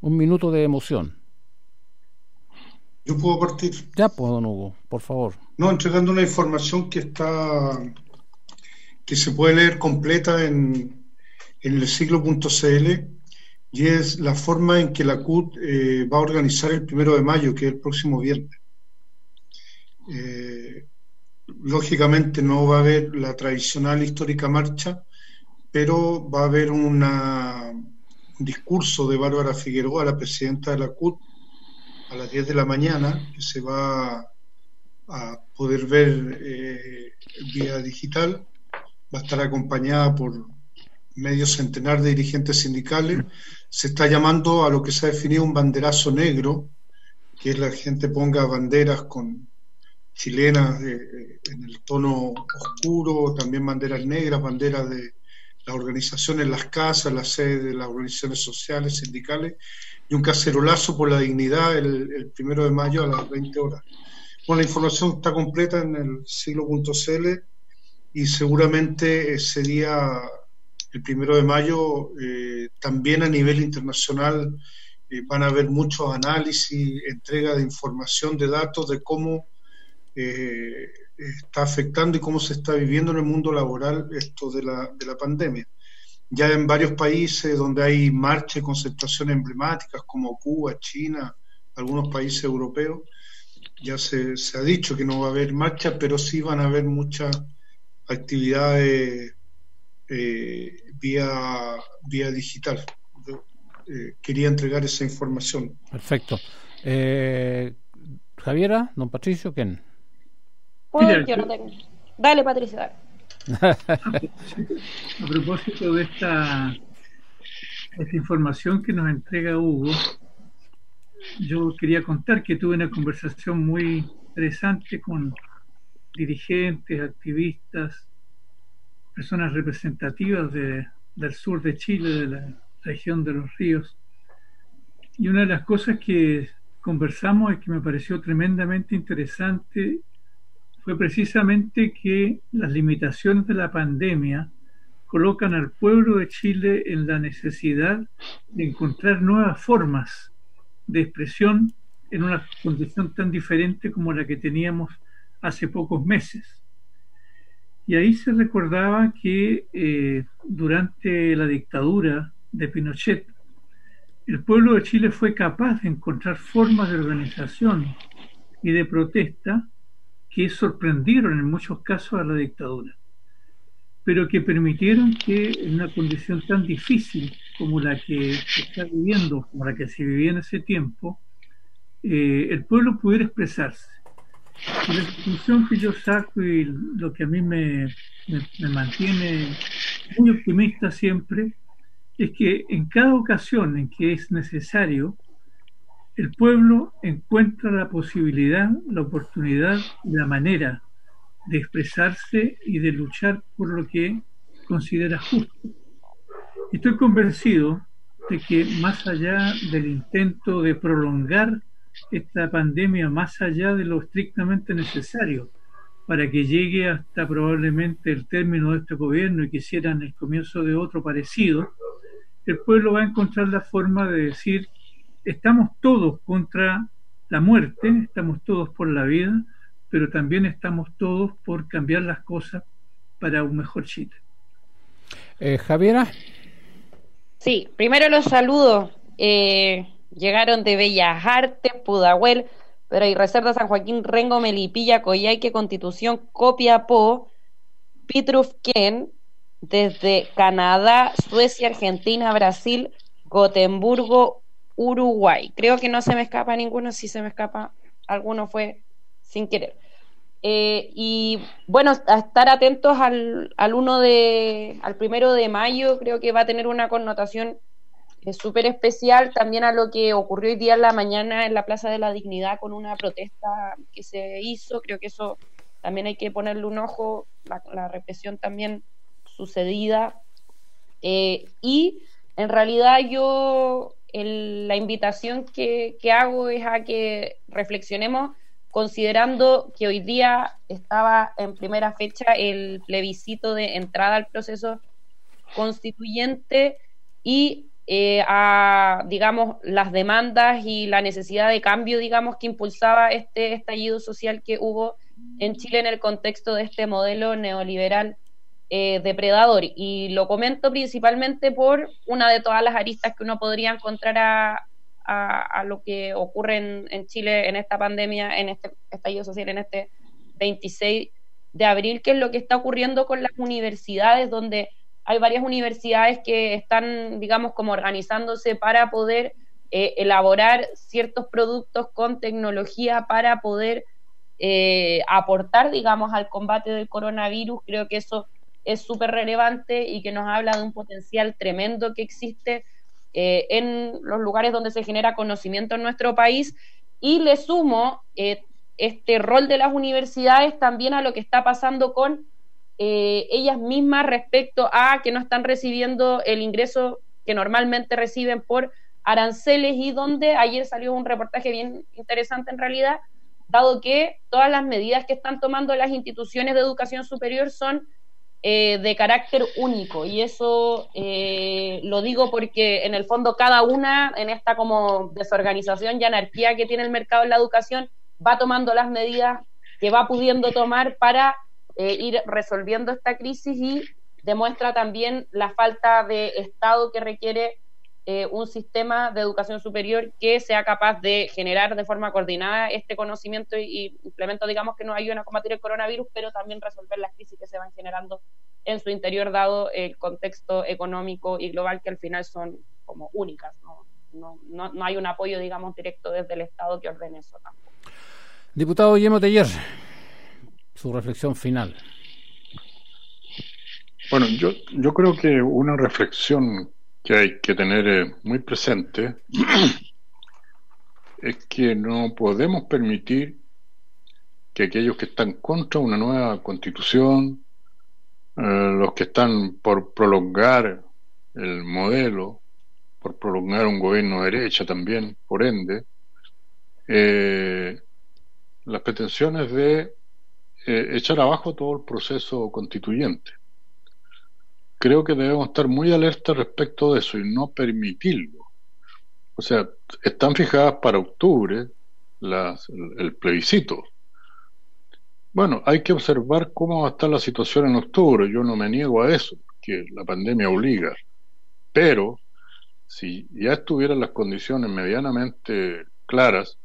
Un minuto de emoción. Yo puedo partir. Ya, pues, don Hugo, por favor. No, entregando una información que está que se puede leer completa en, en el siglo.cl y es la forma en que la CUT eh, va a organizar el primero de mayo, que es el próximo viernes. Eh, lógicamente no va a haber la tradicional histórica marcha, pero va a haber una, un discurso de Bárbara Figueroa, la presidenta de la CUT, a las 10 de la mañana, que se va a poder ver eh, vía digital. Va a estar acompañada por medio centenar de dirigentes sindicales. Se está llamando a lo que se ha definido un banderazo negro, que es la gente ponga banderas con chilenas en el tono oscuro, también banderas negras, banderas de las organizaciones, las casas, las sedes de las organizaciones sociales, sindicales, y un cacerolazo por la dignidad el, primero de mayo a las 20 horas. Bueno, la información está completa en el siglo.cl y seguramente ese día, el primero de mayo, eh, también a nivel internacional eh, van a haber muchos análisis, entrega de información, de datos de cómo eh, está afectando y cómo se está viviendo en el mundo laboral esto de la, de la pandemia ya en varios países donde hay marchas y concentraciones emblemáticas como Cuba, China, algunos países europeos, ya se, ha dicho que no va a haber marcha, pero sí van a haber muchas actividades eh, vía, vía digital. Eh, quería entregar esa información. Perfecto. Javiera, don Patricio, ¿quién? Yo no tengo. Dale, Patricio, dale. A propósito de esta, esta información que nos entrega Hugo, yo quería contar que tuve una conversación muy interesante con dirigentes, activistas, personas representativas del sur de Chile, de la región de los ríos. Y una de las cosas que conversamos y que me pareció tremendamente interesante fue precisamente que las limitaciones de la pandemia colocan al pueblo de Chile en la necesidad de encontrar nuevas formas de expresión en una condición tan diferente como la que teníamos hace pocos meses. Y ahí se recordaba que eh, durante la dictadura de Pinochet, el pueblo de Chile fue capaz de encontrar formas de organización y de protesta que sorprendieron en muchos casos a la dictadura, pero que permitieron que en una condición tan difícil como la que se está viviendo, como la que se vivía en ese tiempo, eh, el pueblo pudiera expresarse. Y la conclusión que yo saco y lo que a mí me, me mantiene muy optimista siempre es que en cada ocasión en que es necesario, el pueblo encuentra la posibilidad, la oportunidad y la manera de expresarse y de luchar por lo que considera justo. Estoy convencido de que más allá del intento de prolongar esta pandemia más allá de lo estrictamente necesario para que llegue hasta probablemente el término de este gobierno y quisieran el comienzo de otro parecido, el pueblo va a encontrar la forma de decir estamos todos contra la muerte, estamos todos por la vida, pero también estamos todos por cambiar las cosas para un mejor Chile. Eh, Javiera. Sí, primero los saludo. Eh, llegaron de Bellas Artes, Pudahuel, pero hay Reserva San Joaquín, Rengo, Melipilla, Coyhaique, Constitución, Copiapó, Pitrufquén, desde Canadá, Suecia, Argentina, Brasil, Gotemburgo, Uruguay. Creo que no se me escapa ninguno, si se me escapa alguno fue sin querer. Eh, y bueno, a estar atentos al, al uno de, al primero de mayo, creo que va a tener una connotación eh, súper especial también a lo que ocurrió hoy día en la mañana en la Plaza de la Dignidad con una protesta que se hizo. Creo que eso también hay que ponerle un ojo, la, represión también sucedida. Eh, y en realidad yo la invitación que, hago es a que reflexionemos considerando que hoy día estaba en primera fecha el plebiscito de entrada al proceso constituyente y eh, a, digamos, las demandas y la necesidad de cambio, digamos, que impulsaba este estallido social que hubo en Chile en el contexto de este modelo neoliberal eh, depredador. Y lo comento principalmente por una de todas las aristas que uno podría encontrar a, a, lo que ocurre en, Chile en esta pandemia, en este estallido social, en este 26 de abril, que es lo que está ocurriendo con las universidades, donde hay varias universidades que están, digamos, como organizándose para poder eh, elaborar ciertos productos con tecnología para poder eh, aportar, digamos, al combate del coronavirus. Creo que eso es súper relevante y que nos habla de un potencial tremendo que existe eh, en los lugares donde se genera conocimiento en nuestro país. Y le sumo eh, este rol de las universidades también a lo que está pasando con eh, ellas mismas respecto a que no están recibiendo el ingreso que normalmente reciben por aranceles y donde ayer salió un reportaje bien interesante en realidad, dado que todas las medidas que están tomando las instituciones de educación superior son eh, de carácter único. Y eso eh, lo digo porque en el fondo cada una en esta como desorganización y anarquía que tiene el mercado en la educación va tomando las medidas que va pudiendo tomar para eh, ir resolviendo esta crisis y demuestra también la falta de Estado que requiere eh, un sistema de educación superior que sea capaz de generar de forma coordinada este conocimiento y, implemento, digamos, que nos ayuden a combatir el coronavirus, pero también resolver las crisis que se van generando en su interior, dado el contexto económico y global que al final son como únicas. No, no, no, no hay un apoyo, digamos, directo desde el Estado que ordene eso tampoco. Diputado Guillermo Teller, su reflexión final. Bueno, yo, yo creo que una reflexión que hay que tener eh, muy presente es que no podemos permitir que aquellos que están contra una nueva constitución, eh, los que están por prolongar el modelo, por prolongar un gobierno de derecha también, por ende, eh, las pretensiones de echar abajo todo el proceso constituyente creo que debemos estar muy alerta respecto de eso y no permitirlo. O sea, están fijadas para octubre las, el, plebiscito, Bueno, hay que observar cómo va a estar la situación en octubre. Yo no me niego a eso, que la pandemia obliga. Pero si ya estuvieran las condiciones medianamente claras,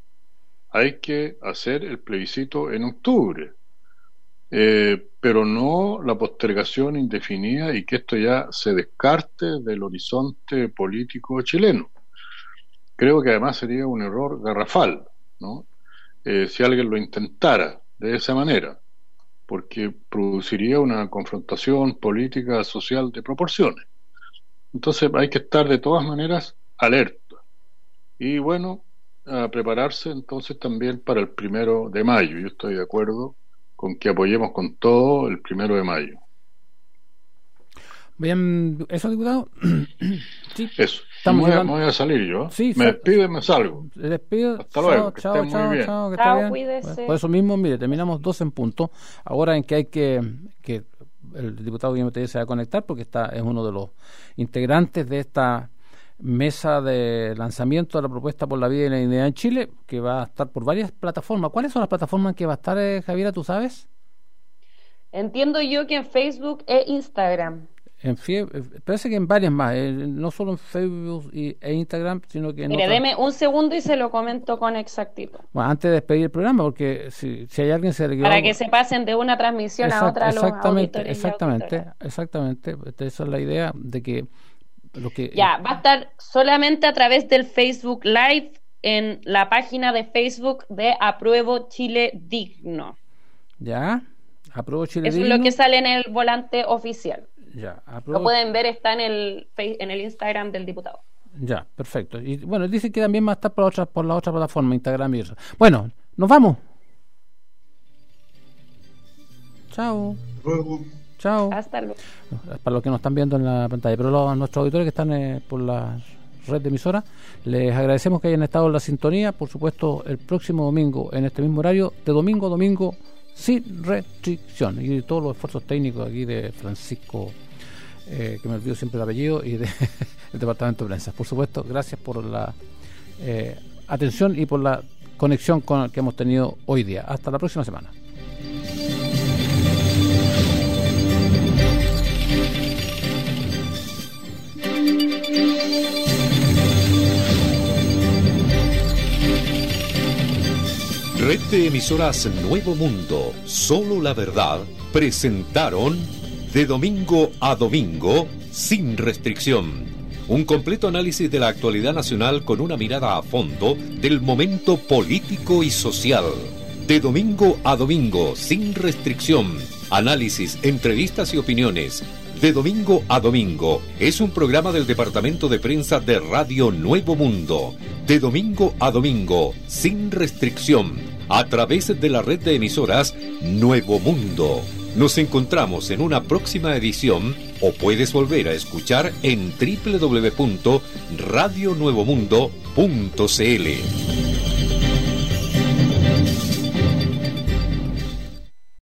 hay que hacer el plebiscito en octubre. Eh, pero no la postergación indefinida y que esto ya se descarte del horizonte político chileno. Creo que además sería un error garrafal, ¿no? Eh, si alguien lo intentara de esa manera, porque produciría una confrontación política social de proporciones. Entonces hay que estar de todas maneras alerta. Y bueno, a prepararse entonces también para el primero de mayo. Yo estoy de acuerdo con que apoyemos con todo el primero de mayo. Bien, ¿eso, diputado? sí. Eso. me, voy a, me, voy a, salir yo. Sí, me despido y me salgo. Despido. Hasta luego. Chao, chao, chao, muy bien. chao, que chao cuídese. Por eso mismo, mire, terminamos dos en punto. Ahora en que hay que, que el diputado Guillermo Tellez se va a conectar porque está es uno de los integrantes de esta mesa de lanzamiento de la propuesta por la vida y la identidad en Chile, que va a estar por varias plataformas. ¿Cuáles son las plataformas que va a estar, eh, Javiera, tú sabes? Entiendo yo que en Facebook e Instagram. En eh, parece que en varias más, eh, no solo en Facebook y, e Instagram, sino que en Mire, deme un segundo y se lo comento con exactitud. Bueno, antes de despedir el programa, porque si, si hay alguien se le Para que se pasen de una transmisión a otra exactamente, exactamente, exactamente. Esa es la idea de que ya, va a estar solamente a través del Facebook Live en la página de Facebook de Apruebo Chile Digno. Ya, Apruebo Chile Digno. Eso es lo que sale en el volante oficial. Ya, Lo pueden ver, está en el, en el Instagram del diputado. Ya, perfecto. Y bueno, dice que también va a estar por, otra, por la otra plataforma, Instagram y eso. Bueno, nos vamos. Chao. Luego. Chao. Hasta luego. Para los que nos están viendo en la pantalla. Pero los, nuestros auditores que están eh, por la red de emisora, les agradecemos que hayan estado en la sintonía. Por supuesto, el próximo domingo, en este mismo horario, de domingo a domingo, sin restricción. Y todos los esfuerzos técnicos aquí de Francisco, eh, que me olvido siempre el apellido, y del Departamento de Prensa. Por supuesto, gracias por la eh, atención y por la conexión con, que hemos tenido hoy día. Hasta la próxima semana. Red de emisoras Nuevo Mundo, Solo la Verdad, presentaron de domingo a domingo, sin restricción. Un completo análisis de la actualidad nacional con una mirada a fondo del momento político y social. De domingo a domingo, sin restricción. Análisis, entrevistas y opiniones. De domingo a domingo es un programa del Departamento de Prensa de Radio Nuevo Mundo. De domingo a domingo, sin restricción a través de la red de emisoras Nuevo Mundo. Nos encontramos en una próxima edición o puedes volver a escuchar en www.radionuevomundo.cl.